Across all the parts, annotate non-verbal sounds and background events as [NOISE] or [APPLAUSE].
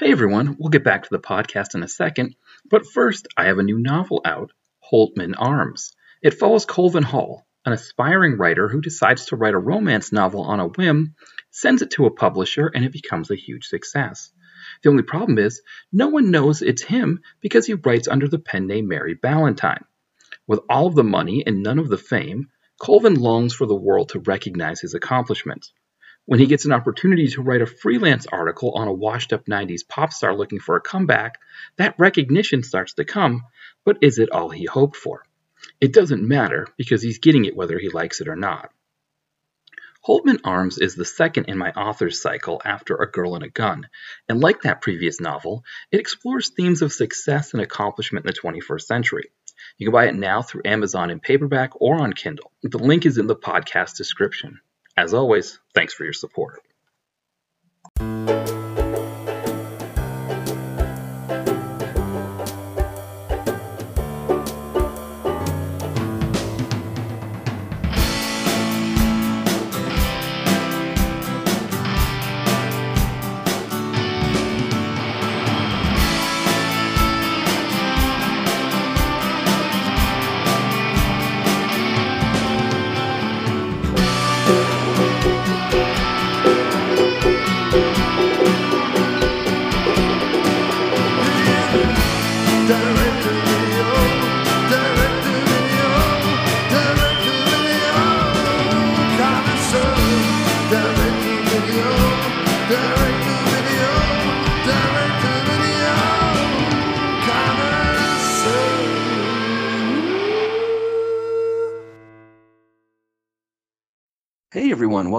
Hey everyone, we'll get back to the podcast in a second, but first, I have a new novel out, Holtman Arms. It follows Colvin Hall, an aspiring writer who decides to write a romance novel on a whim, sends it to a publisher, and it becomes a huge success. The only problem is, no one knows it's him because he writes under the pen name Mary Ballantyne. With all of the money and none of the fame, Colvin longs for the world to recognize his accomplishments. When he gets an opportunity to write a freelance article on a washed up 90s pop star looking for a comeback, that recognition starts to come, but is it all he hoped for? It doesn't matter because he's getting it whether he likes it or not. Holtman Arms is the second in my author's cycle after A Girl and a Gun, and like that previous novel, it explores themes of success and accomplishment in the 21st century. You can buy it now through Amazon in paperback or on Kindle. The link is in the podcast description. As always, thanks for your support.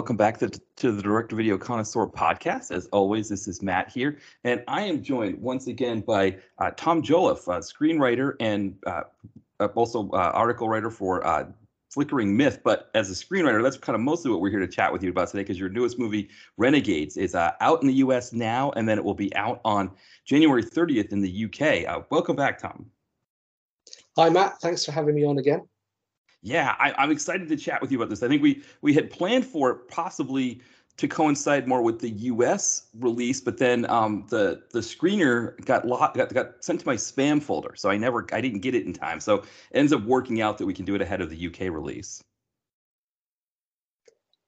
Welcome back to, to the Direct Video Connoisseur podcast. As always, this is Matt here, and I am joined once again by uh, Tom Jolliffe, uh, screenwriter and uh, uh also uh, article writer for uh, Flickering Myth. But as a screenwriter, that's kind of mostly what we're here to chat with you about today, because your newest movie, Renegades, is out in the U.S. now, and then it will be out on January 30th in the U.K. welcome back, Tom. Hi, Matt. Thanks for having me on again yeah, I, am excited to chat with you about this. I think we we had planned for it possibly to coincide more with the U.S. release, but then um, the the screener got, lot, got got sent to my spam folder, so I never I didn't get it in time. So it ends up working out that we can do it ahead of the UK release.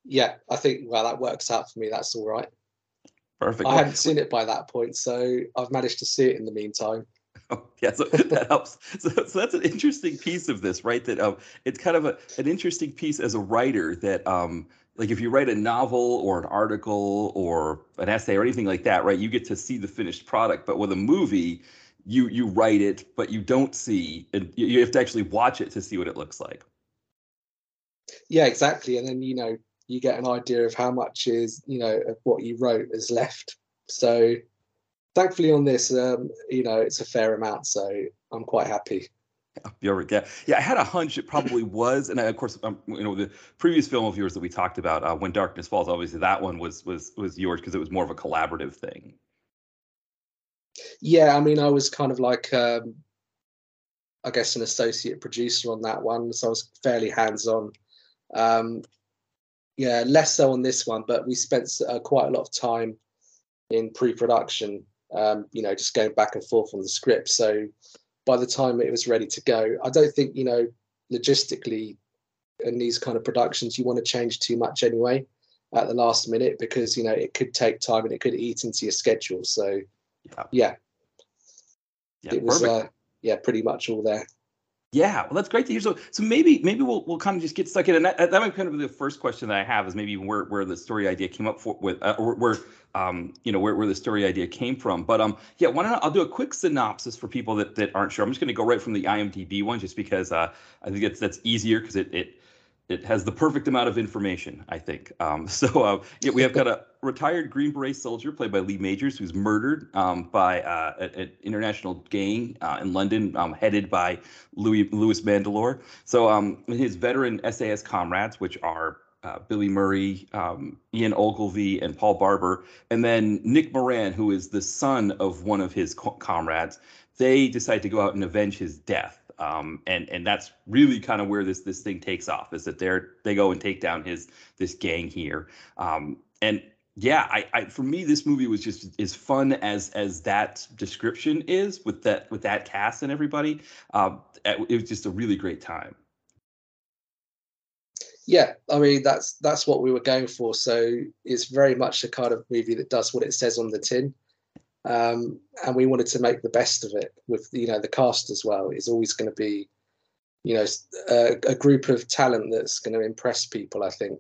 Yeah, I think well that works out for me. That's all right. Perfect. I hadn't seen it by that point, so I've managed to see it in the meantime. Oh, [LAUGHS] yeah, so that helps. So, so that's an interesting piece of this, right? That um, it's kind of a, an interesting piece as a writer that um, like if you write a novel or an article or an essay or anything like that, right? You get to see the finished product. But with a movie, you you write it, but you don't see, and you have to actually watch it to see what it looks like. Yeah, exactly. And then you know you get an idea of how much is you know of what you wrote is left. So thankfully on this, um, you know, it's a fair amount, so I'm quite happy. Yeah, yeah, yeah. I had a hunch it probably [LAUGHS] was, and I, of course, um, you know, the previous film of yours that we talked about, uh, "When Darkness Falls," obviously that one was was was yours because it was more of a collaborative thing. Yeah, I mean, I was kind of like, um, I guess, an associate producer on that one, so I was fairly hands-on. Um, yeah, less so on this one, but we spent uh, quite a lot of time in pre-production um, you know, just going back and forth on the script. So by the time it was ready to go, I don't think, you know, logistically in these kind of productions, you want to change too much anyway at the last minute because, you know, it could take time and it could eat into your schedule. So yeah, yeah, yeah it was, uh, yeah, pretty much all there. Yeah, well, that's great to hear. So, so maybe maybe we'll we'll kind of just get stuck in, and that, that might kind of be the first question that I have is maybe where where the story idea came up for with uh, or where um you know where, where the story idea came from. But um yeah, why don't I'll do a quick synopsis for people that that aren't sure. I'm just going to go right from the IMDb one, just because uh, I think it's that's easier because it it it has the perfect amount of information, I think. Um, [LAUGHS] so uh, yeah, we have got a retired Green Beret soldier played by Lee Majors, who's murdered um, by uh, an international gang uh, in London, um, headed by Louis Louis Mandylor. So um, his veteran SAS comrades, which are uh, Billy Murray, um, Ian Ogilvy, and Paul Barber, and then Nick Moran, who is the son of one of his co- comrades, they decide to go out and avenge his death. Um, and and that's really kind of where this this thing takes off is that they're they go and take down his this gang here. Um, and yeah, I, I for me this movie was just as fun as as that description is with that with that cast and everybody. Um, it was just a really great time. Yeah, I mean that's that's what we were going for. So it's very much the kind of movie that does what it says on the tin, um, and we wanted to make the best of it with you know the cast as well. Is always going to be, you know, a, a group of talent that's going to impress people. I think.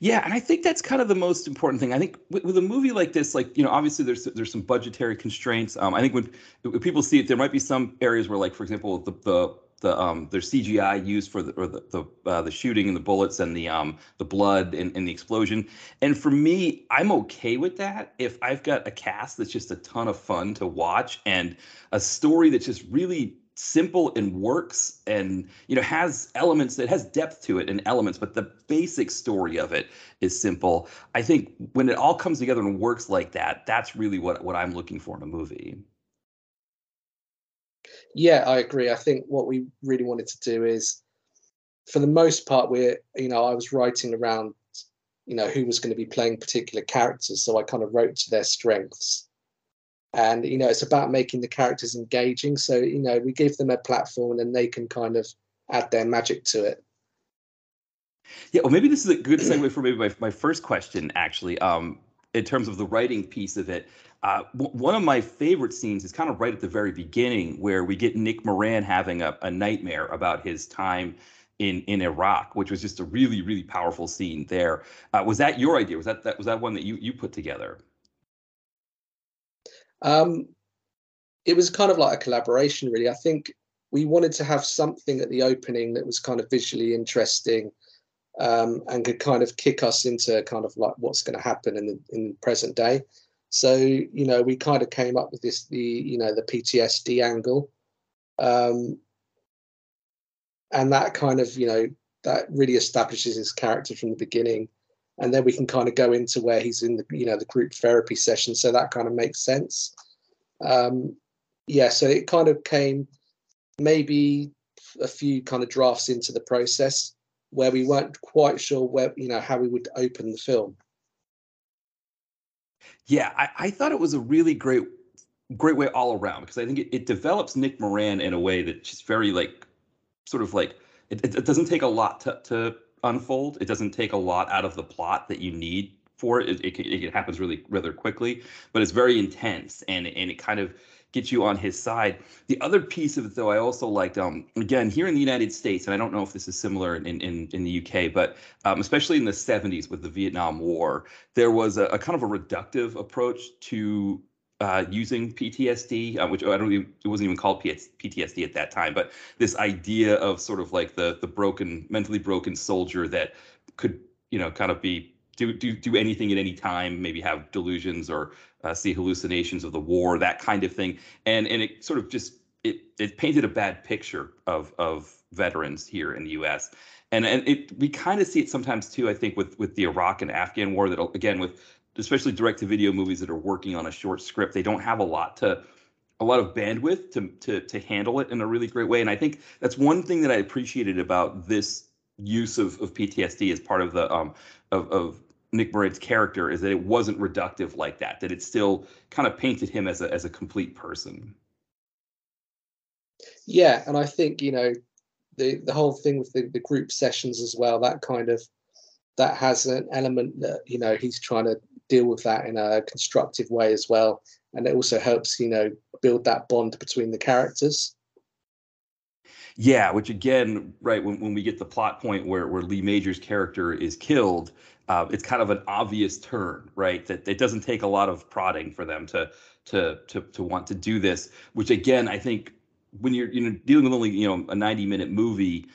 Yeah, and I think that's kind of the most important thing. I think with, with, a movie like this, like you know, obviously there's there's some budgetary constraints. Um, I think when, when, people see it, there might be some areas where, like for example, the the the um there's CGI used for the or the the, uh, the shooting and the bullets and the um the blood and, and the explosion. And for me, I'm okay with that if I've got a cast that's just a ton of fun to watch and a story that's just really simple and works and you know has elements that has depth to it and elements but the basic story of it is simple i think when it all comes together and works like that that's really what what i'm looking for in a movie yeah i agree. I think what we really wanted to do is for the most part we're you know i was writing around you know who was going to be playing particular characters so i kind of wrote to their strengths. And you know it's about making the characters engaging so you know we give them a platform and then they can kind of add their magic to it. Yeah well maybe this is a good segue for maybe my, my first question actually. Um in terms of the writing piece of it uh, w- one of my favorite scenes is kind of right at the very beginning where we get nick moran having a, a nightmare about his time in in iraq which was just a really really powerful scene there. Uh, was that your idea? Was that, that was that one that you you put together? Um, it was kind of like a collaboration, really. I think we wanted to have something at the opening that was kind of visually interesting um, and could kind of kick us into kind of like what's going to happen in the in the present day. So you know, we kind of came up with this the you know the PTSD angle, um, and that kind of you know that really establishes his character from the beginning. And then we can kind of go into where he's in the you know the group therapy session. So that kind of makes sense. Um yeah so it kind of came maybe a few kind of drafts into the process where we weren't quite sure where you know how we would open the film yeah i, I thought it was a really great great way all around because i think it, it develops nick moran in a way that's just very like sort of like it, it doesn't take a lot to, to unfold. It doesn't take a lot out of the plot that you need for it. It, it, it happens really rather quickly, but it's very intense and and it kind of gets you on his side. The other piece of it, though, I also liked. Um, again, here in the United States, and I don't know if this is similar in in, in the UK, but um, especially in the '70s with the Vietnam War, there was a, a kind of a reductive approach to uh, using PTSD, uh, which I don't even, it wasn't even called PTSD at that time, but this idea of sort of like the the broken, mentally broken soldier that could, you know, kind of be do do do anything at any time, maybe have delusions or uh, see hallucinations of the war, that kind of thing, and and it sort of just it it painted a bad picture of of veterans here in the U.S. And and it we kind of see it sometimes too. I think with with the Iraq and Afghan war that again with especially direct to video movies that are working on a short script, they don't have a lot to a lot of bandwidth to to to handle it in a really great way. And I think that's one thing that I appreciated about this use of, of PTSD as part of the um of, of Nick Moran's character is that it wasn't reductive like that, that it still kind of painted him as a as a complete person. Yeah, and I think, you know, the the whole thing with the, the group sessions as well, that kind of that has an element that, you know, he's trying to deal with that in a constructive way as well. And it also helps, you know, build that bond between the characters. Yeah, which again, right, when, when we get the plot point where, where Lee Major's character is killed, uh, it's kind of an obvious turn, right? That it doesn't take a lot of prodding for them to to to to want to do this. Which again, I think when you're you know dealing with only you know a 90 minute movie,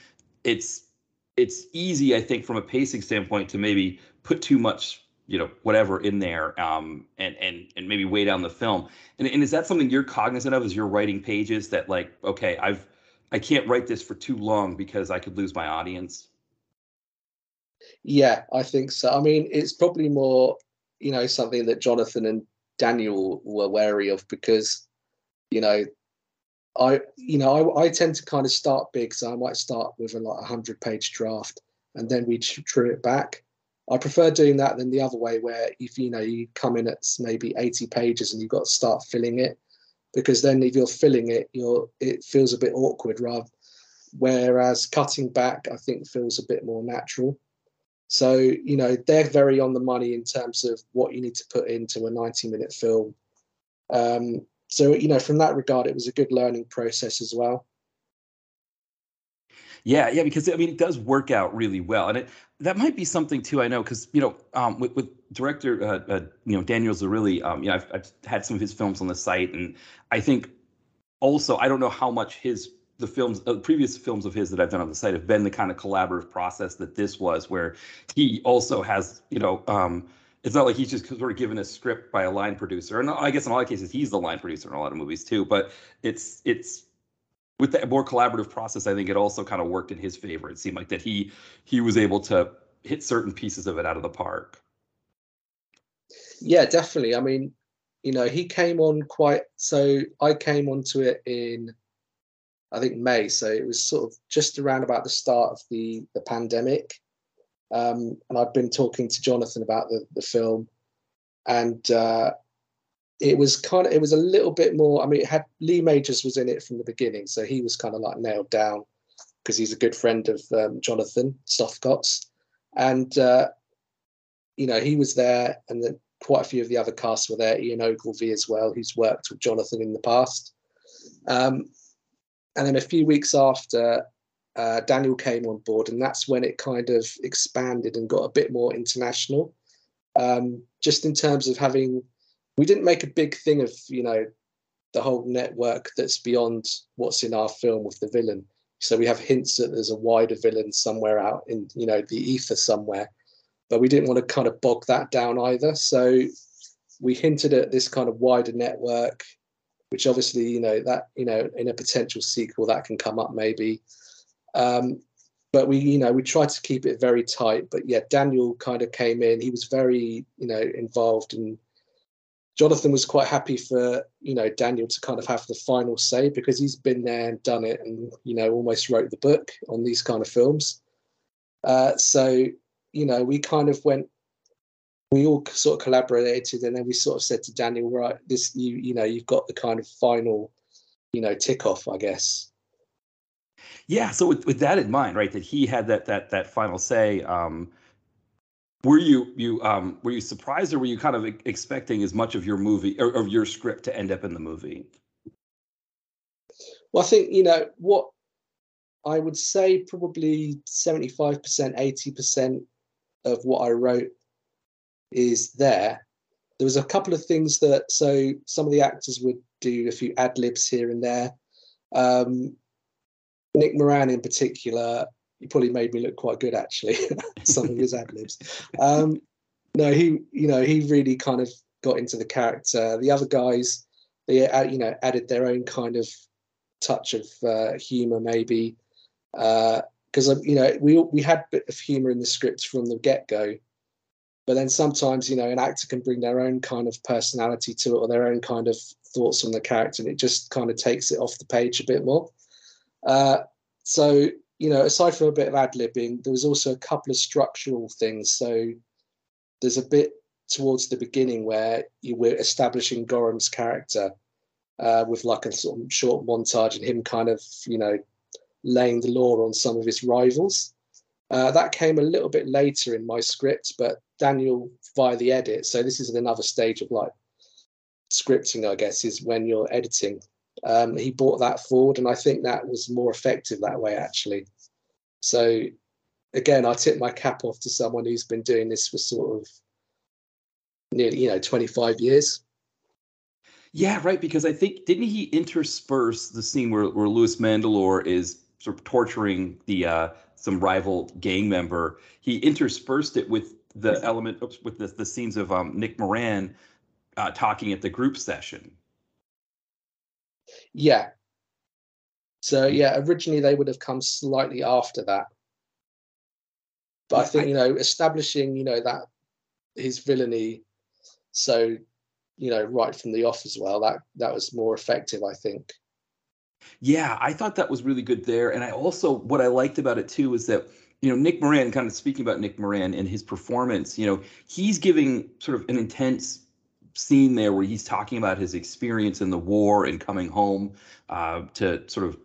it's it's easy, I think, from a pacing standpoint, to maybe put too much you know whatever in there um, and and and maybe weigh down the film and, and is that something you're cognizant of as you're writing pages that like okay i've i can't write this for too long because i could lose my audience yeah i think so i mean it's probably more you know something that jonathan and daniel were wary of because you know i you know i, I tend to kind of start big so i might start with a like a 100 page draft and then we true it back I prefer doing that than the other way, where if you know you come in at maybe 80 pages and you've got to start filling it, because then if you're filling it, you're it feels a bit awkward. Rather, whereas cutting back, I think feels a bit more natural. So you know they're very on the money in terms of what you need to put into a 90 minute film. Um, so you know from that regard, it was a good learning process as well. Yeah, yeah, because I mean, it does work out really well, and it that might be something too. I know because you know, um, with, with director uh, uh, you know Daniel Zirilli, um, you know, I've, I've had some of his films on the site, and I think also I don't know how much his the films, uh, previous films of his that I've done on the site have been the kind of collaborative process that this was, where he also has, you know, um, it's not like he's just sort of given a script by a line producer, and I guess in a lot of cases he's the line producer in a lot of movies too. But it's it's with the more collaborative process, I think it also kind of worked in his favor. It seemed like that he he was able to hit certain pieces of it out of the park. Yeah, definitely. I mean, you know, he came on quite. So I came onto it in, I think May. So it was sort of just around about the start of the the pandemic, um, and I'd been talking to Jonathan about the the film, and uh, it was kind of it was a little bit more. I mean, it had Lee Majors was in it from the beginning, so he was kind of like nailed down because he's a good friend of um, Jonathan Sothcott's, and uh, you know he was there, and then quite a few of the other casts were there. Ian Ogilvy as well, who's worked with Jonathan in the past. Um, and then a few weeks after, uh, Daniel came on board, and that's when it kind of expanded and got a bit more international. Um, just in terms of having we didn't make a big thing of you know the whole network that's beyond what's in our film with the villain. So we have hints that there's a wider villain somewhere out in you know the ether somewhere, but we didn't want to kind of bog that down either. So we hinted at this kind of wider network, which obviously you know that you know in a potential sequel that can come up maybe. Um, but we you know we tried to keep it very tight. But yeah, Daniel kind of came in. He was very you know involved and. Jonathan was quite happy for you know Daniel to kind of have the final say because he's been there and done it, and you know almost wrote the book on these kind of films. Uh, so you know we kind of went, we all sort of collaborated, and then we sort of said to Daniel, right, this you you know you've got the kind of final, you know, tick off, I guess. Yeah. So with, with that in mind, right, that he had that that that final say. Um, were you you um were you surprised or were you kind of expecting as much of your movie or of your script to end up in the movie well i think you know what i would say probably 75% 80% of what i wrote is there there was a couple of things that so some of the actors would do a few ad libs here and there um, nick moran in particular he probably made me look quite good actually. [LAUGHS] Some of his ad libs. Um, no, he you know he really kind of got into the character. The other guys, they uh, you know added their own kind of touch of uh, humor maybe because uh, you know we we had a bit of humor in the script from the get go. But then sometimes, you know, an actor can bring their own kind of personality to it or their own kind of thoughts on the character, and it just kind of takes it off the page a bit more. Uh, so you know, aside from a bit of ad libbing, there was also a couple of structural things. So there's a bit towards the beginning where you were establishing Gorham's character uh, with like a sort of short montage and him kind of, you know, laying the law on some of his rivals. Uh, that came a little bit later in my script, but Daniel via the edit. So this is another stage of like scripting, I guess, is when you're editing. Um, he brought that forward, and I think that was more effective that way, actually. So, again, I tip my cap off to someone who's been doing this for sort of nearly, you know, 25 years. Yeah, right. Because I think didn't he intersperse the scene where, where Louis Mandylor is sort of torturing the uh, some rival gang member? He interspersed it with the element with the, the scenes of um, Nick Moran uh, talking at the group session. Yeah. So yeah, originally they would have come slightly after that. But I think, you know, establishing, you know, that his villainy so, you know, right from the off as well, that that was more effective, I think. Yeah, I thought that was really good there. And I also what I liked about it too is that you know, Nick Moran, kind of speaking about Nick Moran and his performance, you know, he's giving sort of an intense scene there where he's talking about his experience in the war and coming home uh, to sort of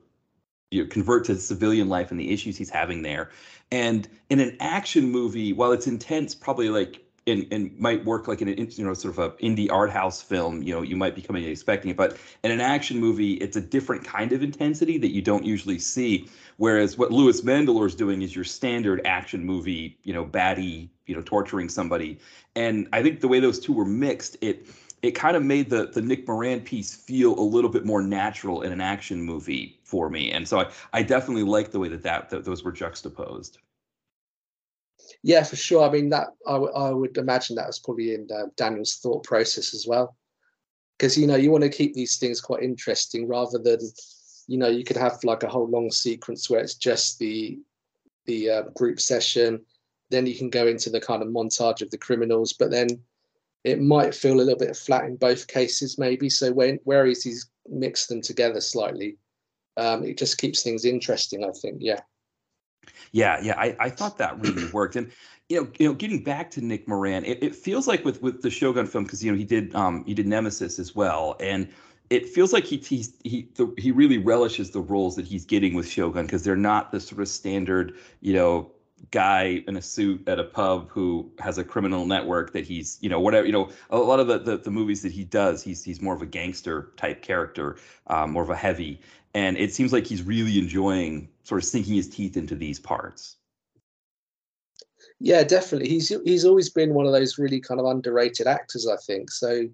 you know, convert to civilian life and the issues he's having there. And in an action movie, while it's intense, probably like and, and might work like in an you know sort of a indie art house film you know you might be coming expecting it but in an action movie it's a different kind of intensity that you don't usually see. Whereas what Louis Mandylor is doing is your standard action movie you know baddie you know torturing somebody. And I think the way those two were mixed it it kind of made the the Nick Moran piece feel a little bit more natural in an action movie for me. And so I I definitely like the way that that, that those were juxtaposed yeah, for sure. I mean, that I, w- I would imagine that was probably in uh, Daniel's thought process as well, because you know you want to keep these things quite interesting rather than, you know, you could have like a whole long sequence where it's just the the uh, group session, then you can go into the kind of montage of the criminals, but then it might feel a little bit flat in both cases, maybe. So when whereas he's mixed them together slightly, um, it just keeps things interesting. I think, yeah. Yeah, yeah, I, I thought that really [CLEARS THROAT] worked. And you know, you know, getting back to Nick Moran, it, it feels like with with the Shogun film because you know he did um he did Nemesis as well, and it feels like he he he the, he really relishes the roles that he's getting with Shogun because they're not the sort of standard you know guy in a suit at a pub who has a criminal network that he's you know whatever you know a lot of the the, the movies that he does he's he's more of a gangster type character um, more of a heavy and it seems like he's really enjoying sort of sinking his teeth into these parts. Yeah, definitely. He's he's always been one of those really kind of underrated actors, I think. So,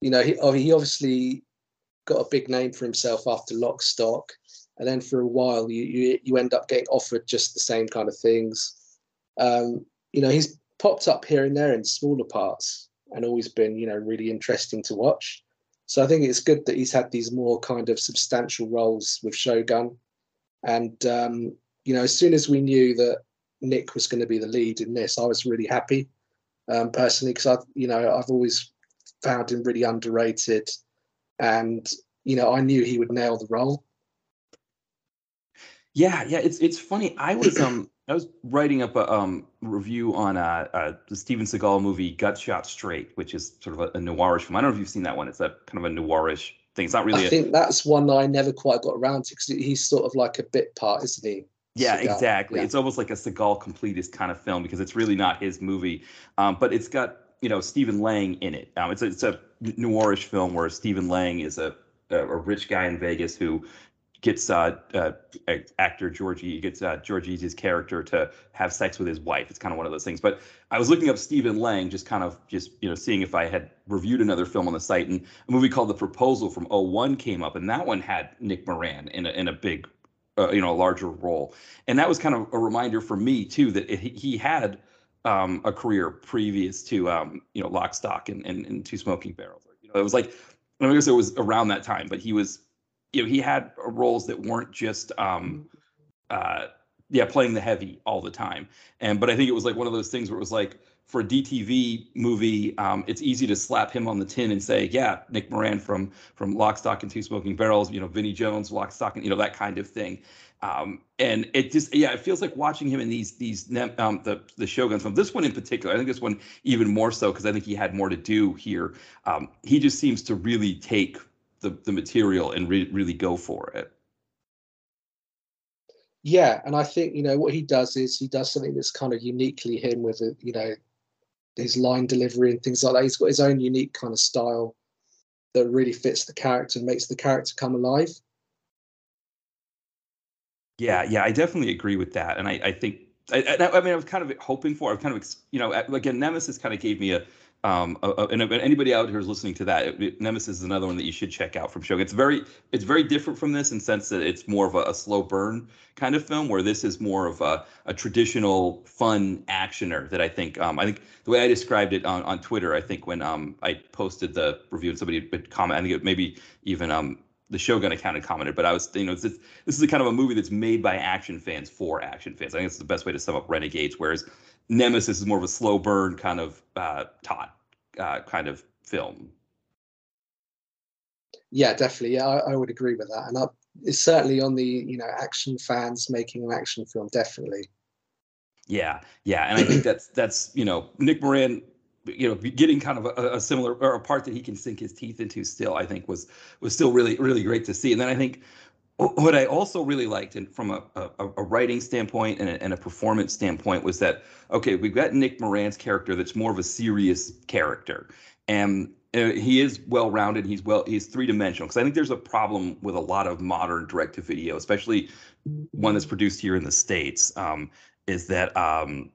you know, he oh, he obviously got a big name for himself after Lock, Stock, and then for a while you you you end up getting offered just the same kind of things. Um, you know, he's popped up here and there in smaller parts and always been you know really interesting to watch. So I think it's good that he's had these more kind of substantial roles with Shogun. And um, you know, as soon as we knew that Nick was going to be the lead in this, I was really happy um, personally because I, you know, I've always found him really underrated, and you know, I knew he would nail the role. Yeah, yeah, it's it's funny. I was um I was writing up a um, review on uh, uh, the Steven Seagal movie Gut Shot Straight, which is sort of a, a noirish film. I don't know if you've seen that one. It's a kind of a noirish thing. It's not really. I a, think that's one that I never quite got around to because he's sort of like a bit part, isn't he? Yeah, Seagal. exactly. Yeah. It's almost like a Seagal completist kind of film because it's really not his movie, um, but it's got you know Stephen Lang in it. Um, it's a, it's a noirish film where Stephen Lang is a a rich guy in Vegas who gets uh, uh, actor George Eads gets uh, George Eads' character to have sex with his wife. It's kind of one of those things. But I was looking up Stephen Lang, just kind of just you know seeing if I had reviewed another film on the site, and a movie called The Proposal from 01 came up, and that one had Nick Moran in a in a big, uh, you know, a larger role, and that was kind of a reminder for me too that it, he had. Um, a career previous to um, you know Lock, Stock, and, and, and Two Smoking Barrels. You know, it was like I guess it was around that time, but he was you know he had roles that weren't just um uh yeah playing the heavy all the time and but i think it was like one of those things where it was like for a DTV movie, um, it's easy to slap him on the tin and say, "Yeah, Nick Moran from from Lock, Stock, and Two Smoking Barrels," you know, Vinnie Jones, Lock, Stock, and you know that kind of thing. Um, and it just, yeah, it feels like watching him in these these um, the the Shogun film. This one in particular, I think this one even more so because I think he had more to do here. Um, he just seems to really take the, the material and re- really go for it. Yeah, and I think you know what he does is he does something that's kind of uniquely him with a, you know his line delivery and things like that. He's got his own unique kind of style that really fits the character and makes the character come alive. Yeah, yeah, I definitely agree with that, and I, I think I, I, mean I was kind of hoping for. I was kind of you know again Nemesis kind of gave me a um, uh, and anybody out here who's listening to that, it, Nemesis is another one that you should check out from Shogun. It's very, it's very different from this in sense that it's more of a, a slow burn kind of film, where this is more of a, a traditional fun actioner. That I think, um, I think the way I described it on, on Twitter, I think when um, I posted the review and somebody would comment, I think it maybe even um, the Shogun account had commented, but I was, you know, this, this is a kind of a movie that's made by action fans for action fans. I think it's the best way to sum up Renegades, whereas Nemesis is more of a slow burn kind of uh, taut uh, kind of film. Yeah, definitely. Yeah, I, I would agree with that, and I, it's certainly on the you know action fans making an action film. Definitely. Yeah, yeah, and I think [CLEARS THROAT] that's that's you know Nick Moran, you know, getting kind of a, a, similar or a part that he can sink his teeth into still. I think was was still really really great to see. And then I think what I also really liked, and from a, a, a writing standpoint and a, and a, performance standpoint, was that okay, we've got Nick Moran's character that's more of a serious character, and uh, he is well rounded. He's well, he's three dimensional. Because I think there's a problem with a lot of modern direct to video, especially one that's produced here in the states, um, is that um,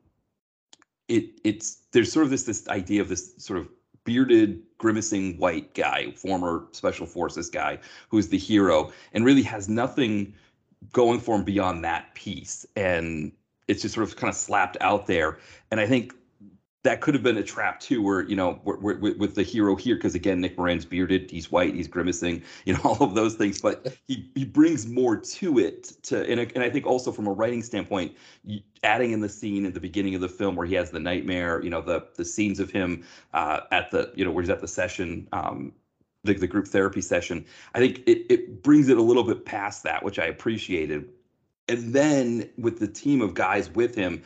it it's there's sort of this this idea of this sort of bearded, grimacing white guy, former special forces guy, who's the hero, and really has nothing going for him beyond that piece. And it's just sort of kind of slapped out there. And I think that could have been a trap too, where you know, we're, we're, with the hero here, because again, Nick Moran's bearded, he's white, he's grimacing, you know, [LAUGHS] all of those things. But he he brings more to it. To and, and I think also from a writing standpoint, adding in the scene at the beginning of the film where he has the nightmare, you know, the the scenes of him uh, at the you know where he's at the session. Um, the, the group therapy session, I think it, it brings it a little bit past that, which I appreciated. And then with the team of guys with him,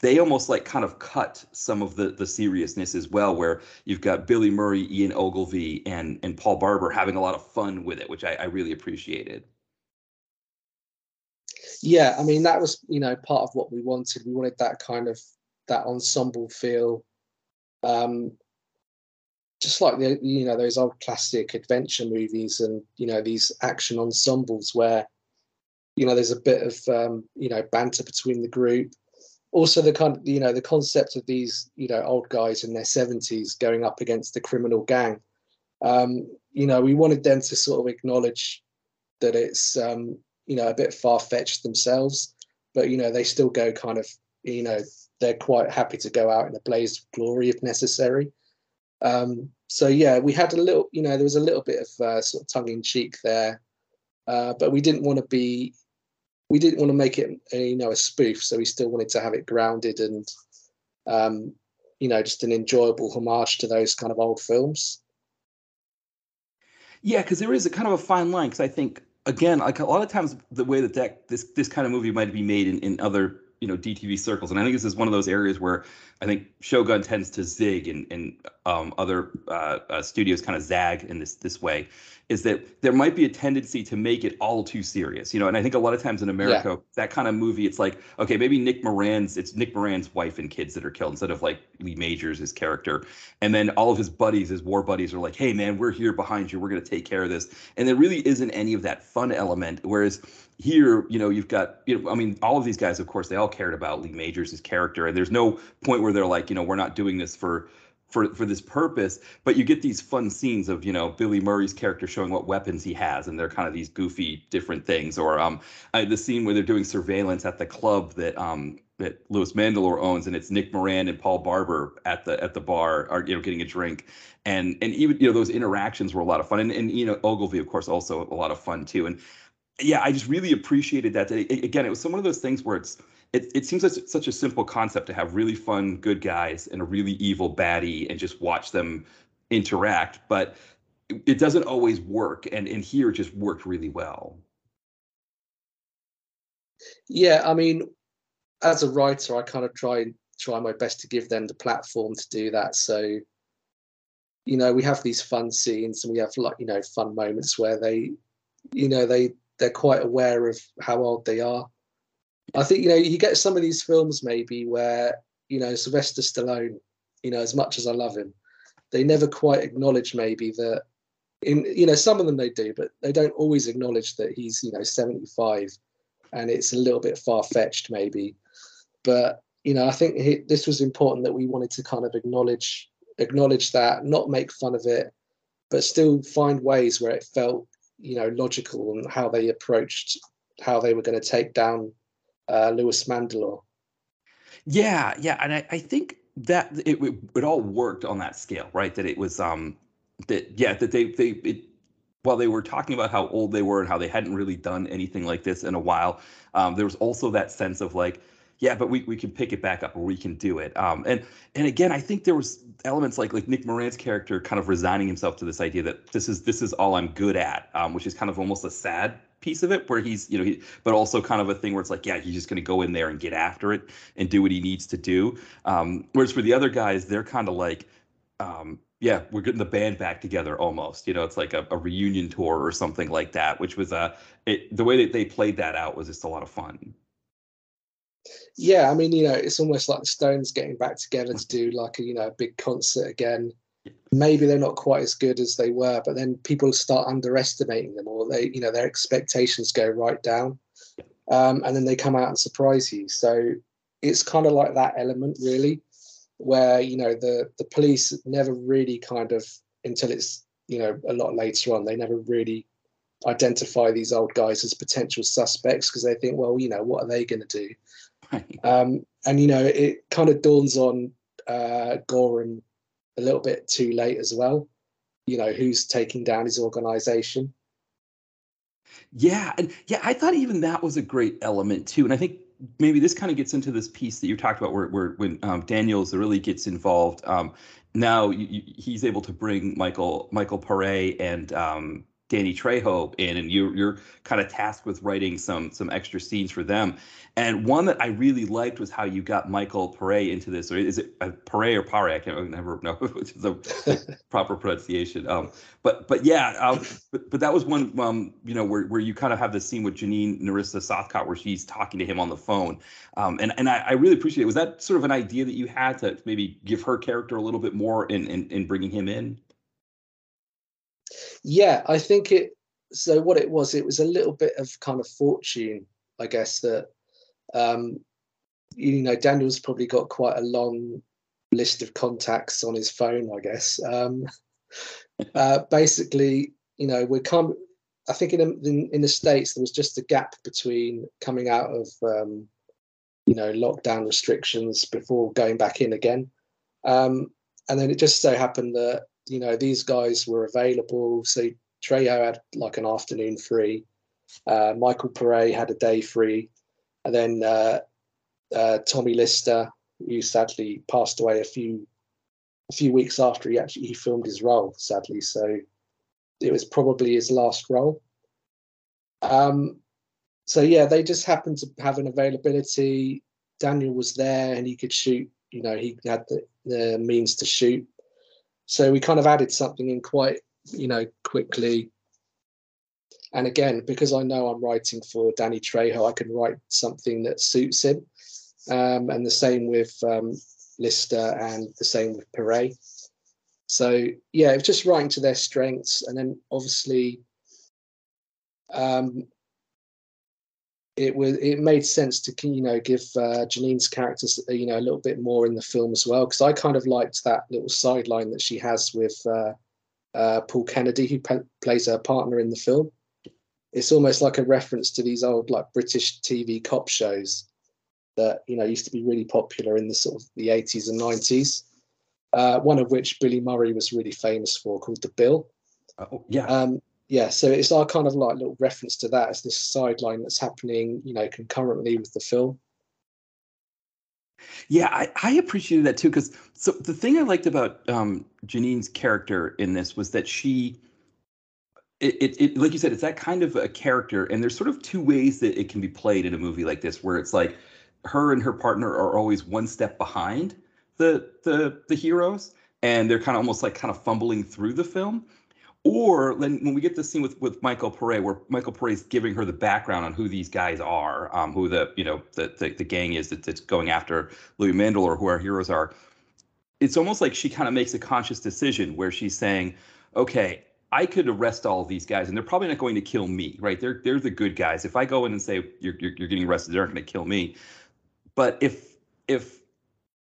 they almost like kind of cut some of the the seriousness as well where you've got billy murray ian ogilvy and and paul barber having a lot of fun with it which i, I really appreciated. Yeah i mean that was you know part of what we wanted. We wanted that kind of that ensemble feel um just like the you know those old classic adventure movies and you know these action ensembles where you know there's a bit of um you know banter between the group also the kind of you know the concept of these you know old guys in their 70s going up against a criminal gang. Um, you know we wanted them to sort of acknowledge that it's um, you know a bit far-fetched themselves but you know they still go kind of you know they're quite happy to go out in a blaze of glory if necessary. Um, so yeah we had a little you know there was a little bit of uh, sort of tongue-in-cheek there uh, but we didn't want to be we didn't want to make it a, you know a spoof, so we still wanted to have it grounded and um, you know just an enjoyable homage to those kind of old films. Yeah, because there is a kind of a fine line. Because I think again, like a lot of times, the way that, that this this kind of movie might be made in, in other you know DTV circles, and I think this is one of those areas where I think Shogun tends to zig, and and um, other uh, uh, studios kind of zag in this this way is that there might be a tendency to make it all too serious, you know. And I think a lot of times in America, yeah. that kind of movie, it's like, okay, maybe Nick Moran's, it's Nick Moran's wife and kids that are killed instead of like Lee Majors, his character. And then all of his buddies, his war buddies, are like, hey man, we're here behind you, we're gonna take care of this. And there really isn't any of that fun element. Whereas here, you know, you've got, you know, I mean, all of these guys, of course, they all cared about Lee Majors' his character, and there's no point where they're like, you know, we're not doing this for for for this purpose. But you get these fun scenes of you know billy murray's character showing what weapons he has and they're kind of these goofy different things. Or um the scene where they're doing surveillance at the club that um that Louis Mandylor owns, and it's Nick Moran and Paul Barber at the at the bar, are you know getting a drink, and and even you know those interactions were a lot of fun, and and you know Ogilvy of course also a lot of fun too, and yeah, I just really appreciated that. Again, it was some of those things where it's it, it seems like such a simple concept to have really fun good guys and a really evil baddie and just watch them interact but it doesn't always work and in here it just worked really well yeah i mean as a writer i kind of try try my best to give them the platform to do that so you know we have these fun scenes and we have like you know fun moments where they you know they they're quite aware of how old they are I think you know you get some of these films maybe where you know Sylvester Stallone, you know, as much as I love him, they never quite acknowledge maybe that in you know some of them they do, but they don't always acknowledge that he's you know 75, and it's a little bit far fetched maybe. But you know, I think this was important that we wanted to kind of acknowledge acknowledge that, not make fun of it, but still find ways where it felt you know logical and how they approached how they were going to take down uh, Louis Mandylor. Yeah, yeah, and I, I think that it, it, it all worked on that scale, right? That it was um that yeah that they they it while they were talking about how old they were and how they hadn't really done anything like this in a while, um, there was also that sense of like yeah, but we, we can pick it back up or we can do it. Um, and and again, I think there was elements like like Nick Moran's character kind of resigning himself to this idea that this is this is all I'm good at, um, which is kind of almost a sad piece of it where he's you know he, but also kind of a thing where it's like yeah he's just going to go in there and get after it and do what he needs to do um, whereas for the other guys they're kind of like um, yeah we're getting the band back together almost you know it's like a, a reunion tour or something like that which was uh it, the way that they played that out was just a lot of fun yeah, I mean, you know, it's almost like the Stones getting back together to do like a you know a big concert again. Maybe they're not quite as good as they were, but then people start underestimating them, or they, you know, their expectations go right down, um, and then they come out and surprise you. So it's kind of like that element, really, where you know the the police never really kind of until it's you know a lot later on, they never really identify these old guys as potential suspects because they think, well, you know, what are they going to do? Um, and you know, it kind of dawns on uh, Goran a little bit too late as well. You know, who's taking down his organization? Yeah, and yeah, I thought even that was a great element too. And I think maybe this kind of gets into this piece that you talked about, where, where when um, Daniels really gets involved. Um, now you, you, he's able to bring Michael Michael Paré and um, Danny Trejo in, and you're you're kind of tasked with writing some some extra scenes for them. And one that I really liked was how you got Michael Paré into this, or is it uh, Paré or Pare? I can't I never know [LAUGHS] which is the [LAUGHS] proper pronunciation. Um, but but yeah, um, but but that was one um, you know where where you kind of have the scene with Jeanine Nerissa Sothcott where she's talking to him on the phone, um, and and I, I really appreciate it. Was that sort of an idea that you had to maybe give her character a little bit more in in, in bringing him in? Yeah, I think it. So what it was, it was a little bit of kind of fortune, I guess that. Um, you know, Daniel's probably got quite a long list of contacts on his phone, I guess. Um, [LAUGHS] uh, basically, you know, we're come. I think in, in, in the states there was just a gap between coming out of um, you know lockdown restrictions before going back in again, um, and then it just so happened that you know, these guys were available. So Trejo had like an afternoon free. Uh, Michael Paré had a day free. And then uh, uh, Tommy Lister, who sadly passed away a few a few weeks after he actually he filmed his role, sadly. So it was probably his last role. Um, so yeah, they just happened to have an availability. Daniel was there and he could shoot. You know, he had the, the means to shoot. So we kind of added something in quite, you know, quickly. And again, because I know I'm writing for Danny Trejo, I can write something that suits him. Um, and the same with um, Lister and the same with Paré. So yeah, it's just writing to their strengths, and then obviously, um, it was it made sense to you know give uh, Jeanine's characters you know a little bit more in the film as well because I kind of liked that little sideline that she has with uh, uh, Paul Kennedy who p- plays her partner in the film. It's almost like a reference to these old like British TV cop shows that you know used to be really popular in the sort of the 80s and 90s. Uh, one of which Billy Murray was really famous for, called The Bill. Oh, yeah. Um, yeah, so it's our kind of like little reference to that as this sideline that's happening, you know, concurrently with the film. Yeah, I, I appreciated that too because so the thing I liked about um, Jeanine's character in this was that she, it, it, it, like you said, it's that kind of a character, and there's sort of two ways that it can be played in a movie like this, where it's like her and her partner are always one step behind the the the heroes, and they're kind of almost like kind of fumbling through the film or when, we get the scene with with Michael Paré, where Michael Paré is giving her the background on who these guys are, um, who the you know the, the, the gang is that, that's going after Louis Mandylor who our heroes are, it's almost like she kind of makes a conscious decision where she's saying, okay, I could arrest all of these guys, and they're probably not going to kill me, right? They're they're the good guys. If I go in and say you're you're, you're getting arrested, they're not going to kill me. But if if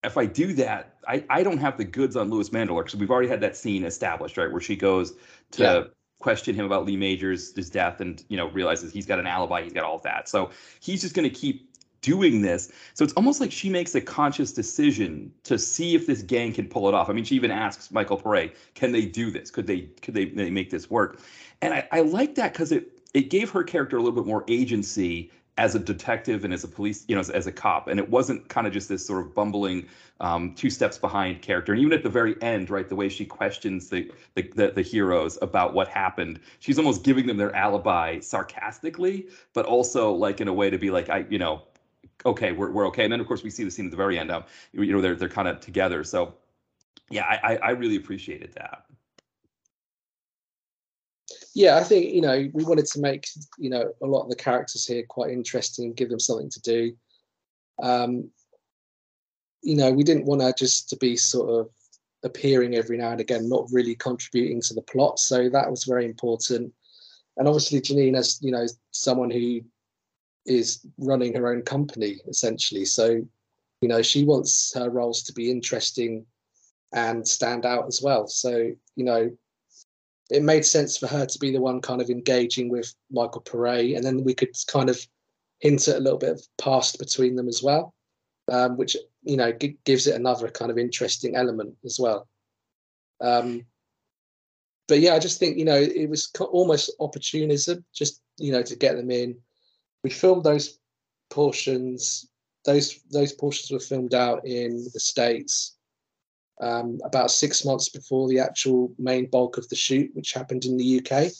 if I do that, I, I don't have the goods on Louis Mandylor because we've already had that scene established, right, where she goes to yeah. question him about Lee Majors' his death and you know realizes he's got an alibi, he's got all that. So he's just going to keep doing this. So it's almost like she makes a conscious decision to see if this gang can pull it off. I mean, she even asks Michael Paré, "Can they do this? Could they could they, they make this work?" And I, I like that because it it gave her character a little bit more agency as a detective and as a police, you know, as, as a cop. And it wasn't kind of just this sort of bumbling um, two steps behind character. And even at the very end, right, the way she questions the, the the, the heroes about what happened, she's almost giving them their alibi sarcastically, but also like in a way to be like, I, you know, okay, we're, we're okay. And then of course we see the scene at the very end. Um, you know, they're they're kind of together. So yeah, I I really appreciated that yeah, I think you know we wanted to make you know a lot of the characters here quite interesting, give them something to do. Um, you know, we didn't want to just to be sort of appearing every now and again, not really contributing to the plot. So that was very important. And obviously, Jeanine, as you know, someone who is running her own company essentially, so you know she wants her roles to be interesting and stand out as well. So you know, it made sense for her to be the one kind of engaging with Michael Paré, and then we could kind of hint at a little bit of past between them as well, um, which you know g- gives it another kind of interesting element as well. Um, but yeah, I just think you know it was almost opportunism, just you know to get them in. We filmed those portions; those those portions were filmed out in the states um, about six months before the actual main bulk of the shoot, which happened in the UK.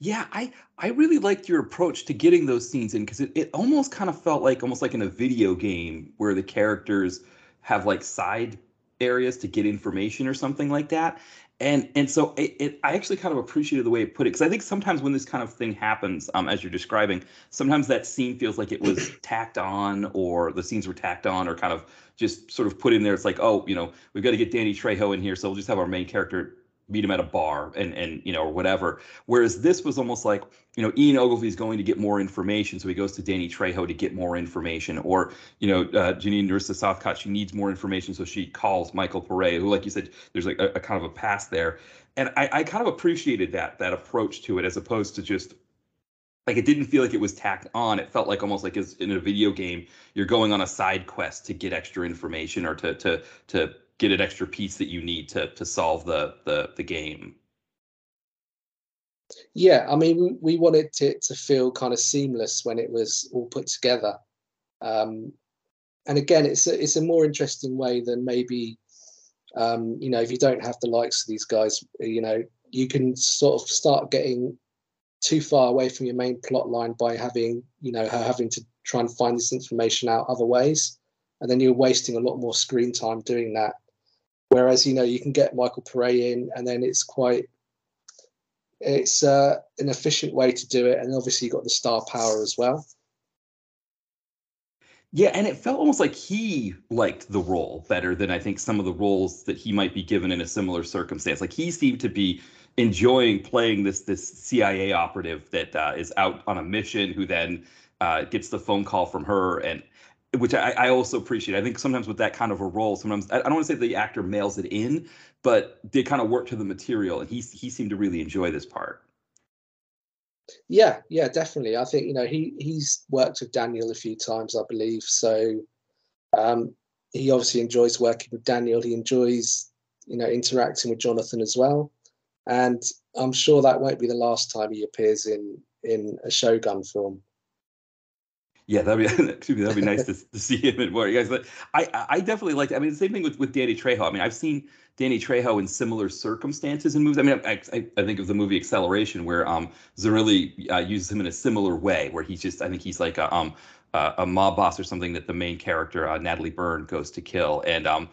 Yeah, I I really liked your approach to getting those scenes in because it, it almost kind of felt like almost like in a video game where the characters have like side areas to get information or something like that and and so it, it, I actually kind of appreciated the way it put it because I think sometimes when this kind of thing happens, um, as you're describing, sometimes that scene feels like it was [CLEARS THROAT] tacked on, or the scenes were tacked on, or kind of just sort of put in there. It's like, oh, you know, we've got to get Danny Trejo in here, so we'll just have our main character meet him at a bar and and you know or whatever. Whereas this was almost like you know Ian Ogilvy is going to get more information, so he goes to Danny Trejo to get more information. Or you know uh, Jeanine Nerissa Sothcott, she needs more information, so she calls Michael Paré, who like you said, there's like a, a kind of a pass there. And I, I kind of appreciated that that approach to it as opposed to just like it didn't feel like it was tacked on. It felt like almost like as in a video game, you're going on a side quest to get extra information or to to to get an extra piece that you need to to solve the the the game. Yeah, I mean, we, wanted it to feel kind of seamless when it was all put together. Um, and again, it's a, it's a more interesting way than maybe, um, you know, if you don't have the likes of these guys, you know, you can sort of start getting too far away from your main plot line by having, you know, her having to try and find this information out other ways. And then you're wasting a lot more screen time doing that. Whereas you know you can get Michael Paré in, and then it's quite it's uh, an efficient way to do it, and obviously you've got the star power as well. Yeah, and it felt almost like he liked the role better than I think some of the roles that he might be given in a similar circumstance. Like he seemed to be enjoying playing this this CIA operative that uh, is out on a mission, who then uh, gets the phone call from her, and which I, I, also appreciate. I think sometimes with that kind of a role, sometimes I, don't want to say the actor mails it in, but they kind of work to the material, and he he seemed to really enjoy this part. Yeah, yeah, definitely. I think you know he he's worked with Daniel a few times, I believe. So um, he obviously enjoys working with Daniel. He enjoys you know interacting with Jonathan as well, and I'm sure that won't be the last time he appears in in a Shogun film. Yeah, that'd be [LAUGHS] excuse me, that'd be nice to, to see him in more. You guys, but I I definitely like. I mean, the same thing with with Danny Trejo. I mean, I've seen Danny Trejo in similar circumstances in movies. I mean, I, I, I think of the movie Acceleration, where um Zirilli uh, uses him in a similar way, where he's just I think he's like a um uh, a mob boss or something that the main character uh, Natalie Burns goes to kill, and um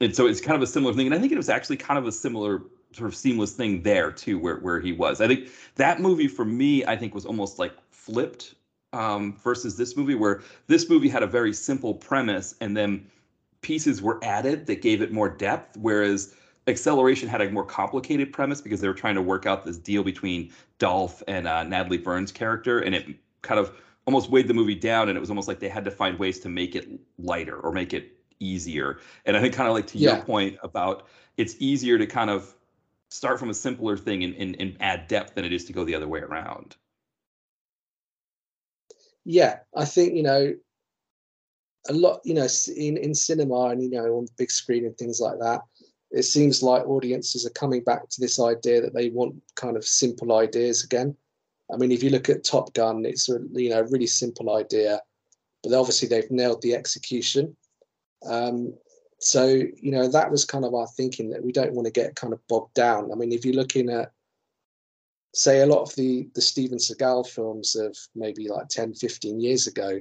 and so it's kind of a similar thing. And I think it was actually kind of a similar sort of seamless thing there too, where where he was. I think that movie for me, I think was almost like flipped um, versus this movie, where this movie had a very simple premise and then pieces were added that gave it more depth, whereas Acceleration had a more complicated premise because they were trying to work out this deal between Dolph and uh, Natalie Burns' character, and it kind of almost weighed the movie down, and it was almost like they had to find ways to make it lighter or make it easier. And I think kind of like to yeah. your point about it's easier to kind of start from a simpler thing and, and, and add depth than it is to go the other way around yeah, I think you know a lot. You know, in in cinema and you know on the big screen and things like that, it seems like audiences are coming back to this idea that they want kind of simple ideas again. I mean, if you look at Top Gun, it's a you know really simple idea, but obviously they've nailed the execution. Um, so you know that was kind of our thinking that we don't want to get kind of bogged down. I mean, if you're looking at say a lot of the the Steven Seagal films of maybe like 10, 15 years ago,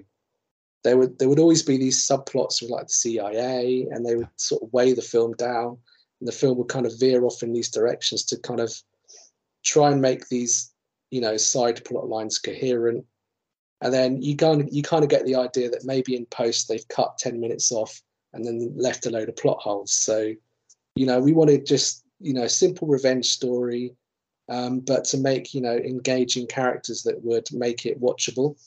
there would there would always be these subplots with like the CIA, and they would sort of weigh the film down, and the film would kind of veer off in these directions to kind of try and make these you know side plot lines coherent. And then you kind of you kind of get the idea that maybe in post they've cut ten minutes off and then left a load of plot holes. So, you know, we wanted just you know simple revenge story, um, but to make you know engaging characters that would make it watchable.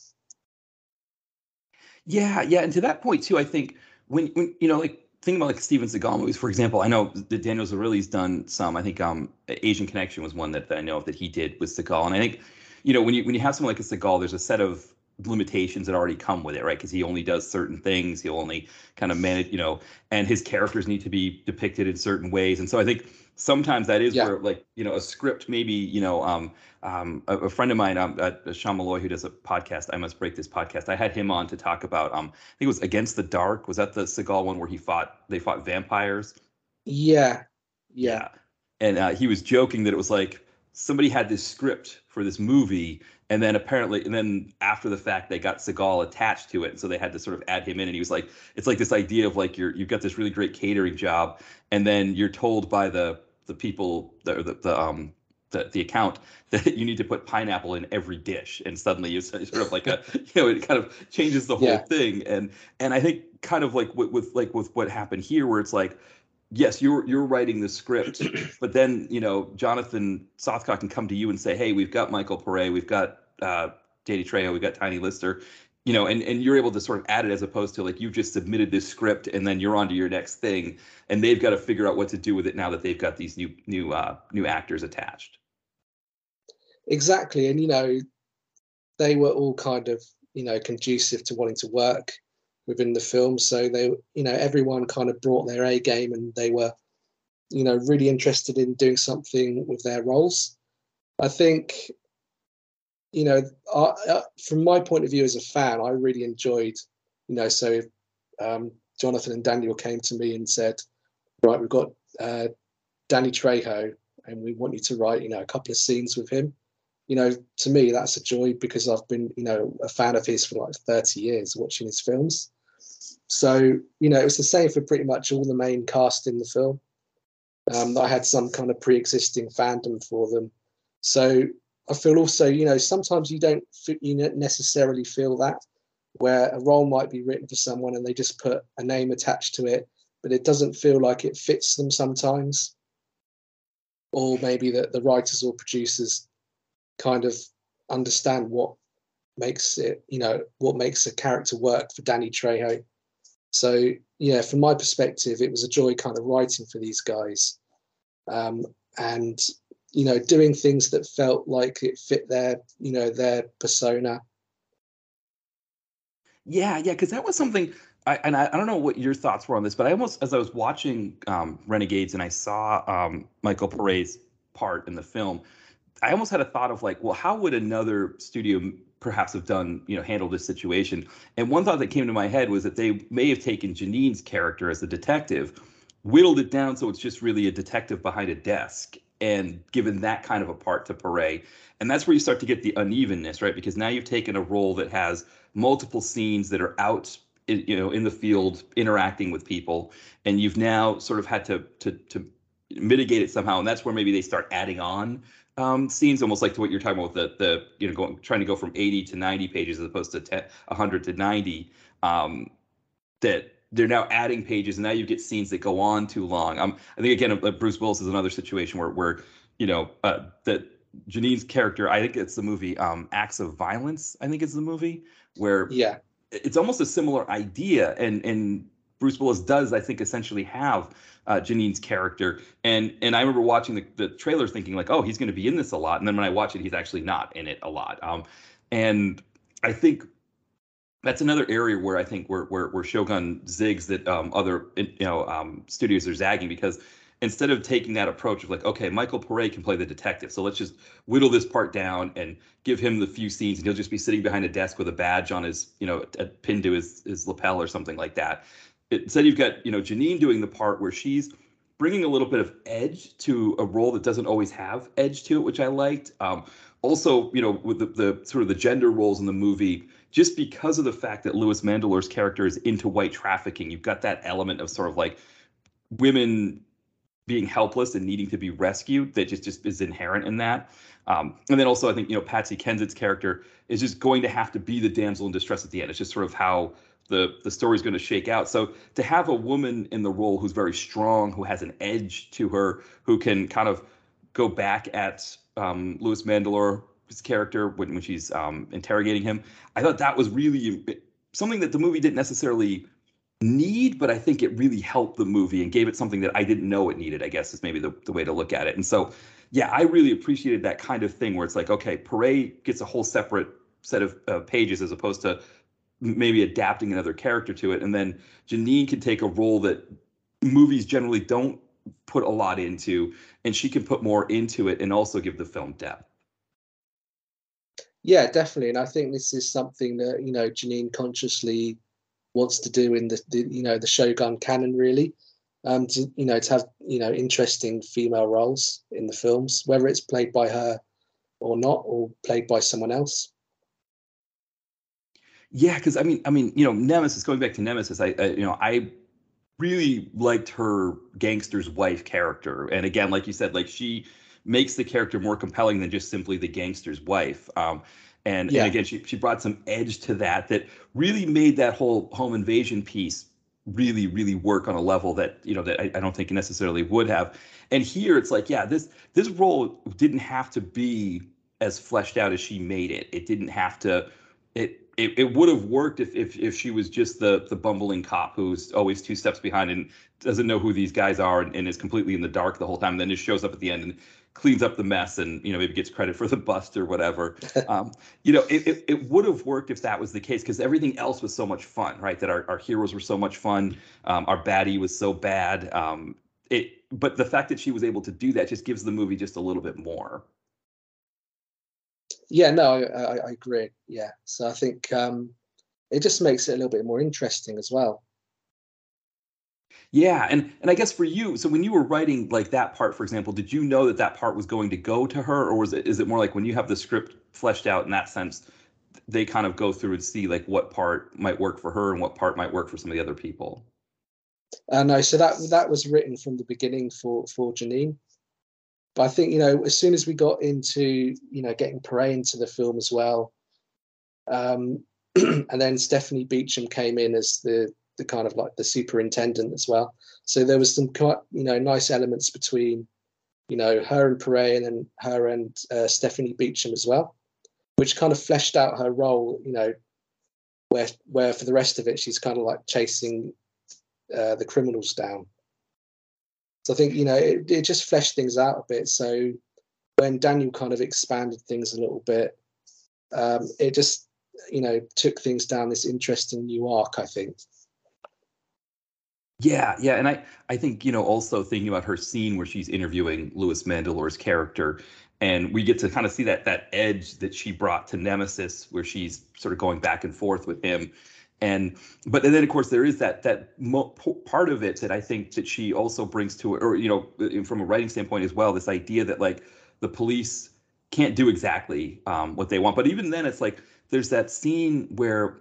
Yeah, yeah, and to that point too, I think when when you know like thinking about like Steven Seagal movies, for example, I know that Daniel Zirilli's done some. I think um Asian Connection was one that, that I know of that he did with Seagal, and I think you know when you when you have someone like a Seagal, there's a set of limitations that already come with it, right? Because he only does certain things. He'll only kind of manage, you know, and his characters need to be depicted in certain ways. And so I think sometimes that is yeah. where, like, you know, a script maybe, you know, um, um, a, a friend of mine, um, uh, Sean Malloy, who does a podcast, I Must Break This podcast. I had him on to talk about, um, I think it was Against the Dark. Was that the Seagal one where he fought, they fought vampires? Yeah. Yeah. And uh, he was joking that it was like somebody had this script for this movie and then apparently and then after the fact they got Seagal attached to it and so they had to sort of add him in and he was like it's like this idea of like you're you've got this really great catering job and then you're told by the the people the the, the um the, the account [LAUGHS] that you need to put pineapple in every dish and suddenly it's sort of like a [LAUGHS] [LAUGHS] you know it kind of changes the whole yeah. thing and and i think kind of like with, with like with what happened here where it's like yes, you're you're writing the script, [CLEARS THROAT] but then you know Jonathan Sothcott can come to you and say, hey, we've got Michael Paré, we've got uh, Danny Trejo, we've got Tiny Lister, you know, and and you're able to sort of add it as opposed to like you've just submitted this script and then you're on to your next thing, and they've got to figure out what to do with it now that they've got these new new uh, new actors attached. Exactly, and you know, they were all kind of you know conducive to wanting to work within the film. So they, you know, everyone kind of brought their A game, and they were, you know, really interested in doing something with their roles. I think, you know, uh, from my point of view as a fan, I really enjoyed, you know, so um, Jonathan and Daniel came to me and said, right, we've got uh, Danny Trejo, and we want you to write, you know, a couple of scenes with him you know, to me, that's a joy because I've been, you know, a fan of his for like 30 years watching his films. So, you know, it was the same for pretty much all the main cast in the film. Um, I had some kind of pre existing fandom for them. So I feel also, you know, sometimes you don't you necessarily feel that where a role might be written for someone and they just put a name attached to it, but it doesn't feel like it fits them sometimes. Or maybe that the writers or producers kind of understand what makes it, you know, what makes a character work for Danny Trejo. So yeah, from my perspective, it was a joy kind of writing for these guys, um, and you know, doing things that felt like it fit their, you know, their persona. Yeah, yeah, because that was something. I, and I, I, don't know what your thoughts were on this, but I almost, as I was watching um, Renegades and I saw um, Michael Paré's part in the film, I almost had a thought of like, well, how would another studio perhaps have done, you know, handle this situation? And one thought that came to my head was that they may have taken Jeanine's character as the detective, whittled it down so it's just really a detective behind a desk, and given that kind of a part to Paré. And that's where you start to get the unevenness, right? Because now you've taken a role that has multiple scenes that are out you know in the field interacting with people and you've now sort of had to to to mitigate it somehow and that's where maybe they start adding on um, scenes, almost like to what you're talking about with the the you know going trying to go from 80 to 90 pages as opposed to 10, 100 to 90. Um, that they're now adding pages, and now you get scenes that go on too long. Um, I think again, uh, Bruce Willis is another situation where where you know uh, that Jeanine's character. I think it's the movie um, Acts of Violence. I think it's the movie where yeah, it's almost a similar idea, and and Bruce Willis does I think essentially have uh, Jeanine's character. And and I remember watching the, the trailers thinking like, oh, he's going to be in this a lot. And then when I watch it, he's actually not in it a lot. Um, and I think that's another area where I think where where, Shogun zigs that um, other you know um, studios are zagging because instead of taking that approach of like, okay, Michael Paré can play the detective, so let's just whittle this part down and give him the few scenes, and he'll just be sitting behind a desk with a badge on his, you know, pinned to his his lapel or something like that. Instead, you've got you know Jeanine doing the part where she's bringing a little bit of edge to a role that doesn't always have edge to it, which I liked. Um, also, you know, with the, the sort of the gender roles in the movie, just because of the fact that Louis Mandylor's character is into white trafficking, you've got that element of sort of like women being helpless and needing to be rescued that just just is inherent in that. Um, and then also, I think you know Patsy Kensitt's character is just going to have to be the damsel in distress at the end. It's just sort of how the the story is going to shake out. So to have a woman in the role who's very strong, who has an edge to her, who can kind of go back at um, Louis Mandylor's character when, when she's um, interrogating him, I thought that was really something that the movie didn't necessarily need, but I think it really helped the movie and gave it something that I didn't know it needed, I guess is maybe the, the way to look at it. And so, yeah, I really appreciated that kind of thing where it's like, okay, Paré gets a whole separate set of uh, pages as opposed to maybe adapting another character to it. And then Jeanine can take a role that movies generally don't put a lot into, and she can put more into it and also give the film depth. Yeah, definitely. And I think this is something that, you know, Jeanine consciously wants to do in the, the you know the Shogun canon really. Um, to you know to have you know interesting female roles in the films, whether it's played by her or not, or played by someone else. Yeah, because I mean, I mean, you know, Nemesis. Going back to Nemesis, I, I, you know, I really liked her gangster's wife character, and again, like you said, like she makes the character more compelling than just simply the gangster's wife. Um, and, yeah. and again, she, she brought some edge to that that really made that whole home invasion piece really, really work on a level that, you know, that I, I don't think necessarily would have. And here it's like, yeah, this this role didn't have to be as fleshed out as she made it. It didn't have to it it, it would have worked if, if if she was just the the bumbling cop who's always two steps behind and doesn't know who these guys are and, and is completely in the dark the whole time. And then just shows up at the end and cleans up the mess and you know maybe gets credit for the bust or whatever. [LAUGHS] Um, you know it, it, it, would have worked if that was the case because everything else was so much fun right? That our, our heroes were so much fun. Um, our baddie was so bad. Um, it but the fact that she was able to do that just gives the movie just a little bit more yeah no i, I agree yeah so i think um, it just makes it a little bit more interesting as well yeah, and and I guess for you, so when you were writing like that part, for example, did you know that that part was going to go to her, or was it is it more like when you have the script fleshed out in that sense, they kind of go through and see like what part might work for her and what part might work for some of the other people? Uh, no, so that that was written from the beginning for for Jeanine. But I think you know as soon as we got into you know getting Paré into the film as well, um, [CLEARS THROAT] and then Stephanie Beacham came in as the the kind of like the superintendent as well. So there was some quite you know nice elements between you know her and Paré and then her and uh, Stephanie Beacham as well, which kind of fleshed out her role. You know, where where for the rest of it she's kind of like chasing uh, the criminals down. So I think you know it, it just fleshed things out a bit. So when Daniel kind of expanded things a little bit, um, it just you know took things down this interesting new arc. I think. Yeah, yeah, and I I think you know also thinking about her scene where she's interviewing Louis Mandylor's character, and we get to kind of see that that edge that she brought to Nemesis, where she's sort of going back and forth with him, and but then of course there is that that mo- part of it that I think that she also brings to it, or you know from a writing standpoint as well, this idea that like the police can't do exactly um, what they want, but even then it's like there's that scene where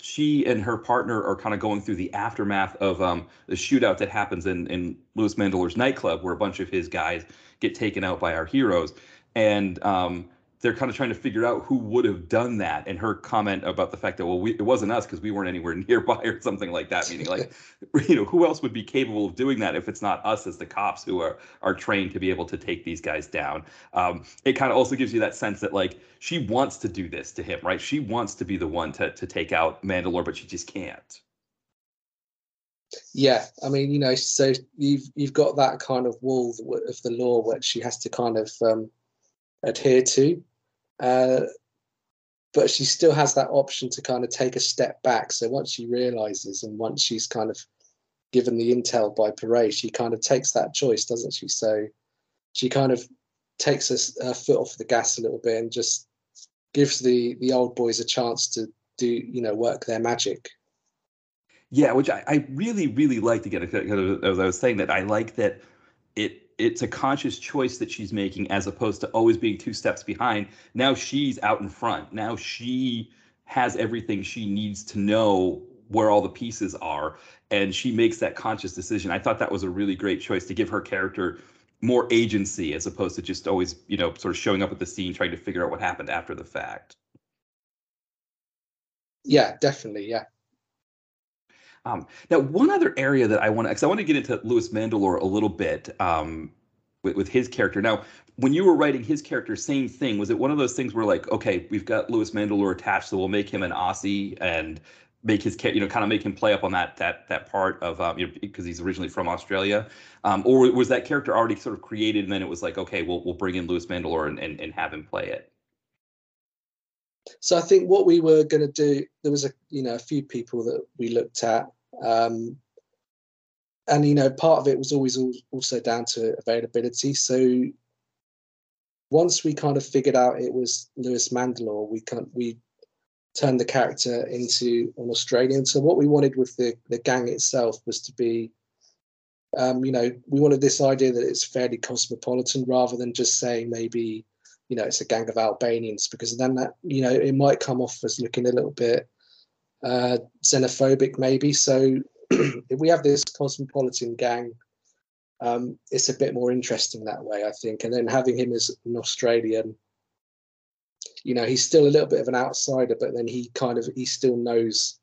she and her partner are kind of going through the aftermath of um, the shootout that happens in in Louis Mandylor's nightclub, where a bunch of his guys get taken out by our heroes, and um, they're kind of trying to figure out who would have done that. And her comment about the fact that well, we, it wasn't us because we weren't anywhere [LAUGHS] nearby or something like that, meaning like, [LAUGHS] you know, who else would be capable of doing that if it's not us as the cops who are are trained to be able to take these guys down. Um, it kind of also gives you that sense that like she wants to do this to him, right? She wants to be the one to to take out Mandylor, but she just can't. Yeah, I mean, you know, so you've you've got that kind of wall of the law which she has to kind of um, adhere to. Uh, but she still has that option to kind of take a step back. So once she realizes and once she's kind of given the intel by Paré, she kind of takes that choice, doesn't she? So she kind of takes her, her foot off the gas a little bit and just gives the the old boys a chance to do you know work their magic. Yeah, which I, I really really liked again. As I was saying that I like that it it's a conscious choice that she's making as opposed to always being two steps behind. Now she's out in front. Now she has everything she needs to know where all the pieces are and she makes that conscious decision. I thought that was a really great choice to give her character more agency as opposed to just always, you know, sort of showing up at the scene trying to figure out what happened after the fact. Yeah, definitely. Yeah. Um, now, one other area that I want to, because I want to get into Louis Mandylor a little bit um, with, with his character. Now, when you were writing his character, same thing. Was it one of those things where, like, okay, we've got Louis Mandylor attached, so we'll make him an Aussie and make his you know kind of make him play up on that that that part of um, you know because he's originally from Australia, um, or was that character already sort of created and then it was like okay we'll we'll bring in Louis Mandylor and, and and have him play it. So I think what we were going to do there was a you know a few people that we looked at. Um, and you know part of it was always also down to availability so once we kind of figured out it was Louis Mandylor, we can we turned the character into an Australian. So what we wanted with the the gang itself was to be, um, you know, we wanted this idea that it's fairly cosmopolitan rather than just saying maybe, you know, it's a gang of Albanians because then that you know it might come off as looking a little bit uh, xenophobic maybe. So [CLEARS THROAT] if we have this cosmopolitan gang. Um, it's a bit more interesting that way, I think. And then having him as an Australian, you know he's still a little bit of an outsider but then he kind of he still knows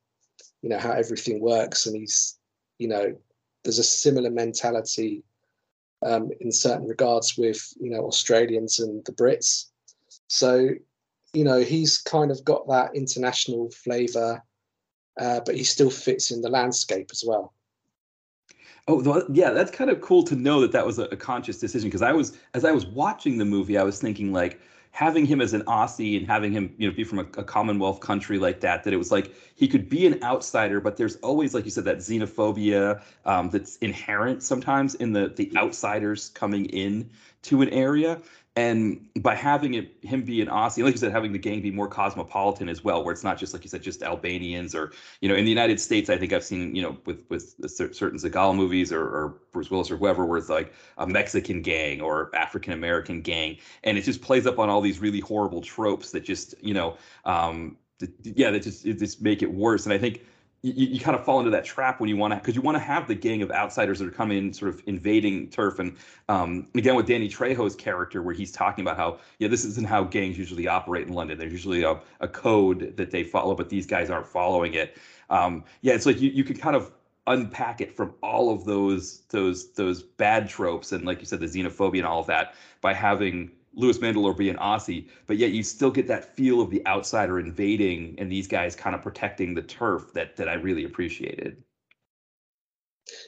you know how everything works and he's you know there's a similar mentality um, in certain regards with you know australians and the brits so you know he's kind of got that international flavor uh, but he still fits in the landscape as well. Oh, yeah, that's kind of cool to know that that was a, a conscious decision because I was, as I was watching the movie, I was thinking like, having him as an Aussie and having him, you know, be from a, a, Commonwealth country like that, that it was like he could be an outsider, but there's always, like you said, that xenophobia um, that's inherent sometimes in the the outsiders coming in to an area and by having it him be an Aussie, like you said, having the gang be more cosmopolitan as well, where it's not just like you said, just Albanians or you know, in the United States, I think I've seen you know with with certain Seagal movies or, or Bruce Willis or whoever, where it's like a Mexican gang or African American gang, and it just plays up on all these really horrible tropes that just you know, um, yeah, that just it just make it worse. And I think you, you kind of fall into that trap when you want to because you want to have the gang of outsiders that are coming sort of invading turf. And um, again with danny trejo's character where he's talking about how yeah this isn't how gangs usually operate in london. There's usually a, a code that they follow but these guys aren't following it. Um, yeah it's like you, you can kind of unpack it from all of those those those bad tropes and like you said the xenophobia and all of that by having Louis Mandylor be an Aussie, but yet you still get that feel of the outsider invading and these guys kind of protecting the turf that that I really appreciated.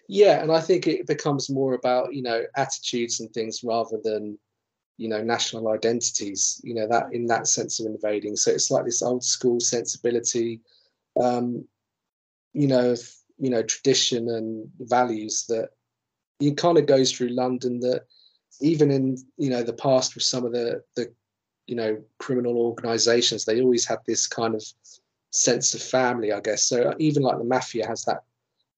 Yeah, and I think it becomes more about you know attitudes and things rather than you know national identities. You know that in that sense of invading. So it's like this old school sensibility, um, you know, you know tradition and values that it kind of goes through London that even in you know the past with some of the the you know criminal organizations they always had this kind of sense of family i guess. So even like the mafia has that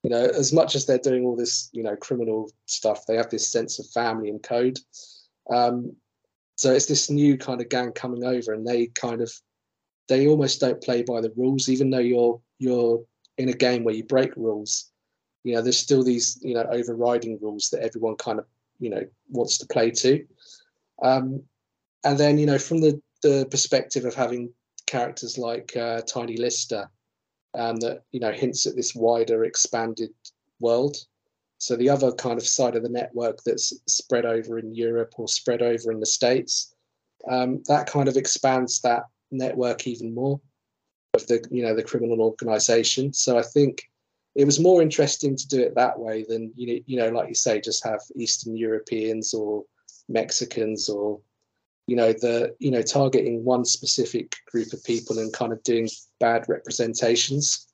you know as much as they're doing all this you know criminal stuff they have this sense of family and code. Um, so it's this new kind of gang coming over and they kind of they almost don't play by the rules even though you're you're in a game where you break rules. You know there's still these you know overriding rules that everyone kind of you know wants to play to. Um, and then you know from the the perspective of having characters like uh, Tiny Lister, um, that you know hints at this wider expanded world. So the other kind of side of the network that's spread over in Europe or spread over in the States, um, that kind of expands that network even more of the you know the criminal organization. So I think it was more interesting to do it that way than you know, you know, like you say, just have Eastern Europeans or Mexicans or you know the you know targeting one specific group of people and kind of doing bad representations.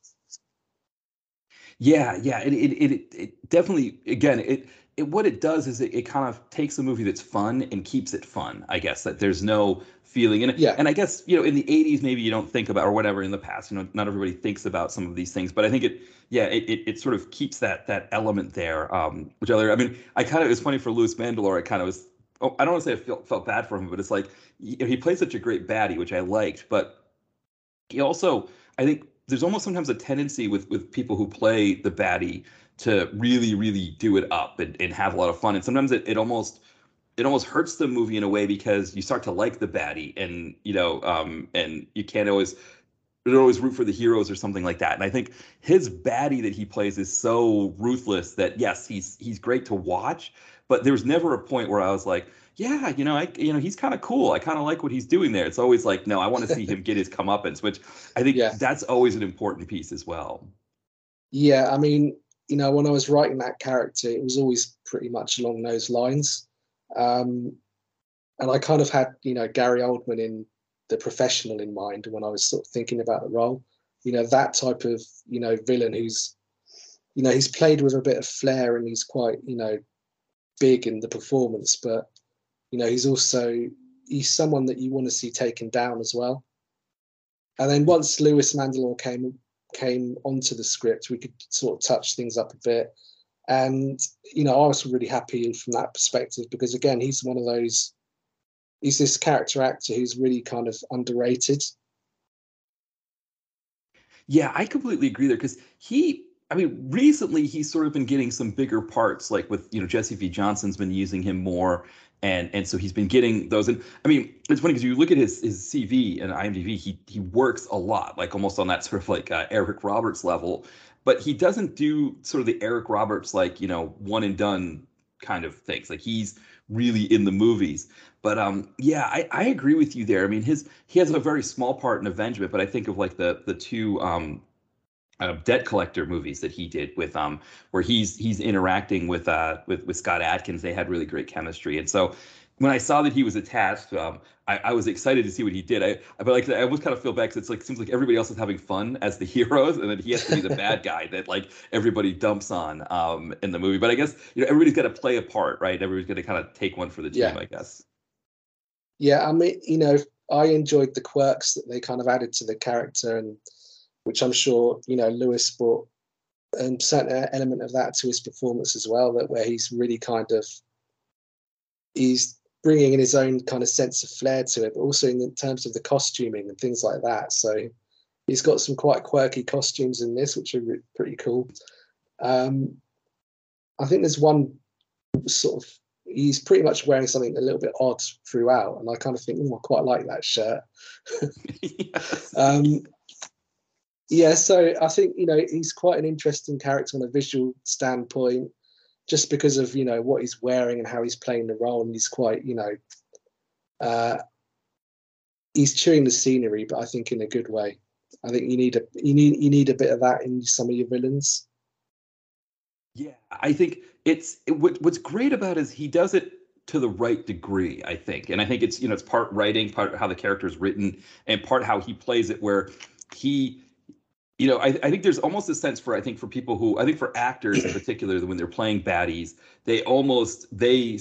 Yeah, yeah, it it it, it definitely again it. It, what it does is it, it kind of takes a movie that's fun and keeps it fun. I guess that there's no feeling and Yeah. and I guess you know in the 80s maybe you don't think about or whatever in the past you know not everybody thinks about some of these things but I think it yeah it it, it sort of keeps that that element there um which I I mean I kind of it's funny for Louis Mandylor I kind of was oh, I don't want to say I felt felt bad for him but it's like he, he plays such a great baddie which I liked but he also I think there's almost sometimes a tendency with with people who play the baddie to really really do it up and, and have a lot of fun. And sometimes it, it almost it almost hurts the movie in a way because you start to like the baddie and you know um and you can't always you don't always root for the heroes or something like that. And i think his baddie that he plays is so ruthless that yes he's he's great to watch but there's never a point where i was like yeah you know i you know he's kind of cool. I kind of like what he's doing there. It's always like no i want to see him get his [LAUGHS] comeuppance which i think Yeah. that's always an important piece as well. Yeah, I mean, you know, when I was writing that character, it was always pretty much along those lines. Um, and I kind of had, you know, Gary Oldman in the professional in mind when I was sort of thinking about the role. You know, that type of, you know, villain who's, you know, he's played with a bit of flair and he's quite, you know, big in the performance, but, you know, he's also, he's someone that you want to see taken down as well. And then once Louis Mandylor came came onto the script, we could sort of touch things up a bit. And, you know, I was really happy from that perspective because, again, he's one of those, he's this character actor who's really kind of underrated. Yeah, I completely agree there because he, I mean, recently he's sort of been getting some bigger parts, like with you know Jesse V. Johnson's been using him more, and and so he's been getting those. And I mean, it's funny because you look at his his CV and IMDb, he he works a lot, like almost on that sort of like uh, Eric Roberts level, but he doesn't do sort of the Eric Roberts like you know one and done kind of things. Like he's really in the movies. But um, yeah, I, I agree with you there. I mean, his he has a very small part in Avengement, but I think of like the the two um, uh, debt collector movies that he did with um where he's he's interacting with uh with with Scott Adkins. They had really great chemistry, and so when I saw that he was attached, um, I, I was excited to see what he did. I but like I almost kind of feel bad because it's like seems like everybody else is having fun as the [LAUGHS] heroes, and then he has to be the bad [LAUGHS] guy that like everybody dumps on um in the movie. But I guess you know everybody's got to play a part, right? Everybody's got to kind of take one for the team, Yeah. I guess. Yeah, I mean, you know, I enjoyed the quirks that they kind of added to the character, and which I'm sure, you know, Louis brought a certain element of that to his performance as well, that where he's really kind of, he's bringing in his own kind of sense of flair to it, but also in terms of the costuming and things like that. So he's got some quite quirky costumes in this, which are pretty cool. Um, I think there's one sort of he's pretty much wearing something a little bit odd throughout, and I kind of think, oh, I quite like that shirt. [LAUGHS] [LAUGHS] Yes. Um, yeah, so I think you know he's quite an interesting character on a visual standpoint, just because of you know what he's wearing and how he's playing the role, and he's quite you know, uh, he's chewing the scenery, but I think in a good way. I think you need a you need you need a bit of that in some of your villains. Yeah, I think it's it, what, what's great about is he does it to the right degree. I think, and I think it's you know it's part writing, part how the character is written, and part how he plays it. Where he, you know, I, I think there's almost a sense for I think for people who I think for actors in particular when they're playing baddies, they almost they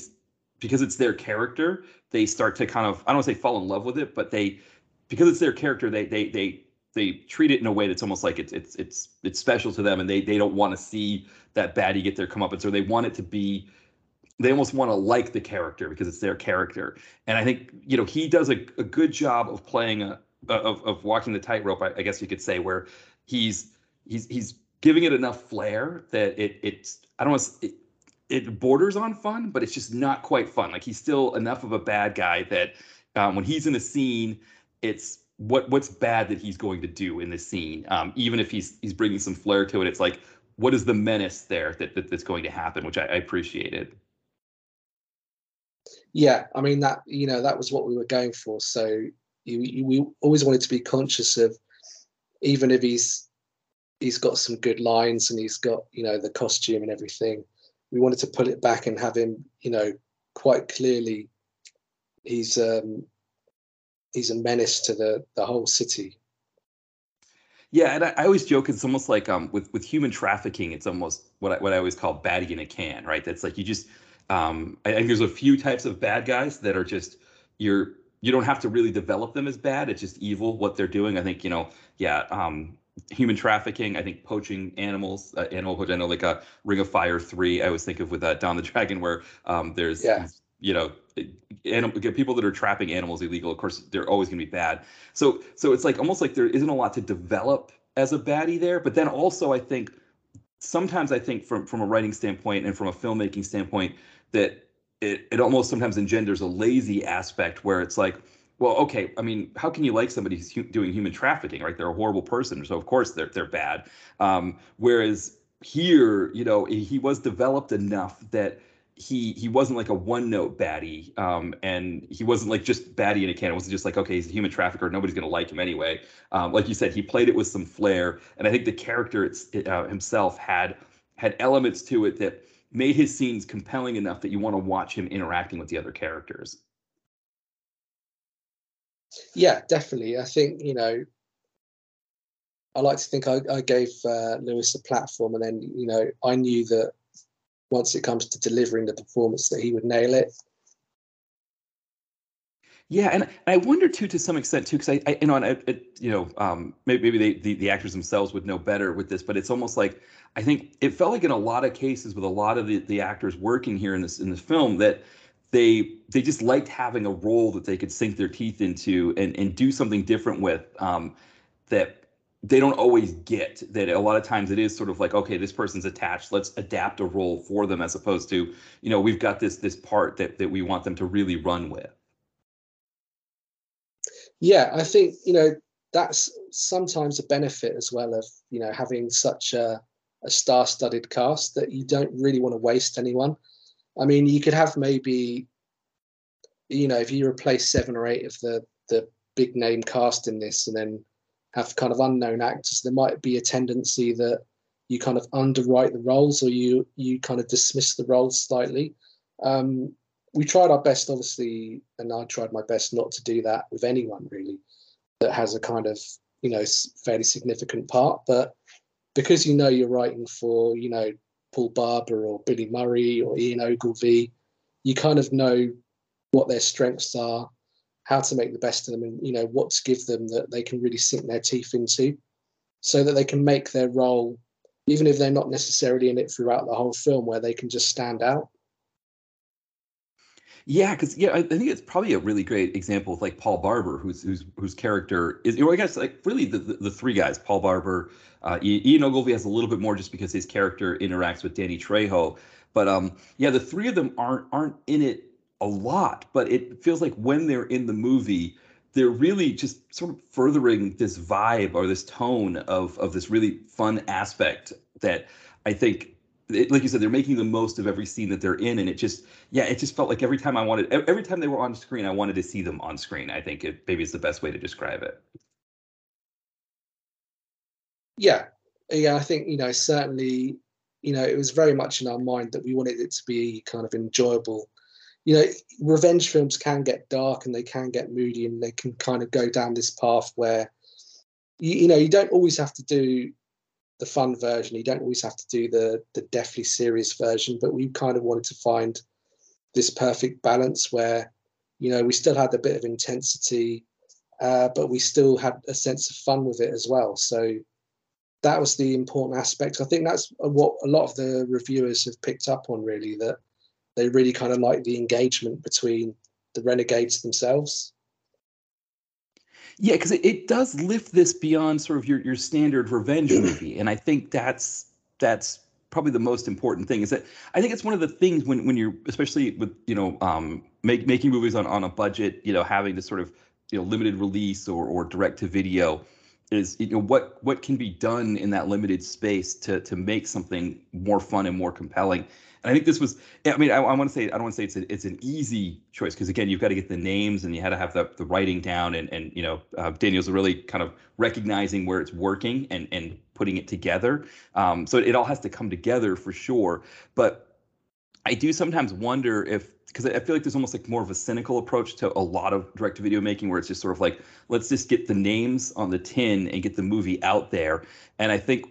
because it's their character, they start to kind of I don't want to say fall in love with it, but they because it's their character, they they they they treat it in a way that's almost like it's it's it's it's special to them, and they they don't want to see that baddie get their comeuppance, or they want it to be. They almost want to like the character because it's their character, and I think you know he does a, a good job of playing a of of walking the tightrope. I, I guess you could say where he's he's he's giving it enough flair that it it's I don't to. It, it borders on fun, but it's just not quite fun. Like he's still enough of a bad guy that um, when he's in a scene, it's what what's bad that he's going to do in this scene. Um, even if he's he's bringing some flair to it, it's like what is the menace there that, that that's going to happen, which I, I appreciated. Yeah, I mean that you know that was what we were going for. So you, you, we always wanted to be conscious of, even if he's he's got some good lines and he's got you know the costume and everything, we wanted to pull it back and have him you know quite clearly he's um he's a menace to the the whole city. Yeah, and I, I, always joke it's almost like um with with human trafficking, it's almost what I, what I always call baddie in a can, right? That's like you just um I think there's a few types of bad guys that are just you're you don't have to really develop them as bad. It's just evil what they're doing. I think you know, yeah, um, human trafficking. I think poaching animals, uh, animal poaching. I know like a uh, Ring of Fire three. I always think of with uh, Don the Dragon, where um, there's yeah. you know animal people that are trapping animals illegal. Of course, they're always going to be bad. So so it's like almost like there isn't a lot to develop as a baddie there. But then also I think sometimes I think from from a writing standpoint and from a filmmaking standpoint that it, it almost sometimes engenders a lazy aspect where it's like, well, okay, I mean, how can you like somebody who's hu- doing human trafficking, right? They're a horrible person, so of course they're they're bad. Um, whereas here, you know, he was developed enough that he he wasn't like a one note baddie, um, and he wasn't like just baddie in a can. It wasn't just like okay, he's a human trafficker, nobody's gonna like him anyway. Um, like you said, he played it with some flair, and I think the character it's, uh, himself had had elements to it that made his scenes compelling enough that you want to watch him interacting with the other characters. Yeah, definitely. I think you know, I like to think I, I gave uh, Louis a platform, and then you know, I knew that once it comes to delivering the performance, that he would nail it. Yeah, and I wonder too, to some extent too, because I, I, you know, and I, you know, um, maybe, maybe they, the the actors themselves would know better with this, but it's almost like I think it felt like in a lot of cases with a lot of the, the actors working here in this in this film that they they just liked having a role that they could sink their teeth into and and do something different with um, that they don't always get that a lot of times it is sort of like okay this person's attached let's adapt a role for them as opposed to you know we've got this this part that that we want them to really run with yeah i think you know that's sometimes a benefit as well of you know having such a a star-studded cast that you don't really want to waste anyone. I mean, you could have maybe, you know, if you replace seven or eight of the the big name cast in this, and then have kind of unknown actors, there might be a tendency that you kind of underwrite the roles or you you kind of dismiss the roles slightly. Um, we tried our best, obviously, and I tried my best not to do that with anyone really that has a kind of you know fairly significant part, but because you know you're writing for you know Paul Barber or Billy Murray or Ian Ogilvy, you kind of know what their strengths are, how to make the best of them, and you know what to give them that they can really sink their teeth into, so that they can make their role, even if they're not necessarily in it throughout the whole film, where they can just stand out. Yeah, because yeah, I think it's probably a really great example of like Paul Barber, whose whose whose character is. You know, I guess like really the, the, the three guys, Paul Barber, uh, Ian Ogilvy has a little bit more just because his character interacts with Danny Trejo, but um, yeah, the three of them aren't aren't in it a lot, but it feels like when they're in the movie, they're really just sort of furthering this vibe or this tone of of this really fun aspect that I think it, like you said, they're making the most of every scene that they're in, and it just, yeah, it just felt like every time I wanted, every time they were on screen, I wanted to see them on screen. I think it maybe is the best way to describe it. Yeah, yeah, I think you know certainly, you know, it was very much in our mind that we wanted it to be kind of enjoyable. You know, revenge films can get dark and they can get moody, and they can kind of go down this path where, you, you know, you don't always have to do the fun version. You don't always have to do the the deathly serious version, but we kind of wanted to find this perfect balance where, you know, we still had a bit of intensity, uh, but we still had a sense of fun with it as well. So that was the important aspect. I think that's what a lot of the reviewers have picked up on, really, that they really kind of like the engagement between the renegades themselves. Yeah, because it, it does lift this beyond sort of your your standard revenge [CLEARS THROAT] movie, and I think that's that's probably the most important thing is that I think it's one of the things when when you're especially with you know um, make, making movies on on a budget, you know, having to sort of you know limited release or or direct to video is you know what what can be done in that limited space to to make something more fun and more compelling and I think this was, I mean, I, I want to say, I don't want to say it's a, it's an easy choice because again, you've got to get the names and you had to have the, the writing down and and you know, uh, Daniel's really kind of recognizing where it's working and and putting it together. Um, so it, it all has to come together for sure. But I do sometimes wonder if because I feel like there's almost like more of a cynical approach to a lot of direct to video making where it's just sort of like let's just get the names on the tin and get the movie out there. And I think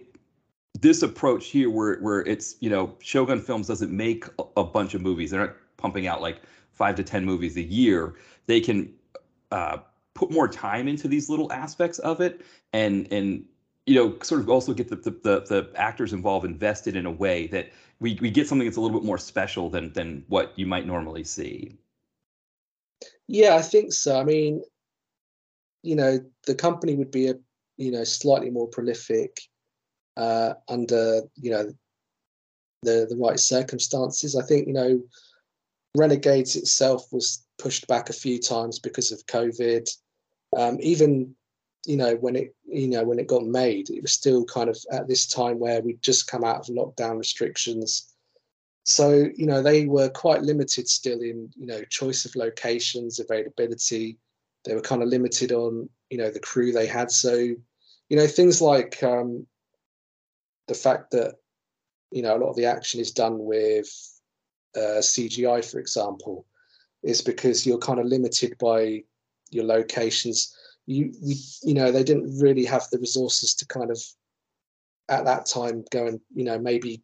this approach here where where it's you know Shogun Films doesn't make a, bunch of movies. They're not pumping out like five to ten movies a year. They can uh, put more time into these little aspects of it and and you know sort of also get the, the the, the actors involved invested in a way that we, we get something that's a little bit more special than than what you might normally see yeah i think so i mean you know the company would be a you know slightly more prolific uh under you know the the right circumstances. I think you know renegades itself was pushed back a few times because of covid. Um, even you know when it you know when it got made it was still kind of at this time where we'd just come out of lockdown restrictions. So you know they were quite limited still in you know choice of locations availability. They were kind of limited on you know the crew they had. So you know things like um the fact that you know a lot of the action is done with uh, cgi for example is because you're kind of limited by your locations. You we, you know they didn't really have the resources to kind of at that time go and you know maybe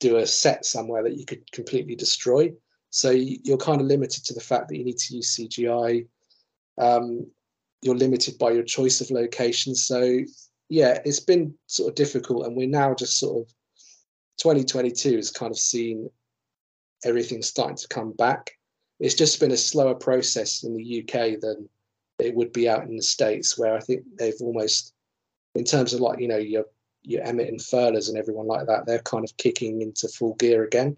do a set somewhere that you could completely destroy. So you're kind of limited to the fact that you need to use cgi um, you're limited by your choice of locations so yeah it's been sort of difficult and we're now just sort of 2022 has kind of seen everything starting to come back it's just been a slower process in the uk than it would be out in the states where I think they've almost, in terms of like you know your your Emmett and Furla's and everyone like that, they're kind of kicking into full gear again.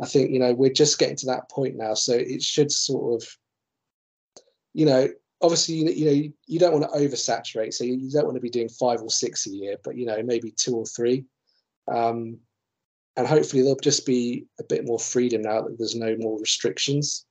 I think you know we're just getting to that point now, so it should sort of, you know, obviously you, know you, don't want to oversaturate, so you, you, don't want to be doing five or six a year, but you know maybe two or three, um, and hopefully there'll just be a bit more freedom now that there's no more restrictions.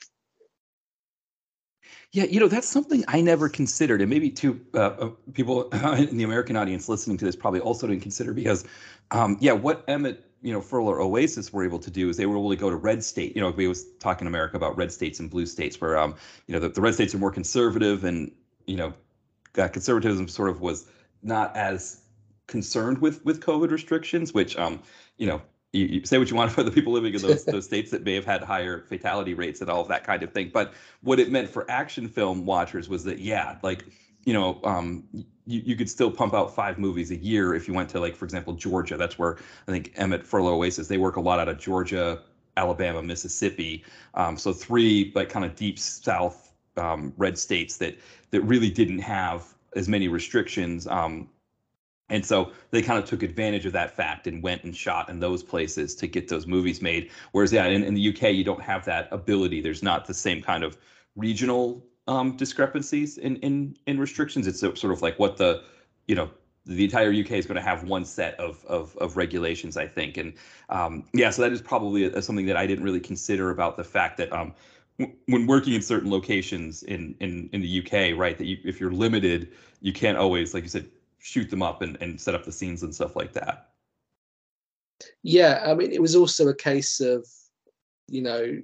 Yeah, you know, that's something I never considered. And maybe two uh, uh people [LAUGHS] in the American audience listening to this probably also didn't consider because, um, yeah, what Emmett, you know, Furla Oasis were able to do is they were able to go to red state. You know, we was talking in America about red states and blue states where, um, you know, the, the red states are more conservative and, you know, conservatism sort of was not as concerned with with COVID restrictions, which, um, you know, you, you, say what you want [LAUGHS] for the people living in those, [LAUGHS] those states that may have had higher fatality rates and all of that kind of thing. But what it meant for action film watchers was that, yeah, like, you know, um, you, you could still pump out five movies a year if you went to, like, for example, Georgia. That's where I think Emmett Furla Oasis, they work a lot out of Georgia, Alabama, Mississippi. Um, so three, like, kind of deep South um, red states that that really didn't have as many restrictions um, and so they kind of took advantage of that fact and went and shot in those places to get those movies made. Whereas, yeah, in, in the UK, you don't have that ability. There's not the same kind of regional um, discrepancies in, in in restrictions. It's sort of like what the, you know, the entire UK is going to have one set of of, of regulations, I think. And um, yeah, so that is probably a, something that I didn't really consider about the fact that um, when working in certain locations in in in the UK, right, that you, if you're limited, you can't always, like you said, shoot them up and, and set up the scenes and stuff like that. Yeah, I mean, it was also a case of, you know,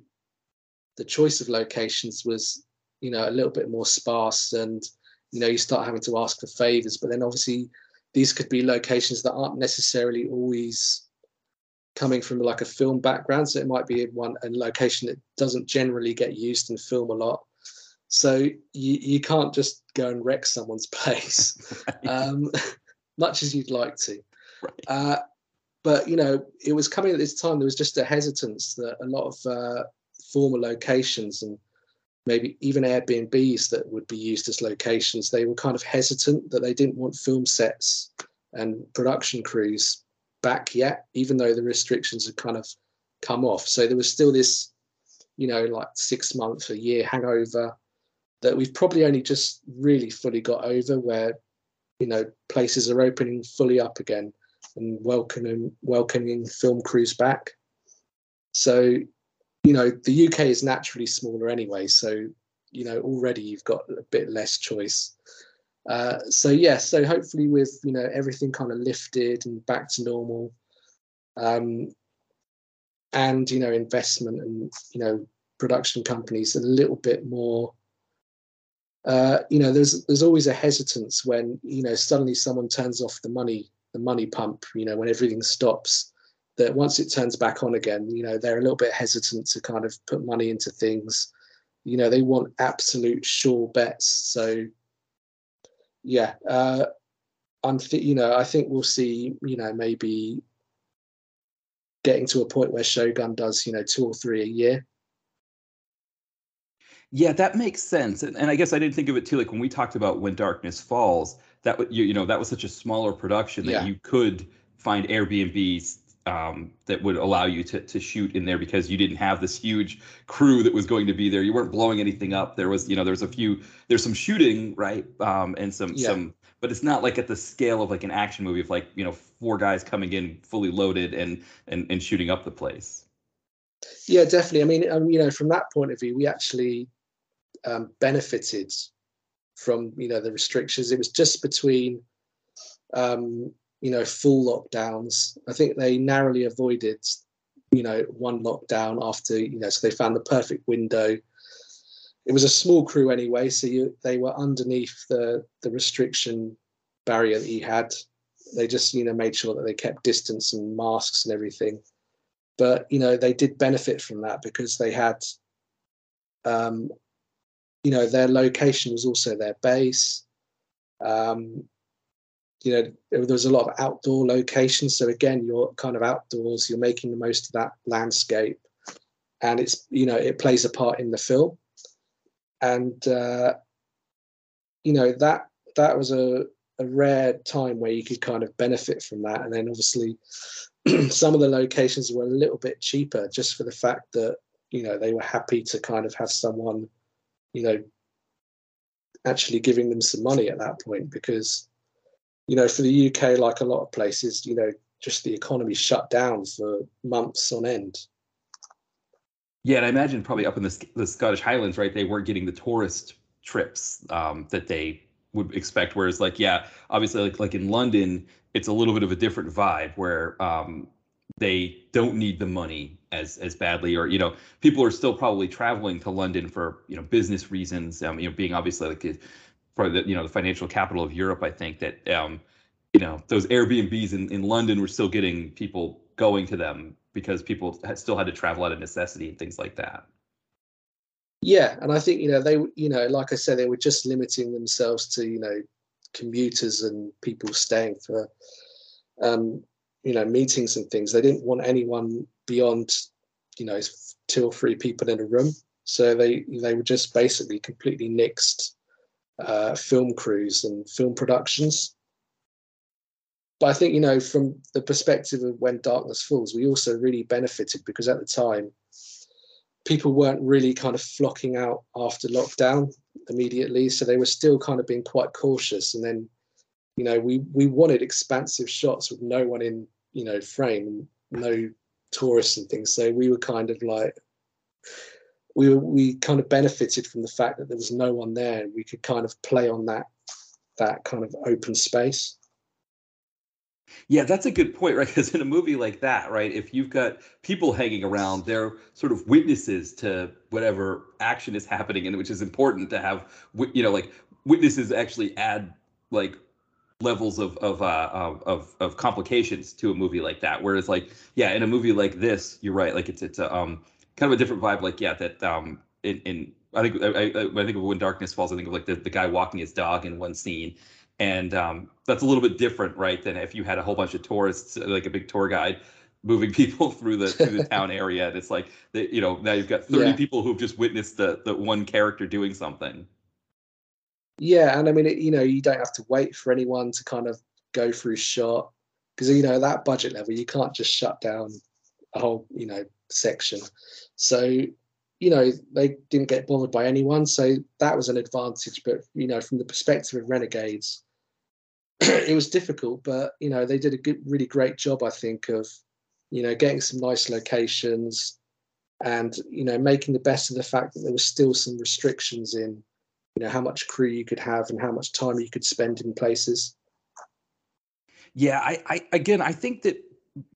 the choice of locations was, you know, a little bit more sparse and, you know, you start having to ask for favors. But then obviously, these could be locations that aren't necessarily always coming from like a film background. So it might be one a location that doesn't generally get used in film a lot. So you, you can't just go and wreck someone's [LAUGHS] place, [LAUGHS] um, [LAUGHS] much as you'd like to. Right. Uh, but you know, it was coming at this time. There was just a hesitance that a lot of uh, former locations and maybe even Airbnbs that would be used as locations, they were kind of hesitant that they didn't want film sets and production crews back yet, even though the restrictions had kind of come off. So there was still this, you know, like six month, a year hangover that we've probably only just really fully got over where you know places are opening fully up again and welcoming welcoming film crews back so you know the uk is naturally smaller anyway so you know already you've got a bit less choice uh, so yeah so hopefully with you know everything kind of lifted and back to normal um, and you know investment and you know production companies a little bit more. Uh, you know, there's there's always a hesitance when you know suddenly someone turns off the money the money pump. You know, when everything stops, that once it turns back on again, you know, they're a little bit hesitant to kind of put money into things. You know, they want absolute sure bets. So, yeah, uh, I'm, th- you know, I think we'll see, you know, maybe getting to a point where Shogun does, you know, two or three a year. Yeah, that makes sense. And, and I guess I didn't think of it too. Like when we talked about When Darkness Falls, that you, you know, that was such a smaller production that yeah. you could find Airbnbs um, that would allow you to, to shoot in there because you didn't have this huge crew that was going to be there. You weren't blowing anything up. There was, you know, there's a few, there's some shooting, right? Um, and some, yeah. some, but it's not like at the scale of like an action movie of like, you know, four guys coming in fully loaded and, and, and shooting up the place. Yeah, definitely. I mean, um, you know, from that point of view, we actually um, benefited from, you know, the restrictions. It was just between, um, you know, full lockdowns. I think they narrowly avoided, you know, one lockdown after, you know, so they found the perfect window. It was a small crew anyway, so you, they were underneath the the restriction barrier that he had. They just, you know, made sure that they kept distance and masks and everything. But you know, they did benefit from that because they had, um, you know, their location was also their base. Um, you know there's a lot of outdoor locations. So again you're kind of outdoors you're making the most of that landscape. And it's you know it plays a part in the film. And uh, you know that that was a, a rare time where you could kind of benefit from that. And then obviously [CLEARS THROAT] some of the locations were a little bit cheaper just for the fact that you know they were happy to kind of have someone you know actually giving them some money at that point because you know, for the UK, like a lot of places, you know, just the economy shut down for months on end. Yeah, and I imagine probably up in the, the Scottish Highlands, right? They weren't getting the tourist trips um, that they would expect. Whereas, like, yeah, obviously, like like in London, it's a little bit of a different vibe where um, they don't need the money as as badly, or you know, people are still probably traveling to London for you know business reasons. Um, you know, being obviously like probably the you know the financial capital of Europe. I think that um, you know those Airbnbs in, in London were still getting people going to them because people had, still had to travel out of necessity and things like that. Yeah, and I think you know they you know like I said they were just limiting themselves to you know commuters and people staying for um, you know meetings and things. They didn't want anyone beyond you know two or three people in a room. So they they were just basically completely nixed uh, film crews and film productions. But I think, you know, from the perspective of when darkness falls, we also really benefited because at the time, people weren't really kind of flocking out after lockdown immediately. So they were still kind of being quite cautious. And then, you know, we, we wanted expansive shots with no one in, you know, frame, no tourists and things. So we were kind of like, we we kind of benefited from the fact that there was no one there. We could kind of play on that that kind of open space. Yeah, that's a good point, right? Because in a movie like that, right, if you've got people hanging around, they're sort of witnesses to whatever action is happening, and which is important to have, you know, like witnesses actually add like levels of of uh of of complications to a movie like that. Whereas, like, yeah, in a movie like this, you're right, like it's it's a um kind of a different vibe. Like yeah, that um in in I think I, I, I think of when darkness falls. I think of like the, the guy walking his dog in one scene, and um, that's a little bit different, right? Than if you had a whole bunch of tourists, like a big tour guide, [LAUGHS] moving people [LAUGHS] through the through the town [LAUGHS] area. And it's like that, you know now you've got thirty yeah. people who've just witnessed the the one character doing something. Yeah, and I mean, it, you know, you don't have to wait for anyone to kind of go through shot because you know that budget level, you can't just shut down a whole you know section. So, you know, they didn't get bothered by anyone. So that was an advantage. But, you know, from the perspective of Renegades, [CLEARS THROAT] it was difficult, but, you know, they did a good, really great job, I think, of, you know, getting some nice locations and, you know, making the best of the fact that there was still some restrictions in, you know, how much crew you could have and how much time you could spend in places. Yeah, I, I again, I think that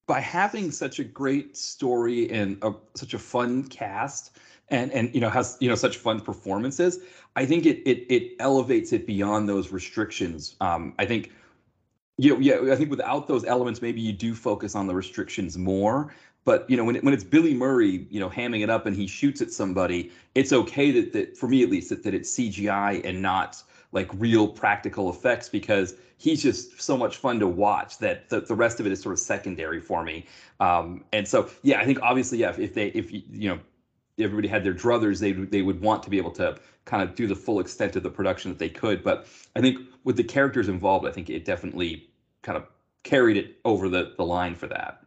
by having such a great story and a, such a fun cast and and you know has you know such fun performances. I think it it it elevates it beyond those restrictions. Um, I think you know, yeah, I think without those elements, maybe you do focus on the restrictions more. But you know, when it, when it's Billy Murray, you know, hamming it up and he shoots at somebody, it's okay that that for me at least that, that it's CGI and not like real practical effects because he's just so much fun to watch that the, the rest of it is sort of secondary for me. Um, and so yeah, I think obviously yeah, if, if they if you know everybody had their druthers, they they would want to be able to kind of do the full extent of the production that they could. But I think with the characters involved, I think it definitely kind of carried it over the the line for that.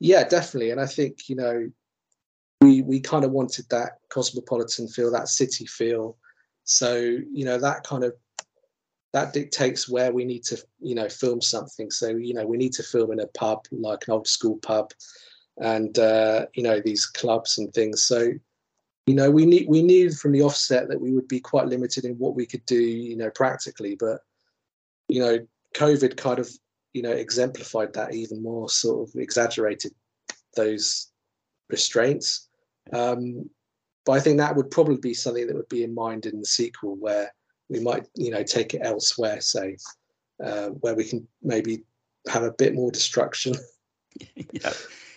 Yeah, definitely, and I think you know we we kind of wanted that cosmopolitan feel, that city feel. So you know that kind of that dictates where we need to you know film something. So you know we need to film in a pub like an old school pub and uh, you know these clubs and things. So you know we need we knew from the offset that we would be quite limited in what we could do, you know, practically. But you know, COVID kind of you know exemplified that even more, sort of exaggerated those restraints. Um, but I think that would probably be something that would be in mind in the sequel, where we might you know take it elsewhere, say, uh, where we can maybe have a bit more destruction. [LAUGHS] yeah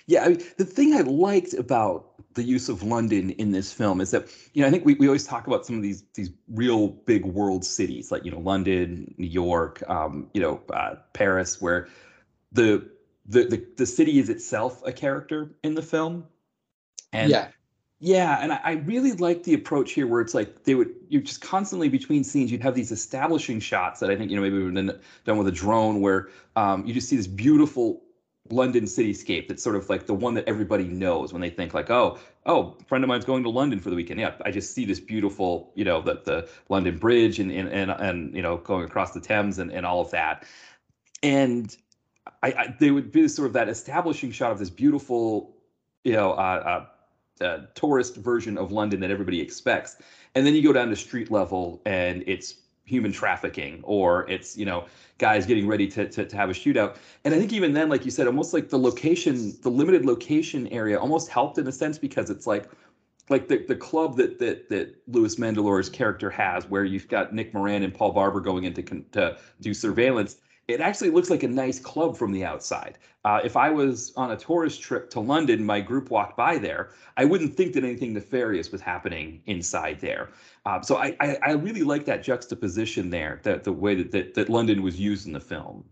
yeah, I mean, the thing I liked about the use of London in this film is that you know I think we, we always talk about some of these these real big world cities like you know London, New York, um, you know uh, Paris, where the, the the the city is itself a character in the film, and yeah. Yeah, and I, I really like the approach here, where it's like they would you're just constantly between scenes, you'd have these establishing shots that I think you know maybe have been done with a drone, where um, you just see this beautiful London cityscape that's sort of like the one that everybody knows when they think like, oh, oh, friend of mine's going to London for the weekend. Yeah, I just see this beautiful, you know, the the London Bridge and and and, and you know going across the Thames and, and all of that. And I, I they would be sort of that establishing shot of this beautiful, you know, uh, uh, uh, tourist version of London that everybody expects. And then you go down to street level and it's human trafficking or it's you know guys getting ready to, to, to have a shootout and i think even then like you said almost like the location the limited location area almost helped in a sense because it's like like the, the club that that that Louis Mandylor's character has, where you've got Nick Moran and Paul Barber going in to, to do surveillance, it actually looks like a nice club from the outside. Uh, if I was on a tourist trip to London, my group walked by there, I wouldn't think that anything nefarious was happening inside there. Um, so I, I, I, really like that juxtaposition there, that the way that, that, that London was used in the film.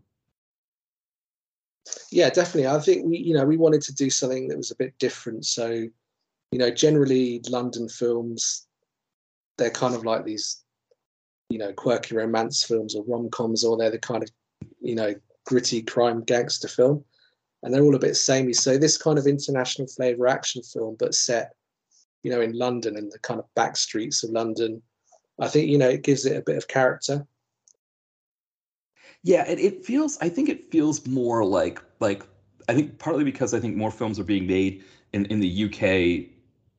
Yeah, definitely. I think we, you know, we wanted to do something that was a bit different. So, you know, generally London films, they're kind of like these, you know, quirky romance films or rom coms, or they're the kind of you know, gritty crime gangster film. And they're all a bit samey. So this kind of international flavour action film, but set, you know, in London in the kind of back streets of London, I think, you know, it gives it a bit of character. Yeah, it, it feels I think it feels more like like I think partly because I think more films are being made in, in the UK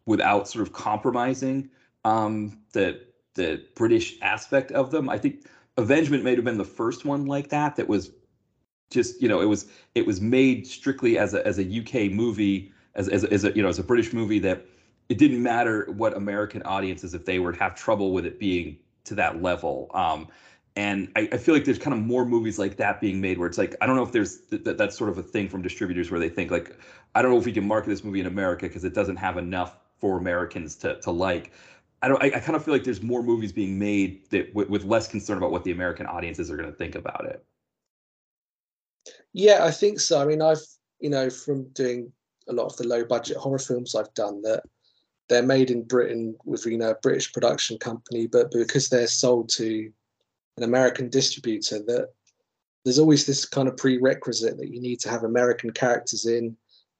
without sort of compromising um, the the British aspect of them. I think Avengement may have been the first one like that that was just you know it was it was made strictly as a as a UK movie as as, as a you know as a British movie that it didn't matter what American audiences if they would have trouble with it being to that level. Um, and I, I, feel like there's kind of more movies like that being made where it's like I don't know if there's th- th- that's sort of a thing from distributors where they think like I don't know if we can market this movie in America because it doesn't have enough for Americans to to like. I don't. I, I, kind of feel like there's more movies being made that w- with less concern about what the American audiences are going to think about it. Yeah, I think so. I mean, I've you know from doing a lot of the low budget horror films I've done that they're made in Britain with you know a British production company, but because they're sold to an American distributor, that there's always this kind of prerequisite that you need to have American characters in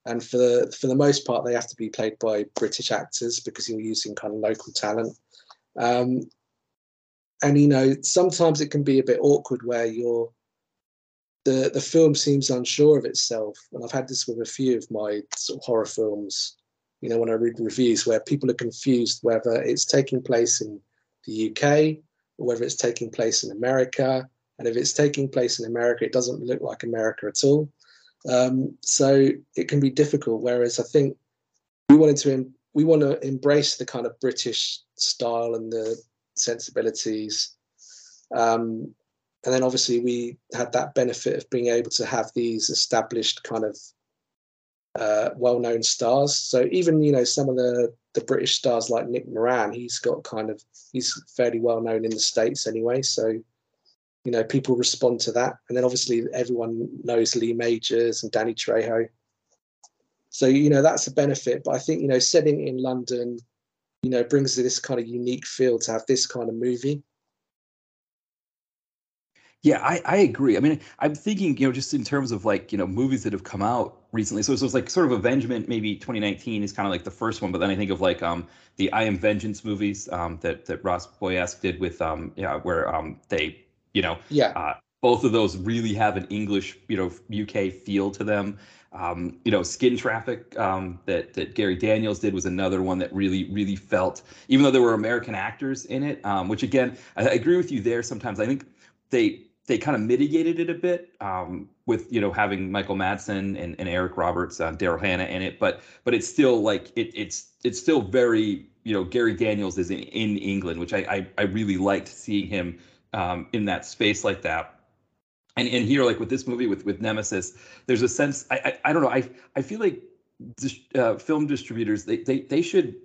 and for the for the most part, they have to be played by British actors because you're using kind of local talent. Um, and you know, sometimes it can be a bit awkward where you're the the film seems unsure of itself, and I've had this with a few of my sort of horror films. You know, when I read reviews, where people are confused whether it's taking place in the UK or whether it's taking place in America. And if it's taking place in America, it doesn't look like America at all. Um, so it can be difficult. Whereas I think we wanted to we want to embrace the kind of British style and the sensibilities. Um, and then obviously we had that benefit of being able to have these established kind of uh, well-known stars. So even you know some of the the British stars like Nick Moran, he's got kind of he's fairly well known in the states anyway. So you know people respond to that, and then obviously everyone knows Lee Majors and Danny Trejo. So you know that's a benefit. But I think you know setting in London, you know, brings this kind of unique feel to have this kind of movie. Yeah, I, I agree. I mean, I'm thinking, you know, just in terms of like, you know, movies that have come out recently. So, so it's like sort of Avengement, maybe 2019 is kind of like the first one, but then I think of like um the I Am Vengeance movies um that that Ross Boyask did with um yeah where um they you know yeah uh, both of those really have an English you know UK feel to them. Um, you know, Skin Traffic um, that that Gary Daniels did was another one that really really felt, even though there were American actors in it, um, which again I, I agree with you there. Sometimes I think they they kind of mitigated it a bit um, with you know having Michael Madsen and, and Eric Roberts, uh, Daryl Hannah in it, but but it's still like it, it's it's still very you know Gary Daniels is in, in England, which I, I, I really liked seeing him um, in that space like that. And and here like with this movie with with Nemesis, there's a sense I I, I don't know I I feel like uh, film distributors they, they they should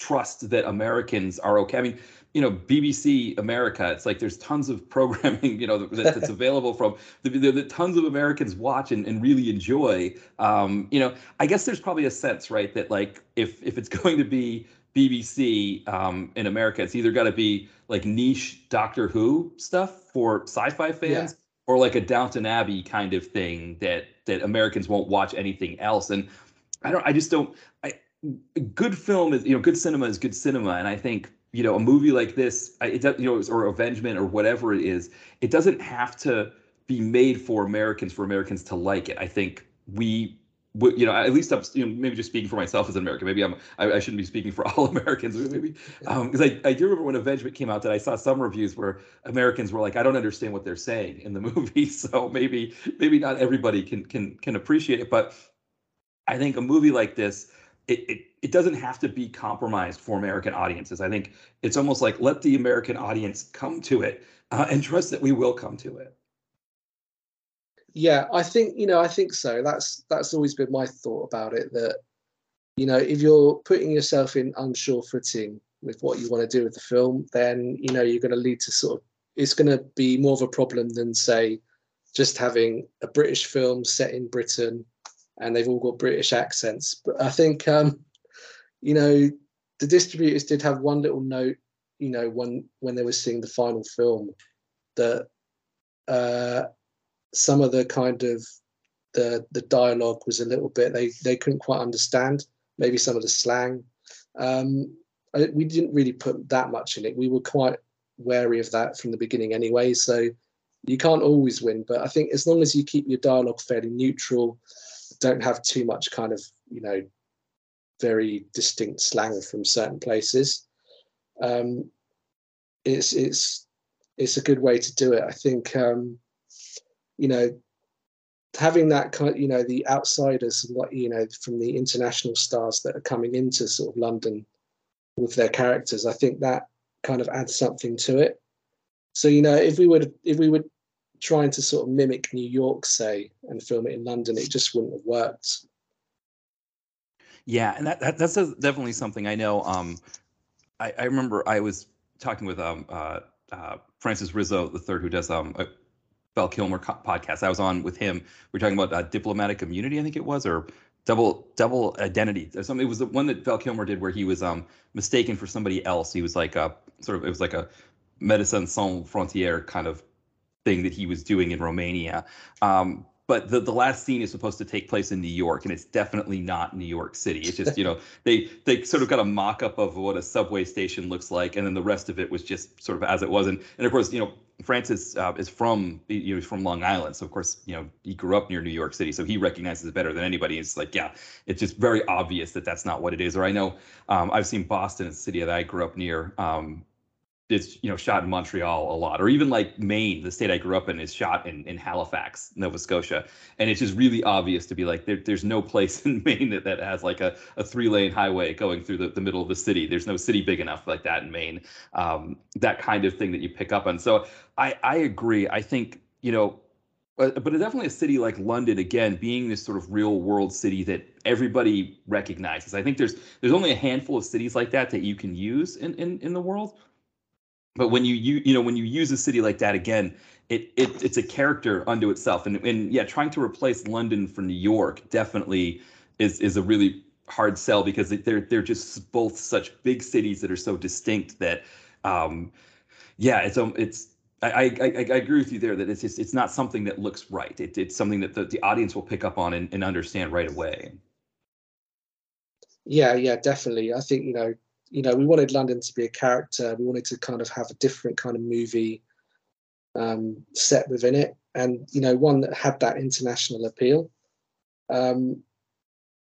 trust that Americans are okay. I mean, you know BBC America. It's like there's tons of programming, [LAUGHS] you know, that, that's [LAUGHS] available from the, the, the, tons of Americans watch and, and really enjoy. Um, you know, I guess there's probably a sense, right, that like if if it's [LAUGHS] going to be BBC um, in America, it's either got to be like niche Doctor Who stuff for sci-fi fans, yeah. or like a Downton Abbey kind of thing that that Americans won't watch anything else. And I don't, I just don't. I good film is you know good cinema is good cinema, and I think you know a movie like this it does you know or avengement or whatever it is it doesn't have to be made for americans for americans to like it i think we you know, at least I'm, you know, maybe just speaking for myself as an American. Maybe I'm, I, I shouldn't be speaking for [LAUGHS] all Americans. Maybe because um, I, I do remember when Avengement came out that I saw some reviews where Americans were like, I don't understand what they're saying in the [LAUGHS] movie. [LAUGHS] So maybe, maybe not everybody can can can appreciate it. But I think a movie like this, it, it it doesn't have to be compromised for American audiences. I think it's almost like let the American audience come to it uh, and trust that we will come to it. Yeah, I think you know, I think so. That's that's always been my thought about it. That you know, if you're putting yourself in unsure footing with what you want to do with the film, then you know you're going to lead to sort of it's going to be more of a problem than say just having a British film set in Britain and they've all got British accents. But I think um, you know, the distributors did have one little note, you know, when when they were seeing the final film, that uh, some of the kind of the the dialogue was a little bit they they couldn't quite understand maybe some of the slang. Um, I, we didn't really put that much in it. We were quite wary of that from the beginning anyway. So you can't always win, but I think as long as you keep your dialogue fairly neutral, don't have too much kind of you know very distinct slang from certain places. Um, it's it's it's a good way to do it. I think um, you know having that kind, you know, the outsiders, what you know, from the international stars that are coming into sort of London with their characters. I think that kind of adds something to it. So you know, if we were if we were trying to sort of mimic New York, say, and film it in London, it just wouldn't have worked. Yeah, and that, that that's definitely something I know. Um, I, I remember I was talking with um uh, uh Francis Rizzo the third, who does um a Val Kilmer co- podcast. I was on with him. We are talking about uh, diplomatic immunity, I think it was, or double double identity. Or something. It was the one that Val Kilmer did where he was um mistaken for somebody else. He was like a sort of it was like a medicine Sans Frontières kind of thing that he was doing in Romania. Um, but the, the last scene is supposed to take place in New York, and it's definitely not New York City. It's just you know [LAUGHS] they they sort of got a mock up of what a subway station looks like, and then the rest of it was just sort of as it was. And, and of course, you know Francis uh, is from you know he's from Long Island, so of course you know he grew up near New York City, so he recognizes it better than anybody. It's like yeah, it's just very obvious that that's not what it is. Or I know um, I've seen Boston, a city that I grew up near. Um, is you know shot in Montreal a lot, or even like Maine, the state I grew up in, is shot in, in Halifax, Nova Scotia, and it's just really obvious to be like there, there's no place [LAUGHS] in Maine that, that has like a, a three lane highway going through the, the middle of the city. There's no city big enough like that in Maine. Um, that kind of thing that you pick up on. So I I agree. I think you know. But, but definitely a city like London, again, being this sort of real world city that everybody recognizes. I think there's there's only a handful of cities like that that you can use in, in, in the world but when you you you know when you use a city like that again it, it it's a character unto itself and and yeah trying to replace london for new york definitely is is a really hard sell because they're they're just both such big cities that are so distinct that um yeah it's um it's I, I, I agree with you there that it's just, it's not something that looks right. It, it's something that the, the audience will pick up on and, and understand right away. Yeah, yeah, definitely. I think you know you know, we wanted London to be a character. We wanted to kind of have a different kind of movie um, set within it, and you know, one that had that international appeal. Um,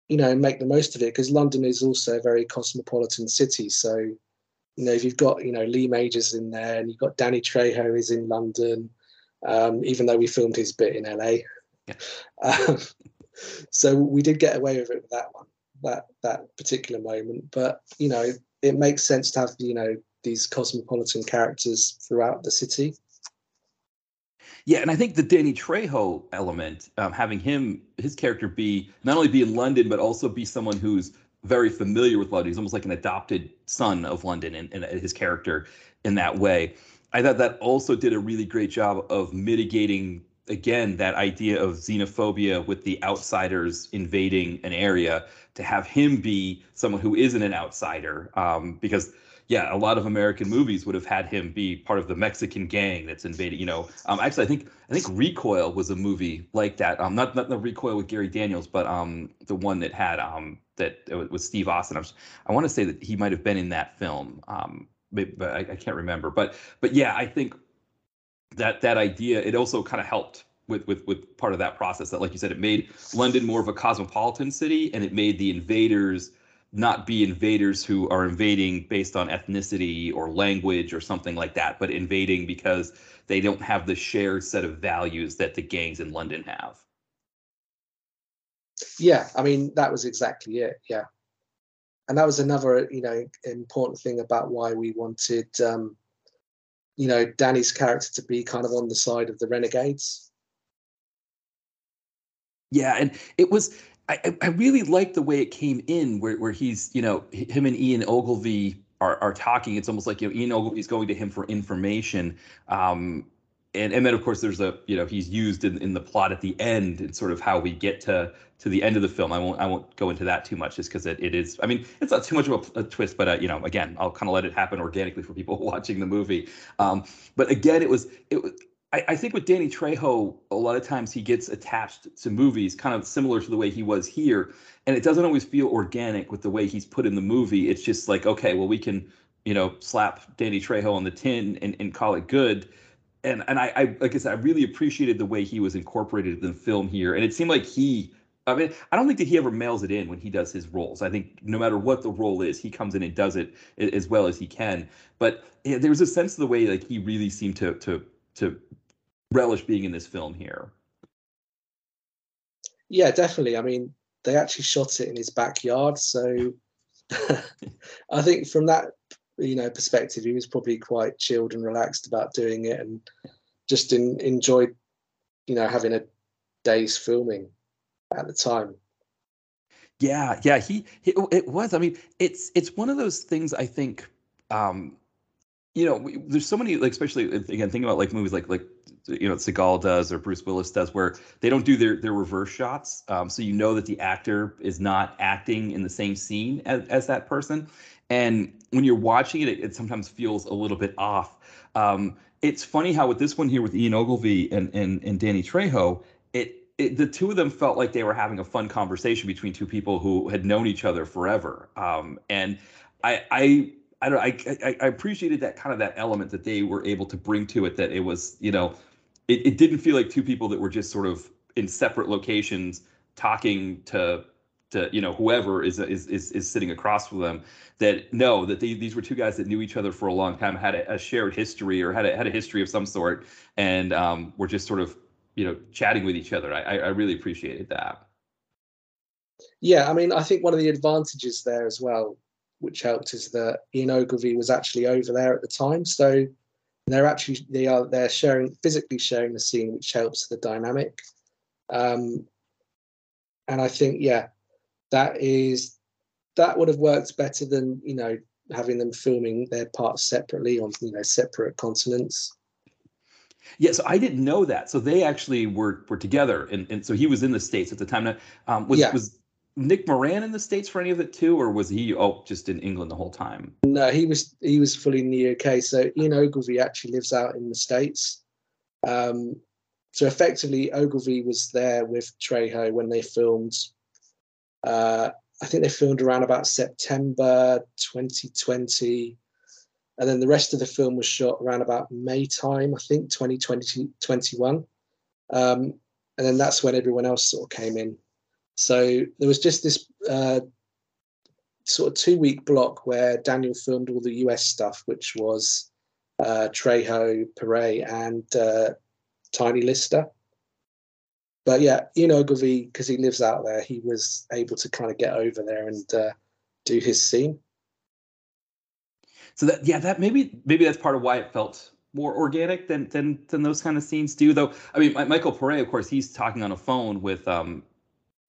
you know, make the most of it because London is also a very cosmopolitan city. So, you know, if you've got you know Lee Majors in there, and you've got Danny Trejo is in London, um, even though we filmed his bit in LA. Yeah. [LAUGHS] Um, so we did get away with it with that one, that that particular moment. But you know, it makes sense to have you know these cosmopolitan characters throughout the city. Yeah, and I think the Danny Trejo element, um, having him his character be not only be in London but also be someone who's very familiar with London. He's almost like an adopted son of London, and, and his character in that way. I thought that also did a really great job of mitigating again that idea of xenophobia with the outsiders invading an area to have him be someone who isn't an outsider um, because yeah a lot of american movies would have had him be part of the mexican gang that's invading you know. Um, actually i think i think recoil was a movie like that. Um, not not the recoil with gary daniels but um, the one that had um, that was steve austin. I, I want to say that he might have been in that film um, but I, I can't remember. But but yeah i think that that idea it also kind of helped with with with part of that process that like you said it made london more of a cosmopolitan city and it made the invaders not be invaders who are invading based on ethnicity or language or something like that but invading because they don't have the shared set of values that the gangs in london have. Yeah i mean that was exactly it yeah. And that was another you know important thing about why we wanted um you know Danny's character to be kind of on the side of the renegades. Yeah, and it was I, I really liked the way it came in where where he's, you know, him and Ian Ogilvy are, are talking. It's almost like you know Ian Ogilvy's going to him for information. Um, and and then of course there's a you know he's used in, in the plot at the end and sort of how we get to to the end of the film. I won't I won't go into that too much just because it, it is I mean it's not too much of a, a twist, but uh, you know again I'll kind of let it happen organically for people [LAUGHS] watching the movie. Um, but again it was it was. I, I think with Danny Trejo, a lot of times he gets attached to movies, kind of similar to the way he was here, and it doesn't always feel organic with the way he's put in the movie. It's just like, okay, well, we can, you know, slap Danny Trejo on the tin and, and call it good and and I, I like I said, I really appreciated the way he was incorporated in the film here, and it seemed like he. I mean, I don't think that he ever mails it in when he does his roles. I think no matter what the role is, he comes in and does it as well as he can. But yeah, there was a sense of the way like he really seemed to to to relish being in this film here. Yeah, definitely. I mean, they actually shot it in his backyard, so [LAUGHS] I think from that you know perspective, he was probably quite chilled and relaxed about doing it, and just in, enjoyed you know having a day's filming at the time. Yeah, yeah, he, he it was. I mean, it's it's one of those things. I think, um, you know, we, there's so many like, especially again, thinking about like movies like like you know Seagal does or Bruce Willis does, where they don't do their their reverse shots, um, so you know that the actor is not acting in the same scene as, as that person. And when you're watching it, it, it sometimes feels a little bit off. Um, it's funny how with this one here with Ian Ogilvy and and, and Danny Trejo, it, it, the two of them felt like they were having a fun conversation between two people who had known each other forever. Um, and I I I don't I, I, appreciated that kind of that element that they were able to bring to it. That it was you know, it, it didn't feel like two people that were just sort of in separate locations talking to to you know whoever is is is, is sitting across from them that know that they, these were two guys that knew each other for a long time, had a, a shared history or had a had a history of some sort, and um, were just sort of you know chatting with each other. I I really appreciated that. Yeah, I mean, I think one of the advantages there as well, which helped, is that Ian Ogilvy was actually over there at the time, so they're actually they are they're sharing physically sharing the scene, which helps the dynamic. Um, and I think yeah, that is that would have worked better than you know having them filming their parts separately on you know separate continents. Yeah, so I didn't know that. So they actually were were together, and, and so he was in the states at the time. Now, um, was yeah. was Nick Moran in the states for any of it too, or was he oh just in England the whole time? No, he was he was fully in the UK. So Ian Ogilvy actually lives out in the states. Um, so effectively, Ogilvy was there with Trejo when they filmed. Uh, I think they filmed around about September 2020, and then the rest of the film was shot around about May time, I think 2020 21. Um, and then that's when everyone else sort of came in. So there was just this uh, sort of two week block where Daniel filmed all the US stuff, which was uh, Trejo, Paré, and uh, Tiny Lister. But yeah, Ian Ogilvy, because he lives out there, he was able to kind of get over there and uh, do his scene. So that yeah, that maybe maybe that's part of why it felt more organic than than than those kind of scenes do. Though I mean, Michael Paré, of course, he's talking on a phone with um,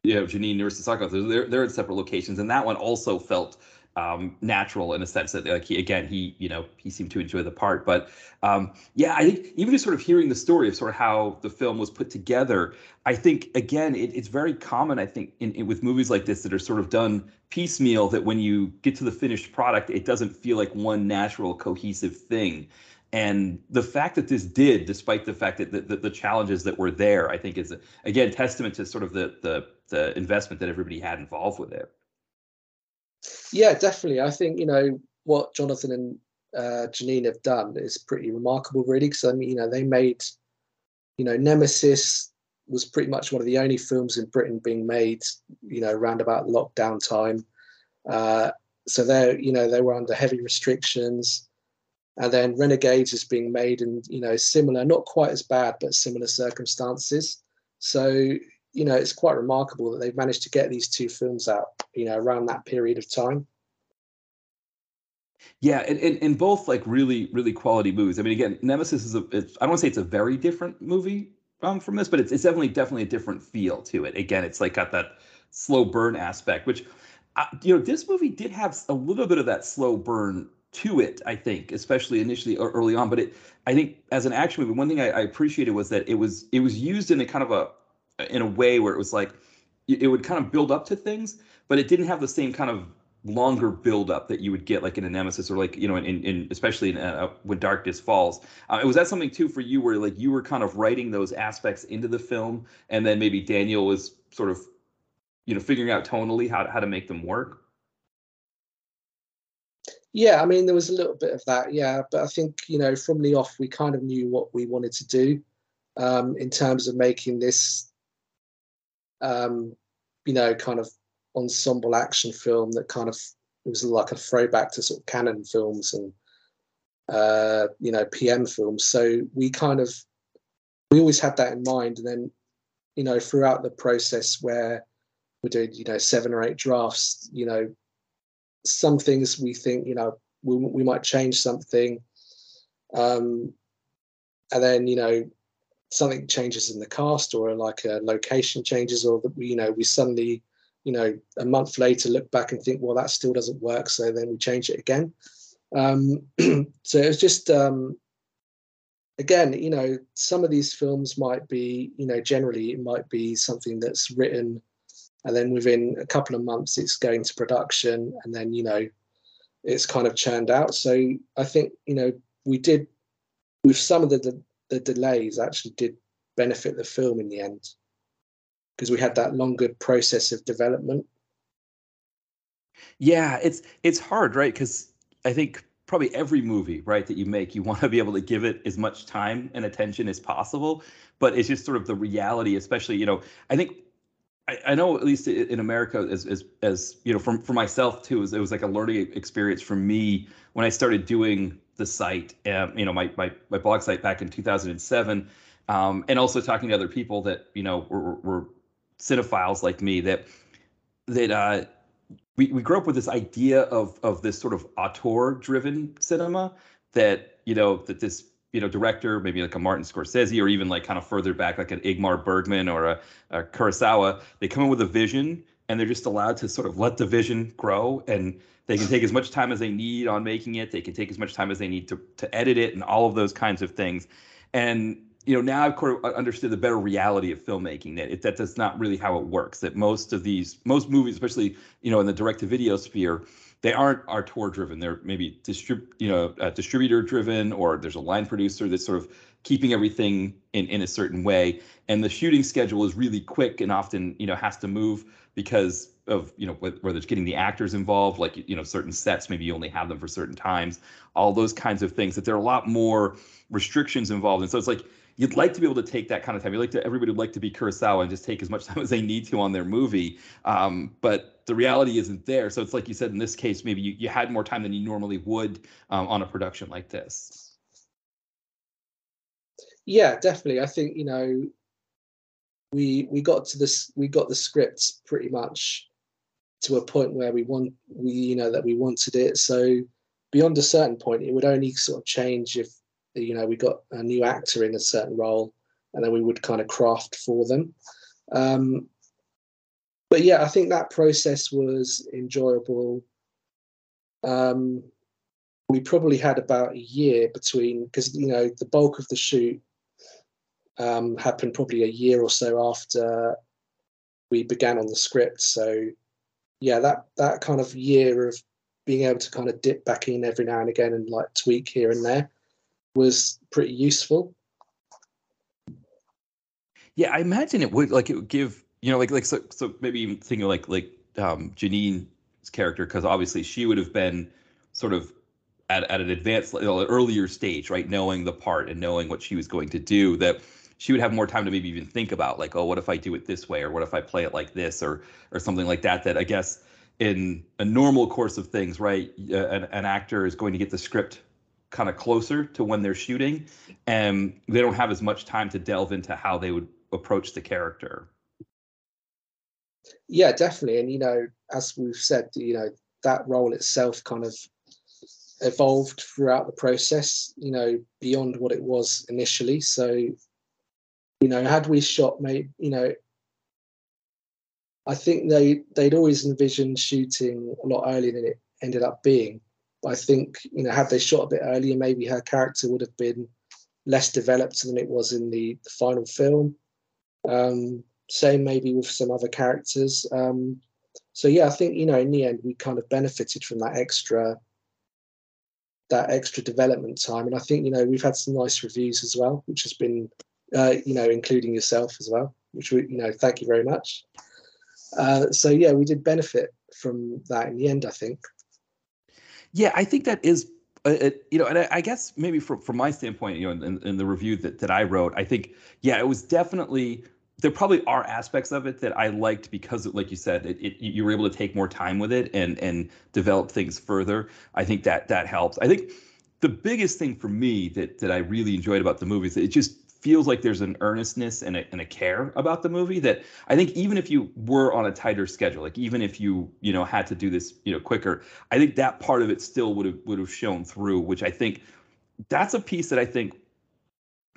you know, Jeanine Nerissa They're, they're in separate locations, and that one also felt um, natural in a sense that like he again he you know he seemed to enjoy the part but um, yeah i think even just sort of hearing the story of sort of how the film was put together i think again it, it's very common i think in, in, with movies like this that are sort of done piecemeal that when you get to the finished product it doesn't feel like one natural cohesive thing and the fact that this did despite the fact that the, the, the challenges that were there i think is again testament to sort of the the the investment that everybody had involved with it. Yeah, definitely. I think you know what Jonathan and uh, Jeanine have done is pretty remarkable, really. Because I mean, you know, they made, you know, Nemesis was pretty much one of the only films in Britain being made, you know, around about lockdown time. Uh, so they, you know, they were under heavy restrictions, and then Renegades is being made in, you know, similar, not quite as bad, but similar circumstances. So you know, it's quite remarkable that they've managed to get these two films out, you know, around that period of time. Yeah, and, and, and both like really, really quality movies. I mean, again, Nemesis is a, I don't want to say it's a very different movie um, from this, but it's, it's definitely, definitely a different feel to it. Again, it's like got that slow burn aspect, which, uh, you know, this movie did have a little bit of that slow burn to it, I think, especially initially or early on. But it, I think, as an action movie, one thing I, I appreciated was that it was it was used in a kind of a in a way where it was like it would kind of build up to things, but it didn't have the same kind of longer build up that you would get like in a nemesis or like you know in, in especially in uh, when darkness falls. Uh, was that something too for you where like you were kind of writing those aspects into the film and then maybe daniel was sort of you know figuring out tonally how, how to make them work? Yeah i mean there was a little bit of that yeah but i think you know from the off we kind of knew what we wanted to do um, in terms of making this um, you know, kind of ensemble action film that kind of was like a throwback to sort of Cannon films and uh, you know PM films. So we kind of we always had that in mind, and then you know throughout the process where we did you know seven or eight drafts, you know some things we think you know we, we might change something, um, and then you know something changes in the cast or like a location changes or that we you know we suddenly you know a month later look back and think well that still doesn't work so then we change it again. Um, [CLEARS THROAT] so it was just um, again you know some of these films might be you know generally it might be something that's written and then within a couple of months it's going to production and then you know it's kind of churned out. So i think you know we did with some of the the delays actually did benefit the film in the end because we had that longer process of development. Yeah, it's it's hard, right? Because I think probably every movie, right, that you make, you [LAUGHS] want to be able to give it as much time and attention as possible. But it's just sort of the reality, especially, you know, I think I, I know at least in America, as as as you know, from for myself too, it was, it was like a learning experience for me when I started doing the site, um, you know, my my my blog site back in 2007, um, and also talking to other people that you know were, were cinephiles like me that that uh, we we grew up with this idea of of this sort of auteur driven cinema that you know that this you know director maybe like a Martin Scorsese or even like kind of further back like an Ingmar Bergman or a, a Kurosawa they come in with a vision and they're just allowed to sort of let the vision grow and they can take as much time as they need on making it. They can take as much time as they need to to edit it and all of those kinds of things. And you know now I've kind of understood the better reality of filmmaking that it, that that's not really how it works that most of these most movies especially you know in the direct to video sphere they aren't auteur driven. They're maybe distrib- you know, uh, distributor driven, or there's a line producer that's sort of keeping everything in, in a certain way. And the shooting schedule is really quick and often, you know, has to move because of, you know, whether it's getting the actors involved, like, you know, certain sets, maybe you only have them for certain times, all those kinds of things that there are a lot more restrictions involved. And so it's like, you'd like to be able to take that kind of time. You like to everybody would like to be Kurosawa and just take as much [LAUGHS] time as they need to on their movie. Um, but the reality isn't there. So it's like you said in this case, maybe you, you had more time than you normally would um, on a production like this. Yeah, definitely. I think you know we we got to this we got the scripts pretty much to a point where we want we you know that we wanted it. So beyond a certain point, it would only sort of change if you know we got a new actor in a certain role, and then we would kind of craft for them. Um, but yeah, I think that process was enjoyable. Um, we probably had about a year between because you know the bulk of the shoot um, happened probably a year or so after we began on the script. So yeah, that that kind of year of being able to kind of dip back in every now and again and like tweak here and there was pretty useful. Yeah, I imagine it would like it would give you know, like like so so maybe even thinking like like um, Jeanine's character because obviously she would have been sort of at, at an advanced you know, earlier stage, right? Knowing the part and knowing what she was going to do, that she would have more time to maybe even think about like, oh, what if I do it this way, or what if I play it like this, or or something like that. That I guess in a normal course of things, right, uh, an, an actor is going to get the script kind of closer to when they're shooting, and they don't have as much time to delve into how they would approach the character. Yeah, definitely. And you know, as we've said, you know, that role itself kind of evolved throughout the process, you know, beyond what it was initially. So, you know, had we shot maybe, you know, I think they they'd always envisioned shooting a lot earlier than it ended up being. But I think, you know, had they shot a bit earlier, maybe her character would have been less developed than it was in the, the final film. Um, same maybe with some other characters. Um, so yeah, I think you know in the end we kind of benefited from that extra that extra development time, and I think you know we've had some nice reviews as well, which has been uh, you know including yourself as well, which we you know thank you very much. Uh, so yeah, we did benefit from that in the end, I think. Yeah, I think that is uh, you know, and I, I, guess maybe from from my standpoint, you know, in, in, the review that that I wrote, I think, yeah, it was definitely there probably are aspects of it that I liked because, like you said, it, it, you were able to take more time with it and and develop things further. I think that that helps. I think the biggest thing for me that that I really enjoyed about the movie is it just feels like there's an earnestness and a, and a care about the movie that I think even if you were on a tighter schedule, like even if you you know had to do this you know quicker, I think that part of it still would have would have shown through. Which I think that's a piece that I think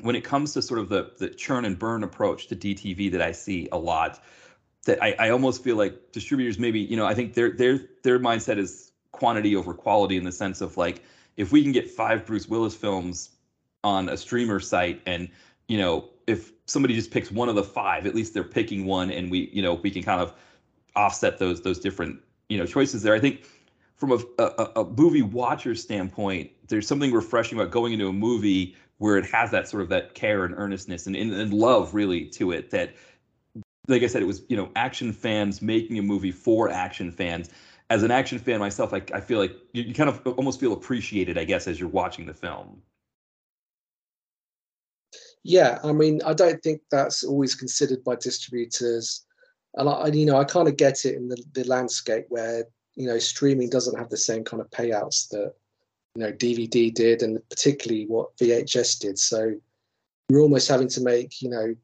when it comes to sort of the the churn and burn approach to DTV that I see a lot, that I, I almost feel like distributors maybe you know I think their their their mindset is quantity over quality in the sense of like if we can get five Bruce Willis films on a streamer site and you know if somebody just picks one of the five at least they're picking one and we you know we can kind of offset those those different you know choices there I think from a, a, a movie watcher standpoint there's something refreshing about going into a movie where it has that sort of that care and earnestness and, and, and love really to it that like I said, it was you know action fans making a movie for action fans. As an action fan myself, I, I feel like you, you, kind of almost feel appreciated, I guess, as you're watching the film. Yeah, I mean, I don't think that's always considered by distributors. and I, you know, I kind of get it in the, the landscape where you know streaming doesn't have the same kind of payouts that you know DVD did, and particularly what VHS did. So you're almost having to make you know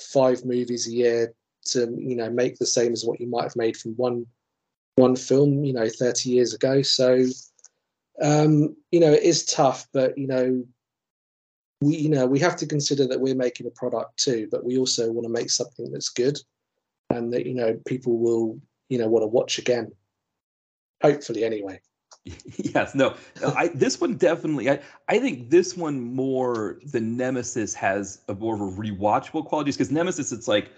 five movies a year to you know make the same as what you might have made from one one film you know 30 years ago. So um, you know it is tough, but you know we you know we have to consider that we're making a product too, but we also want to make something that's good and that you know people will you know want to watch again. Hopefully, anyway. [LAUGHS] yes no i this one definitely i i think this one more than nemesis has a more of a rewatchable qualities because nemesis it's like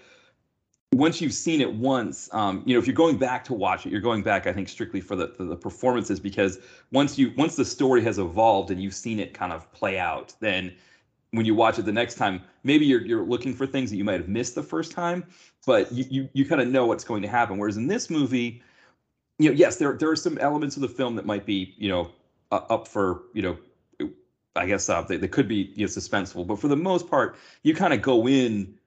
once you've seen it once um you know if you're going back to watch it you're going back i think strictly for the for the performances because once you once the story has evolved and you've seen it kind of play out then when you watch it the next time maybe you're you're looking for things that you might have missed the first time but you you, you kind of know what's going to happen whereas in this movie you know, yes, there there are some elements of the film that might be, you know, uh, up for, you know, I guess uh, they, they could be you know, suspenseful, but for the most part, you kind of go in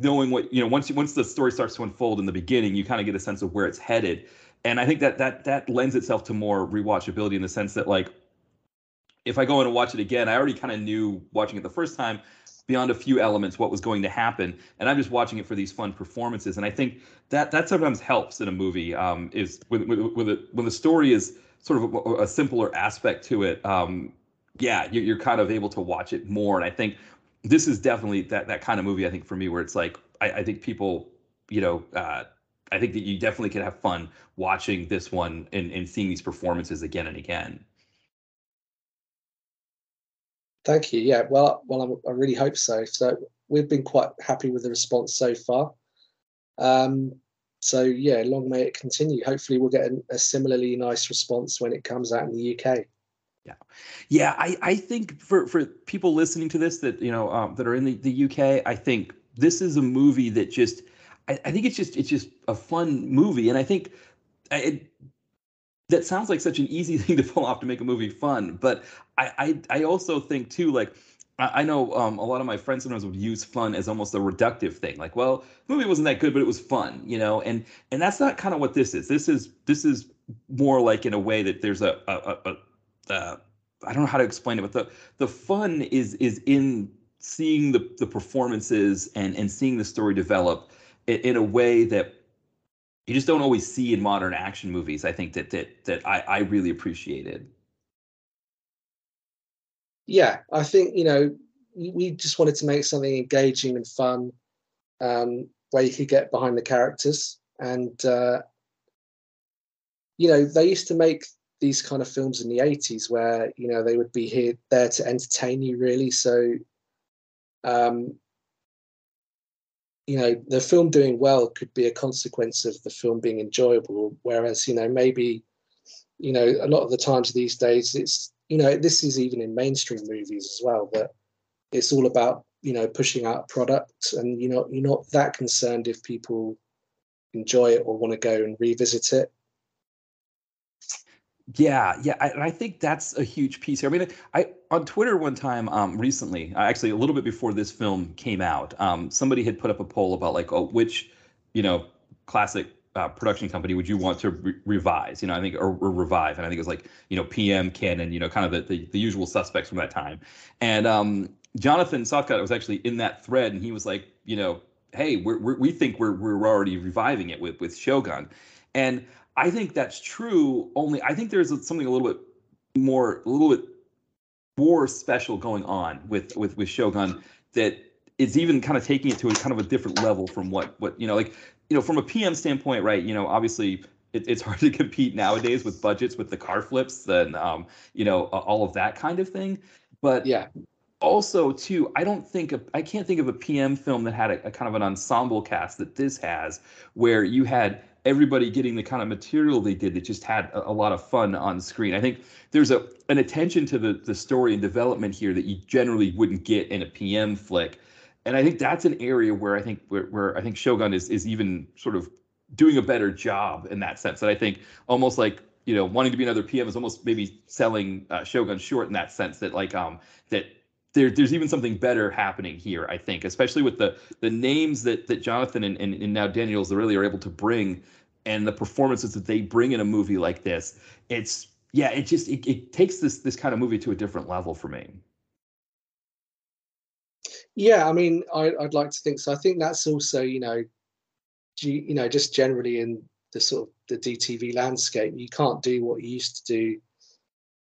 knowing what you know. Once you, once the story starts to unfold in the beginning, you kind of get a sense of where it's headed, and I think that that that lends itself to more rewatchability in the sense that like, if I go in and watch it again, I already kind of knew watching it the first time beyond a few elements what was going to happen and i'm just watching it for these fun performances and i think that that sometimes helps in a movie um, is when, when, the, when the story is sort of a, a simpler aspect to it um, yeah you're, you're kind of able to watch it more and i think this is definitely that that kind of movie i think for me where it's like i, I think people you know uh, i think that you definitely can have fun watching this one and, and seeing these performances again and again Thank you. Yeah, well, well, i really hope so. So we've been quite happy with the response so far. Um, so yeah, long may it continue. Hopefully, we'll get a, a, similarly nice response when it comes out in the UK. Yeah, yeah. I, I think for for people listening to this that you know um, that are in the, the UK, I think this is a movie that just I, I think it's just it's just a fun movie, and I think it that sounds like such an easy [LAUGHS] thing to pull off to make a movie fun. But I I, I also think too like I, know um, a lot of my friends sometimes would use fun as almost a reductive thing. Like, well, the movie wasn't that good, but it was fun, you know. And and that's not kind of what this is. This is this is more like in a way that there's a a, a, a uh, I don't know how to explain it, but the the fun is is in seeing the the performances and and seeing the story develop in, in a way that you just don't always see in modern action movies. I think that that that I, I really appreciated. Yeah, I think you know we just wanted to make something engaging and fun, um, where you could get behind the characters, and uh, you know they used to make these kind of films in the 80s where you know they would be here there to entertain you really so um, you know the film doing well could be a consequence of the film being enjoyable. Whereas you know maybe you know a lot of the times these days it's you know this is even in mainstream movies as well that it's all about you know pushing out products and you know you're not that concerned if people enjoy it or want to go and revisit it yeah, yeah, I, and I think that's a huge piece here. I mean, I on Twitter one time um, recently, actually a little bit before this film came out, um, somebody had put up a poll about like, oh, which, you know, classic uh, production company would you want to re- revise? You know, I think or, or, revive, and I think it was like you know PM, Cannon, you know, kind of the the, the usual suspects from that time. And um, Jonathan Sothcott was actually in that thread, and he was like, you know, hey, we're, we're, we think we're we're already reviving it with with Shogun, and I think that's true. Only I think there's something a little bit more, a little bit more special going on with with with Shogun that is even kind of taking it to a kind of a different level from what what you know like you know from a PM standpoint, right? You know, obviously it, it's [LAUGHS] hard to compete nowadays with budgets with the car flips and um, you know all of that kind of thing. But yeah, also too i don't think of, i can't think of a pm film that had a, a, kind of an ensemble cast that this has where you had everybody getting the kind of material they did that just had a, a, lot of fun on screen. I think there's a an attention to the the story and development here that you generally wouldn't get in a PM flick. And I think that's an area where I think where, where I think Shogun is is even sort of doing a better job in that sense. That I think almost like you know wanting to be another PM is almost maybe selling uh, Shogun short in that sense that like um that there, there's even something better happening here, I think, especially with the the names that that Jonathan and, and, and now Daniels really are able to bring and the performances that they bring in a movie like this. It's yeah, it just it, it takes this this kind of movie to a different level for me. Yeah, I mean, I, would like to think so. I think that's also, you know, you know, just generally in the sort of the DTV landscape, you can't do what you used to do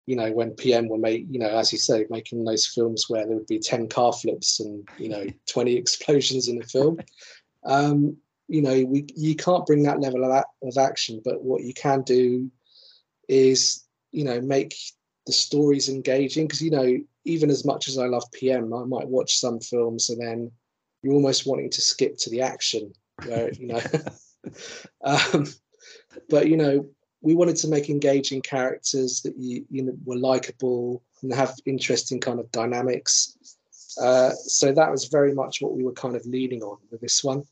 you know, when PM were make, you know, as you say, making those films where there would be 10 car flips and, you know, [LAUGHS] 20 explosions in a film. Um, you know, we you can't bring that level of, of action, but what you can do is, you know, make the stories engaging. Because, you know, even as much as I love PM, I might watch some films and then you're almost wanting to skip to the action where, you know, [LAUGHS] [LAUGHS] um, but, you know, we wanted to make engaging characters that you you know were likable and have interesting kind of dynamics. Uh, so that was very much what we were kind of leaning on with this one.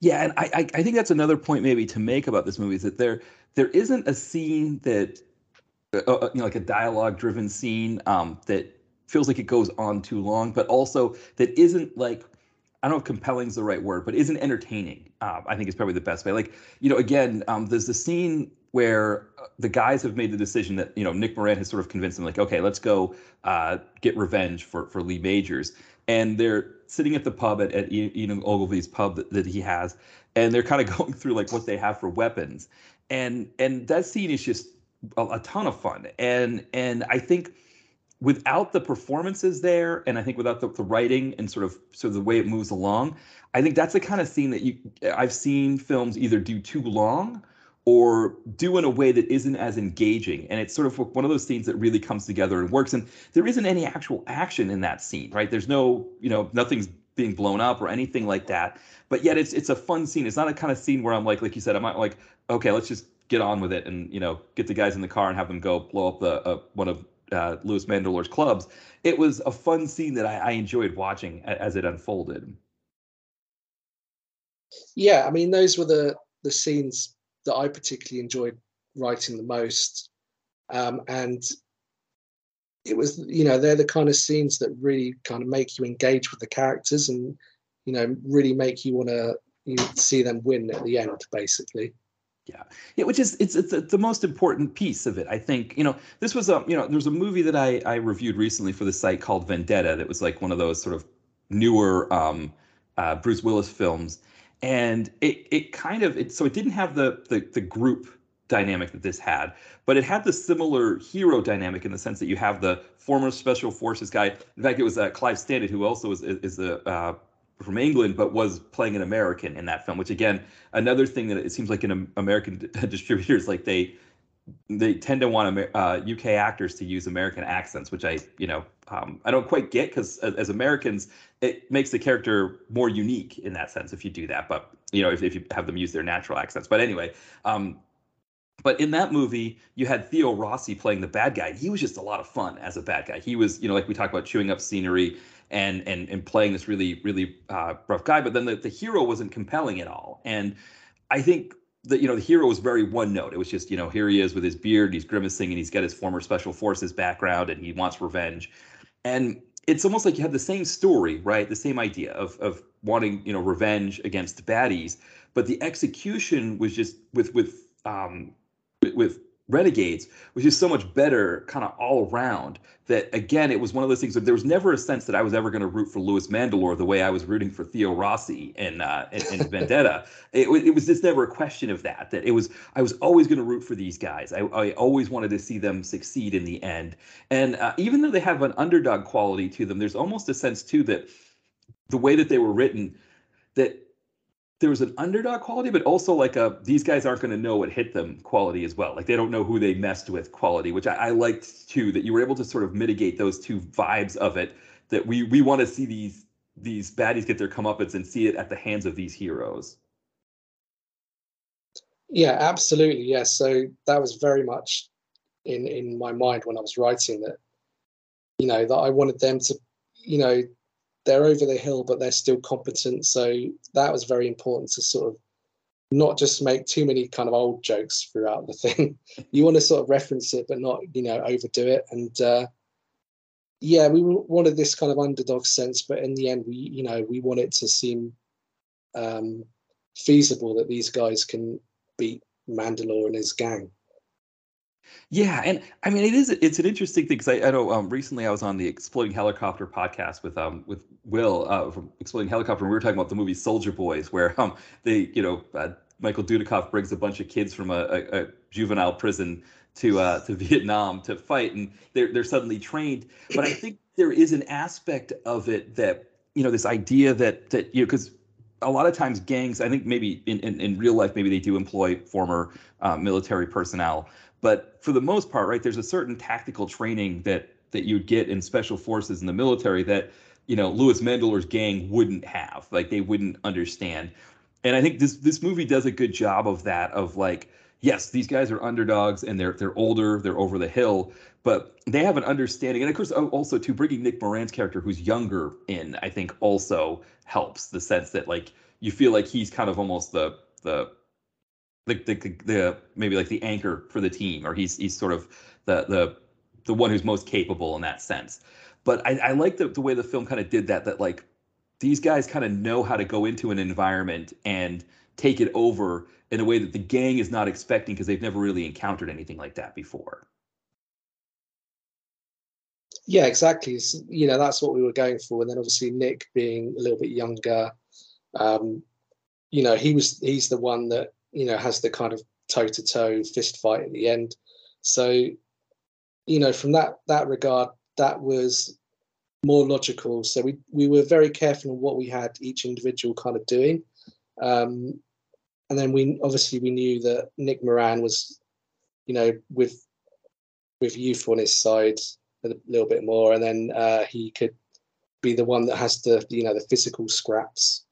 Yeah, and I I think that's another point maybe to make about this movie is that there there isn't a scene that uh, uh you know like a dialogue driven scene um, that feels like it goes on too long, but also that isn't like I don't know if compelling is the right word, but isn't entertaining. Um, I think is probably the best way. Like, you know, again, um, there's the scene where uh, the guys have made the decision that you know Nick Moran has sort of convinced them, like, okay, let's go uh, get revenge for for Lee Majors, and they're sitting at the pub at, at Ian Ogilvy's pub that, that he has, and they're kind of [LAUGHS] going through like what they have for weapons, and and that scene is just a, a ton of fun, and and I think without the performances there, and I think without the, the writing and sort of sort of the way it moves along, I think that's the kind of scene that you I've seen films either do too long or do in a way that isn't as engaging. And it's sort of one of those scenes that really comes together and works. And there isn't any actual action in that scene, right? There's no, you know, nothing's being blown up or anything like that. But yet it's it's a fun scene. It's not a kind of scene where I'm like, like you said, I'm not like, okay, let's just get on with it and you know get the guys in the car and have them go blow up the uh, one of uh, Louis clubs. It was a fun scene that I, I enjoyed watching as it unfolded. Yeah, I mean, those were the the scenes that I particularly enjoyed writing the most, um, and it was you know they're the kind of scenes that really kind of make you engage with the characters and you know really make you want to you see them win at the end, basically. Yeah, yeah, which is it's it's the most important piece of it. I think you know this was a you know there's a movie that I I reviewed recently for the site called Vendetta that was like one of those sort of newer um, uh, Bruce Willis films, and it it kind of it so it didn't have the the the group dynamic that this had, but it had the similar hero dynamic in the sense that you have the former special forces guy. In fact, it was uh, Clive Standen who also is is a uh, from England, but was playing an American in that film. Which again, another thing that it seems like in American [LAUGHS] distributors, like they they tend to want uh, UK actors to use American accents, which I you know um, I don't quite get because as, as, Americans, it makes the character more unique in that sense if you do that. But you know if, if you have them use their natural accents. But anyway. Um, but in that movie, you had Theo Rossi playing the bad guy. He was just a lot of fun as a bad guy. He was, you know, like we talked about chewing up scenery and and and playing this really really uh, rough guy. But then the, the hero wasn't compelling at all. And I think that you know the hero was very one note. It was just you know here he is with his beard, he's grimacing, and he's got his former special forces background, and he wants revenge. And it's almost like you have the same story, right? The same idea of of wanting you know revenge against baddies, but the execution was just with with um, with Renegades which is so much better, kind of all around. That again, it was one of those things that there was never a sense that I was ever going to root for Louis Mandylor the way I was rooting for Theo Rossi and uh, in, in Vendetta. [LAUGHS] It, it, was just never a question of that. That it was I was always going to root for these guys. I, I, always wanted to see them succeed in the end. And uh, even though they have an underdog quality to them, there's almost a sense too that the way that they were written, that there was an underdog quality, but also like a these guys aren't going to know what hit them quality as well. Like they don't know who they messed with quality, which I, I liked too. That you were able to sort of mitigate those two vibes of it. That we we want to see these these baddies get their comeuppance and see it at the hands of these heroes. Yeah, absolutely. Yes. Yeah. So that was very much in in my mind when I was writing that. You know that I wanted them to, you know, they're over the hill, but they're still competent. So that was very important to sort of not just make too many kind of old jokes throughout the thing. [LAUGHS] you want to sort of reference it, but not you know overdo it. And uh, yeah, we wanted this kind of underdog sense, but in the end, we you know we want it to seem um, feasible that these guys can beat Mandylor and his gang. Yeah, and I mean it is it's an interesting thing because I, I know um, recently I was on the Exploding Helicopter podcast with um with Will uh, from Exploding Helicopter and we were talking about the movie Soldier Boyz where um they you know uh, Michael Dudikoff brings a bunch of kids from a, a, a juvenile prison to uh, to [LAUGHS] Vietnam to fight, and they're they're suddenly trained. But I think [CLEARS THROAT] there is an aspect of it that you know this idea that that you know because a lot of times gangs i think maybe in, in, in real life maybe they do employ former uh, military personnel but for the most part right there's a certain tactical training that that you'd get in special forces in the military that you know louis mandylor's gang wouldn't have like they wouldn't understand and i think this this movie does a good job of that of like yes, these guys are underdogs and they're they're older, they're over the hill, but they have an understanding. And of course, also to bringing Nick Moran's character, who's younger in, I think also helps the sense that like you feel like he's kind of almost the the the, the, the maybe like the anchor for the team, or he's he's sort of the the the one who's most capable in that sense. But I, I like the, the way the film kind of did that, that like these guys kind of know how to go into an environment and take it over in a way that the gang is not expecting because they've never really encountered anything like that before. Yeah, exactly. You know, that's what we were going for. And then obviously Nick being a little bit younger, um, you know, he was he's the one that, you know, has the kind of toe to toe fist fight at the end. So, you know, from that that regard, that was more logical. So we we were very careful on what we had each individual kind of doing. Um, and then we obviously we knew that Nick Moran was, you know, with with youth on his side a little bit more, and then uh, he could be the one that has the you know the physical scraps.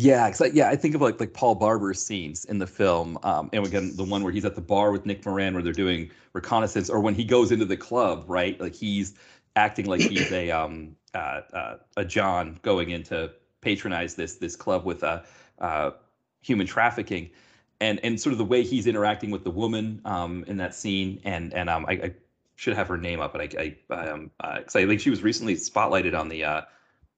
Yeah, cause I, yeah, I think of like like Paul Barber's scenes in the film, um, and again the one where he's at the bar with Nick Moran, where they're doing reconnaissance, or when he goes into the club, right? Like he's acting like he's a [CLEARS THROAT] um uh, uh, a John going in to patronize this this club with a uh, uh, human trafficking, and and sort of the way he's interacting with the woman um, in that scene, and and um, I, I should have her name up, but I, I um, uh, cause I think she was recently spotlighted on the uh,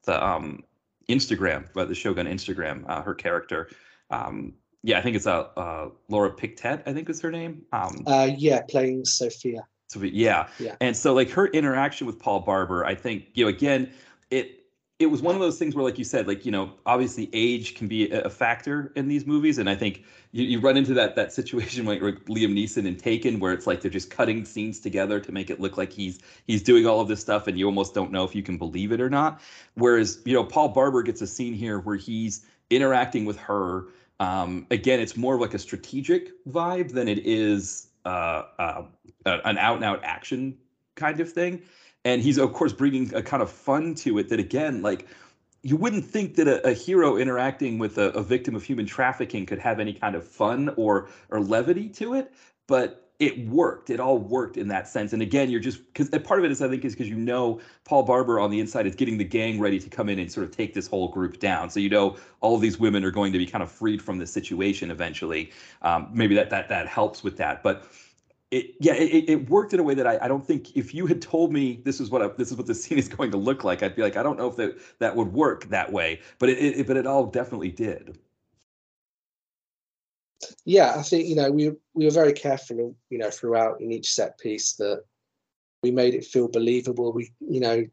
the um, Instagram, by the Shogun Instagram, uh, her character. Um, yeah, I think it's uh, uh, Laura Pictet, I think is her name. Um, uh, yeah, playing Sophia. Sophia, yeah. yeah. And so like her interaction with Paul Barber, I think, you know, again, it it was one of those things where, like you said, like you know, obviously age can be a factor in these movies, and I think you, you run into that that situation [LAUGHS] like Liam Neeson in Taken, where it's like they're just cutting scenes together to make it look like he's he's doing all of this stuff, and you almost don't know if you can believe it or not. Whereas you know, Paul Barber gets a scene here where he's interacting with her. Um, again, it's more of like a strategic vibe than it is uh, uh, an out and out action kind of thing and he's of course bringing a kind of fun to it that again like you wouldn't think that a, a hero interacting with a, a, victim of human trafficking could have any kind of fun or or levity to it but it worked. It all worked in that sense. And again you're just because part of it is i think is because you know paul barber on the inside is getting the gang ready to come in and sort of take this whole group down. So you know all these women are going to be kind of freed from this situation eventually. Um, maybe that that that helps with that. But it yeah it, it worked in a way that I, I don't think if you had told me this is what I, this is what the [LAUGHS] scene is going to look like I'd be like I don't know if that that would work that way but it, it but it all definitely did. Yeah, I think you know we we were very careful you know throughout in each set piece that we made it feel believable. We you know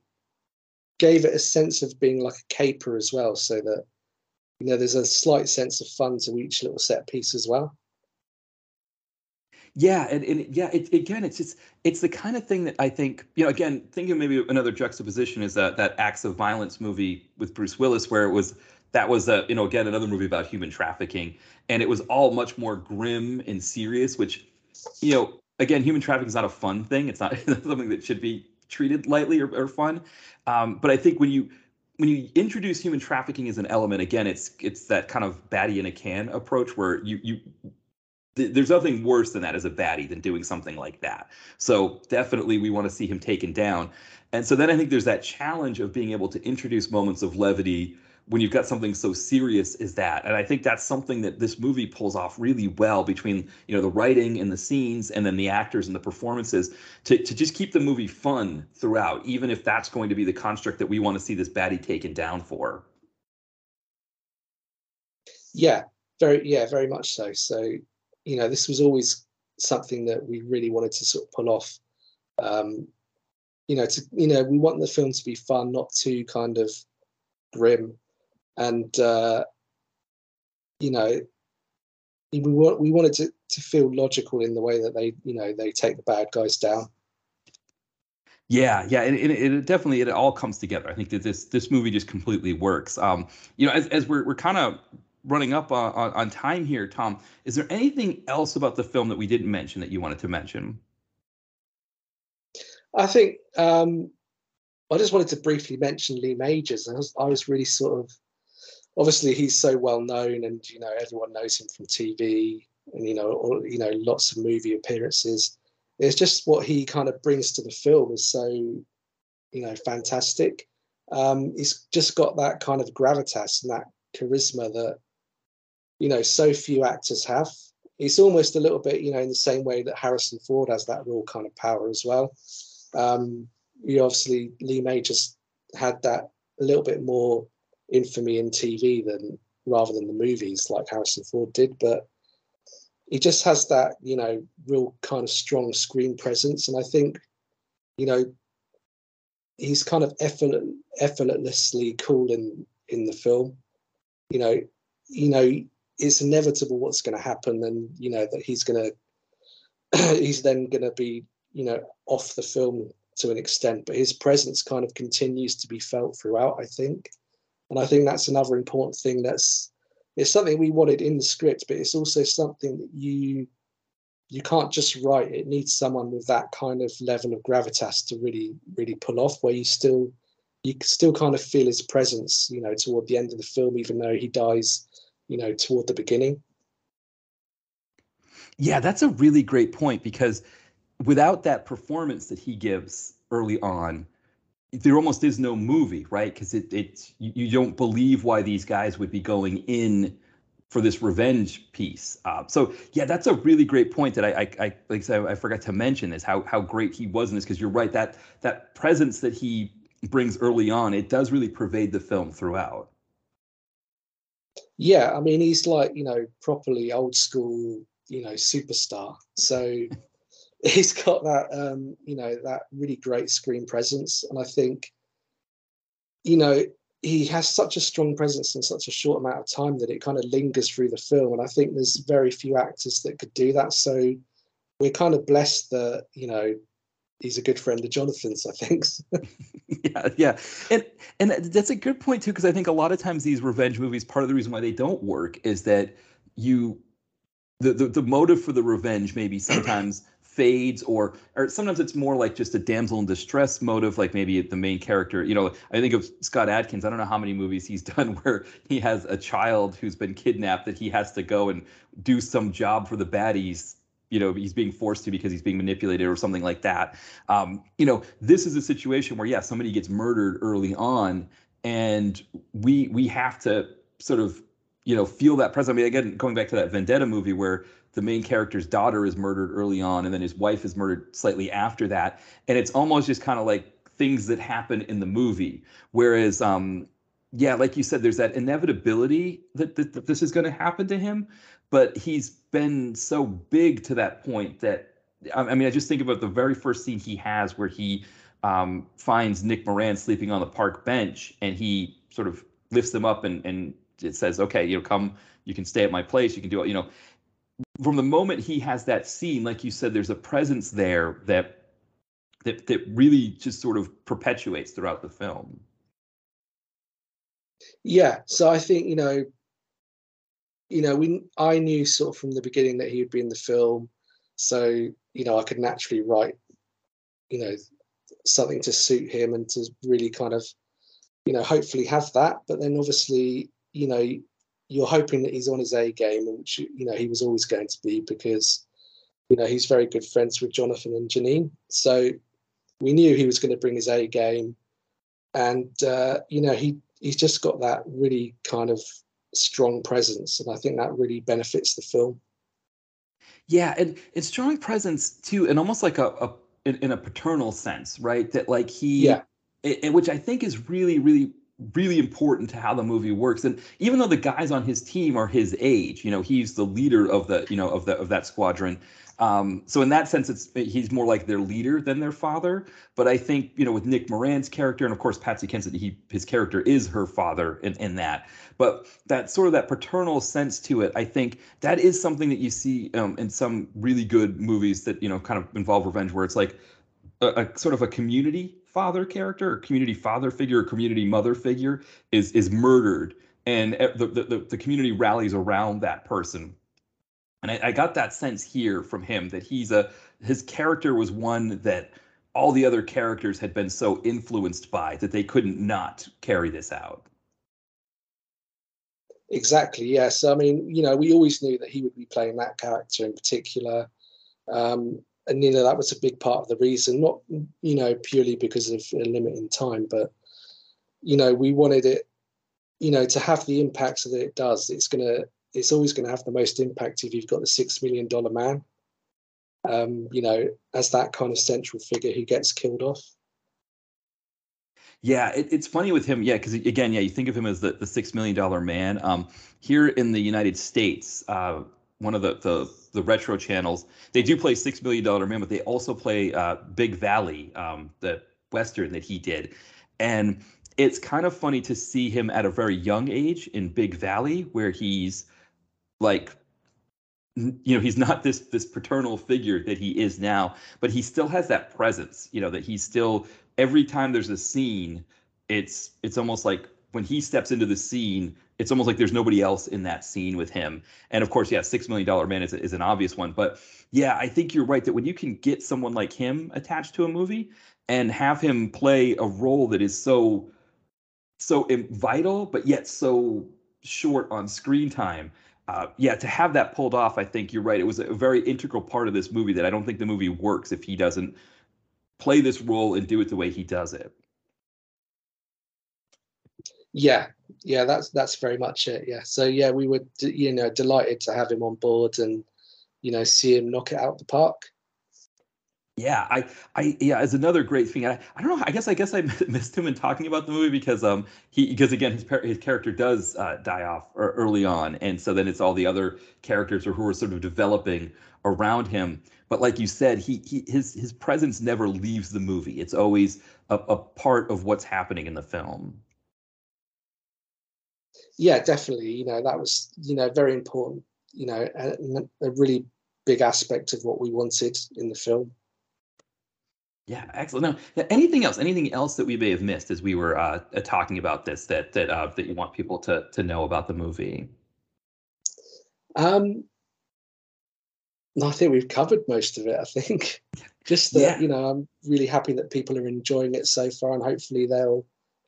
gave it a sense of being like a caper as well, so that you know there's a slight sense of fun to each little set piece as well. Yeah, and, and yeah, it, again, it's just it's the kind of thing that I think you know. Again, thinking maybe another juxtaposition is that that Acts of Violence movie with Bruce Willis, where it was that was a you know again another movie about human trafficking, and it was all much more grim and serious. Which you know, again, human trafficking is not a fun thing. It's not [LAUGHS] something that should be treated lightly or, or fun. Um, but I think when you when you introduce human trafficking as an element, again, it's it's that kind of baddie in a can approach where you you there's nothing worse than that as a baddie than doing something like that. So definitely we want to see him taken down. And so then I think there's that challenge of being able to introduce moments of levity when you've got something so serious as that. And I think that's something that this movie pulls off really well between, you know, the writing and the scenes and then the actors and the performances to, to just keep the movie fun throughout, even if that's going to be the construct that we want to see this baddie taken down for. Yeah, very yeah, very much so. So, you know, this was always something that we really wanted to sort of pull off. Um, you know, to you know, we want the film to be fun, not too kind of grim and uh, you know we want we wanted to to feel logical in the way that they you know they take the bad guys down. Yeah, yeah, and it, it, definitely it all comes together. I think that this this movie just completely works. Um, you know, as, as we're we're kind of running up on, on, on time here, Tom, is there anything else about the film that we didn't mention that you wanted to mention? I think um, I just wanted to briefly mention Lee Majors. I was, I was really sort of obviously he's so well known and you know everyone knows him from tv and you know or, you know lots of movie appearances it's just what he kind of brings to the film is so you know fantastic um he's just got that kind of gravitas and that charisma that you know so few actors have it's almost a little bit you know in the same way that harrison ford has that real kind of power as well um you obviously lee May just had that a little bit more infamy in TV than rather than the movies like Harrison Ford did. But he just has that, you know, real kind of strong screen presence. And I think, you know, he's kind of effort, effortlessly cool in in the film. You know, you know, it's inevitable what's going to happen, and you know that he's going to [CLEARS THROAT] he's then going to be, you know, off the film to an extent. But his presence kind of continues to be felt throughout. I think. And I think that's another important thing. That's it's something we wanted in the script, but it's also something that you you can't just write. It needs someone with that kind of level of gravitas to really really pull off. Where you still you still kind of feel his presence, you know, toward the end of the film, even though he dies, you know, toward the beginning. Yeah, that's a really great point because without that performance that he gives early on, there almost is no movie, right? Because it you, you, don't believe why these guys would be going in for this revenge piece. Uh, so yeah, that's a really great point that I I, I like I, said, I forgot to mention is how how great he was in this because you're right that that presence that he brings early on it does really pervade the film throughout. Yeah, I mean he's like you know properly old school you know superstar. So [LAUGHS] he's got that um, you know that really great screen presence, and I think you know he has such a strong presence in such a short amount of time that it kind of lingers through the film, and I think there's very few actors that could do that. So we're kind of blessed that you know he's a good friend of Jonathan's, I think. [LAUGHS] yeah, yeah, and and that's a good point too, because I think a lot of times these revenge movies, part of the reason why they don't work is that you the, the, the motive for the revenge maybe sometimes [CLEARS THROAT] fades or or sometimes it's more like just a damsel in distress motive like maybe the main character you know i think of scott adkins i don't know how many movies he's [LAUGHS] done where he has a child who's been kidnapped that he has to go and do some job for the baddies you know he's being forced to because he's being manipulated or something like that. Um, you know this is a situation where yeah somebody gets murdered early on and we we have to sort of you know feel that presence. I mean again going back to that vendetta movie where the main character's daughter is murdered early on and then his wife is murdered slightly after that and it's almost just kind of like things that happen in the movie. Whereas um yeah like you said there's that inevitability that, that, that this is going to happen to him but he's been so big to that point that I mean, I just think about the very first scene he has where he um, finds Nick Moran sleeping on the park bench, and he sort of lifts him up and and it says, "Okay, you know, come, you can stay at my place, you can do it." You know, from the moment he has that scene, like you said, there's a presence there that that that really just sort of perpetuates throughout the film. Yeah, so I think you know, you know, we I knew sort of from the beginning that he would be in the film, so you know I could naturally write, you know, something to suit him and to really kind of, you know, hopefully have that. But then obviously, you know, you're hoping that he's on his A game, which you know he was always going to be because you know he's very good friends with Jonathan and Jeanine. So we knew he was going to bring his A game, and uh, you know he he's just got that really kind of strong presence, and I think that really benefits the film. Yeah, and and strong presence too, and almost like a, a in, in, a paternal sense, right? That like he, yeah, it, which I think is really, really, really important to how the movie works. And even though the guys on his team are his age, you know, he's the leader of the, you know, of the of that squadron. Um, so in that sense, it's he's more like their leader than their father. But I think you know with Nick Moran's character, and of course Patsy Kensit, he his character is her father in, in that. But that sort of that paternal sense to it, I think that is something that you see um, in some really good movies that you know kind of involve revenge, where it's like a, a sort of a community father character, or community father figure, or community mother figure is is murdered, and the the, the community rallies around that person and I, I got that sense here from him that he's a his character was one that all the other characters had been so influenced by that they couldn't not carry this out. Exactly. Yes. I mean, you know, we always knew that he would be playing that character in particular, um, and you know that was a big part of the reason. Not you know purely because of a limit in time, but you know we wanted it, you know, to have the impact that it does. It's going to it's always going to have the most impact if you've got the six million dollar man. Um, you know, as that kind of central figure who gets killed off. Yeah, it, it's funny with him. Yeah, because again, yeah, you think of him as the, the six million dollar man. Um, here in the United States, uh, one of the, the the retro channels, they do play Six Million Dollar Man, but they also play uh, Big Valley, um, the western that he did, and it's kind of funny to see him at a very young age in Big Valley, where he's like you know he's not this this paternal figure that he is now but he still has that presence you know that he's still every time there's a scene it's it's almost like when he steps into the scene it's almost like there's nobody else in that scene with him. And of course yeah six million dollar man is, is an obvious one but yeah i think you're right that when you can get someone like him attached to a movie and have him play a role that is so so vital but yet so short on screen time uh, yeah, to have that pulled off, I think you're right. It was a very integral part of this movie that I don't think the movie works if he doesn't play this role and do it the way he does it. Yeah, yeah, that's that's very much it. Yeah, so yeah, we were you know delighted to have him on board and you know see him knock it out the park. Yeah, I, I, yeah, it's another great thing. I, I don't know. I guess, I guess I [LAUGHS] missed him in talking about the movie because, um, he, because again, his his character does uh, die off early on, and so then it's all the other characters or who are sort of developing around him. But like you said, he, he his his presence never leaves the movie. It's always a, a part of what's happening in the film. Yeah, definitely. You know, that was you know very important. You know, a, a really big aspect of what we wanted in the film. Yeah, excellent. Now, anything else? Anything else that we may have missed as we were uh, uh, talking about this that that uh, that you want people to to know about the movie? Um, I think we've covered most of it. I think [LAUGHS] just that yeah. you know, I'm really happy that people are enjoying it so far, and hopefully they'll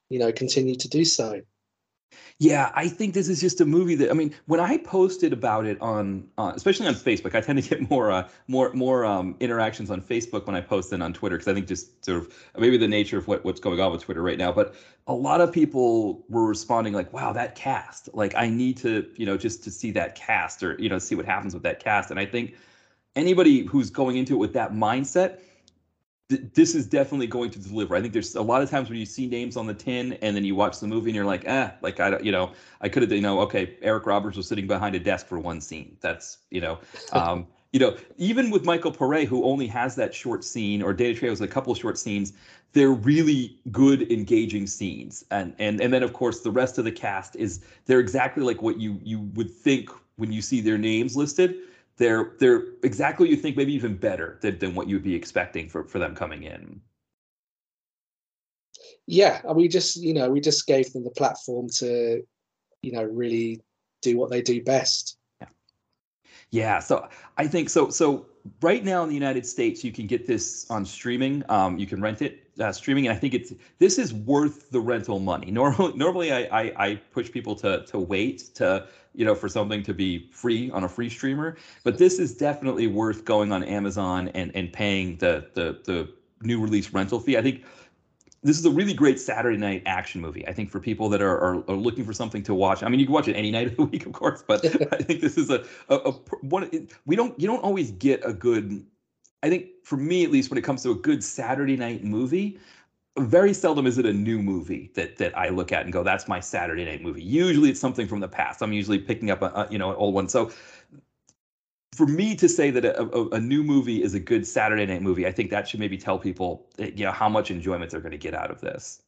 you know continue to do so. Yeah, I think this is just a movie that I mean, when I posted about it on, uh, especially on Facebook, I tend to [LAUGHS] get more, uh, more, more um, interactions on Facebook when I post than on Twitter because I think just sort of maybe the nature of what, what's going on with Twitter right now. But a lot of people were responding like, "Wow, that cast! Like, I need to, you know, just to see that cast or you know, see what happens with that cast." And I think anybody who's going into it with that mindset this is definitely going to deliver. I think there's a lot of times when you see names on the tin and then you watch the movie and you're like, ah, like I don't, you know, I could have, you know, okay, Eric Roberts was sitting behind a desk for one scene. That's, you know, [LAUGHS] um, you know, even with Michael Paré, who only has that short scene, or Danny Trejo has a couple of short scenes, they're really good, engaging scenes. And and and then of course the rest of the cast is they're exactly like what you you would think when you see their names listed they're they're exactly what you think, maybe even better than, than what you'd be expecting for, for them coming in. Yeah, we just you know we just gave them the platform to you know really do what they do best. Yeah, yeah. So I think so. So right now in the United States, you can get this on streaming. Um, you can rent it uh, streaming, and I think it's this is worth the rental money. Normally, normally I, I, I push people to to wait to you know for something to be free on a free streamer, but this is definitely worth going on Amazon and and paying the the the new release rental fee. I think this is a really great Saturday night action movie. I think for people that are, are, are, looking for something to watch. I mean, you can watch it any night of the [LAUGHS] week, of course, but [LAUGHS] I think this is a, a, a one. We don't you don't always get a good. I think for me at least, when it comes to a good Saturday night movie, very seldom is it a new movie that that I look at and go, "That's my Saturday night movie." Usually, it's something from the past. I'm usually picking up a, a you know an old one. So for me to say that a, a, a, new movie is a good Saturday night movie, I think that should maybe tell people, eh, you know, how much enjoyment they're going to get out of this.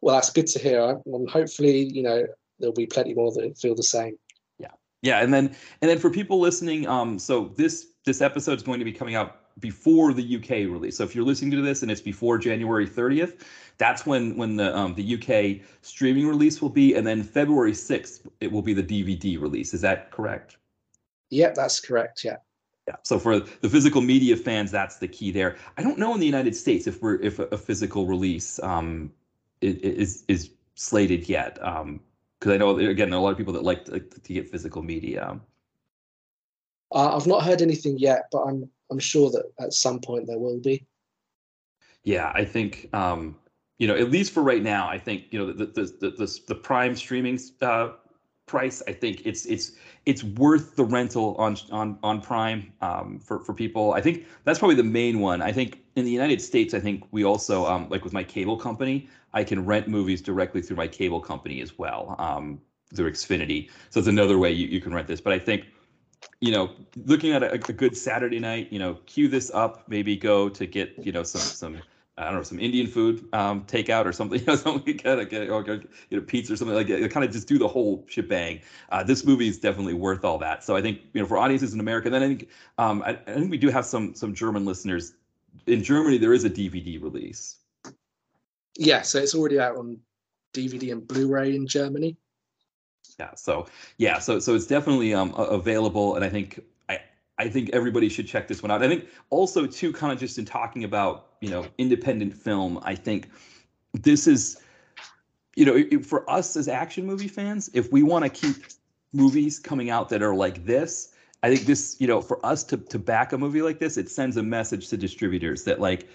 Well, that's good to hear, and hopefully, you know, there'll be plenty more that feel the same. Yeah, yeah, and then and then for people listening, um, so this this episode is going to be coming out before the UK release. So if you're listening to this and it's before January 30th, that's when when the um, the UK streaming release will be, and then February 6th it will be the DVD release. Is that correct? Yeah, that's correct. Yeah. Yeah. So for the physical media fans, that's the key there. I don't know in the United States if we're if a, a physical release um, is is slated yet. because um, I know again there are a lot of people that like to, to get physical media. Uh, I've not heard anything yet, but I'm I'm sure that at some point there will be. Yeah, I think um, you know at least for right now, I think you know the the the the, the Prime streaming uh, price. I think it's it's it's worth the rental on on on Prime um, for for people. I think that's probably the main one. I think in the United States, I think we also um, like with my cable company, I can rent movies directly through my cable company as well um, through Xfinity. So it's another way you, you can rent this. But I think you know, looking at a, a, good Saturday night, you know, cue this up, maybe go to get, you know, some some I don't know, some Indian food um, takeout or something, [LAUGHS] you know, something kind of get or get a pizza or something like that. Kind of just do the whole shebang. Uh, this movie is definitely worth all that. So I think you know for audiences in America, then I think um, I, I think we do have some some German listeners. In Germany, there is a DVD release. Yeah, so it's already out on DVD and Blu-ray in Germany. Yeah, so yeah, so so it's definitely um available, and I think I I think everybody should check this one out. I think also too, kind of just in talking about you know independent film, I think this is you know for us as action movie fans, if we want to keep movies coming out that are like this, I think this you know for us to to back a movie like this, it sends a message to distributors that like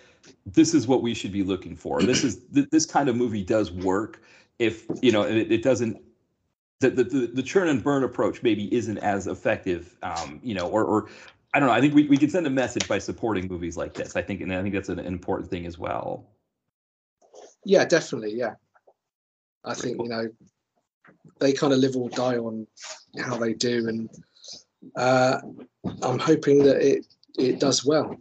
this is what we should be looking for. This is th- this kind of movie does work if you know it, it doesn't the, the, the churn and burn approach maybe isn't as effective, um, you know, or, or I don't know. I think we, we can send a message by supporting movies like this. I think, and I think that's an, important thing as well. Yeah, definitely. Yeah, I think you know they kind of live or die on how they do, and uh, I'm hoping that it it does well.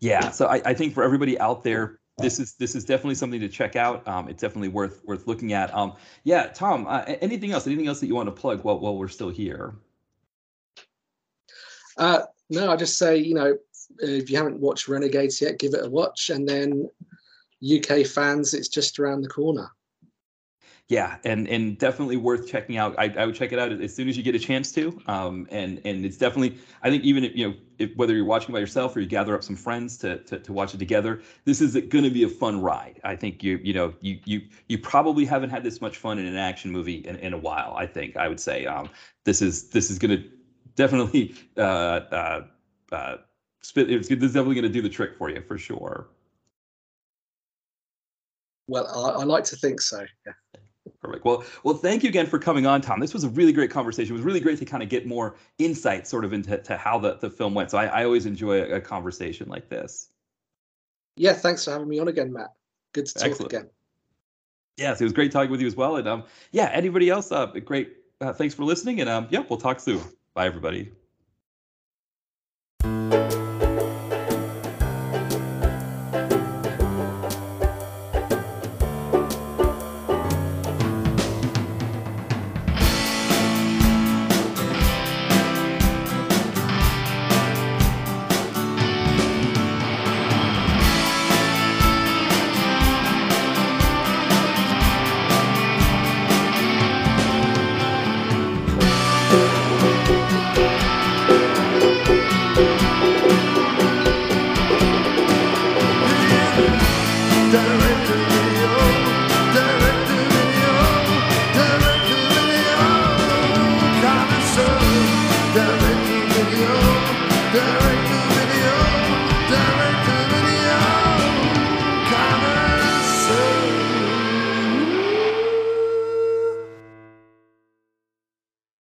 Yeah, so I, I think for everybody out there, this is this is definitely something to check out. Um, it's definitely worth worth looking at. Um, yeah, Tom. Uh, anything else? Anything else that you want to plug while while we're still here? Uh, no, I just say you know if you haven't watched Renegades yet, give it a watch, and then UK fans, it's just around the corner yeah, and and definitely worth checking out. I, I would check it out as soon as you get a chance to. Um, and and it's definitely I think even if you know if, whether you're watching by yourself or you gather up some friends to to, to watch it together, this is going to be a fun ride. I think you you know you you you probably haven't had this much fun in an action movie in, in a while. I think I would say um, this is this is going to definitely uh, uh, uh. It's, this is definitely going to do the trick for you for sure. Well, I, I like to think so. Yeah. Perfect. Well, well, thank you again for coming on, Tom. This was a really great conversation. It was really great to kind of get more insight, sort of into to how the, the film went. So I, I always enjoy a, a, conversation like this. Yeah, thanks for having me on again, Matt. Good to talk Excellent. again. Yes, it was great talking with you as well. And um, yeah, anybody else, uh, great. Uh, thanks for listening. And um, yeah, we'll talk soon. Bye, everybody.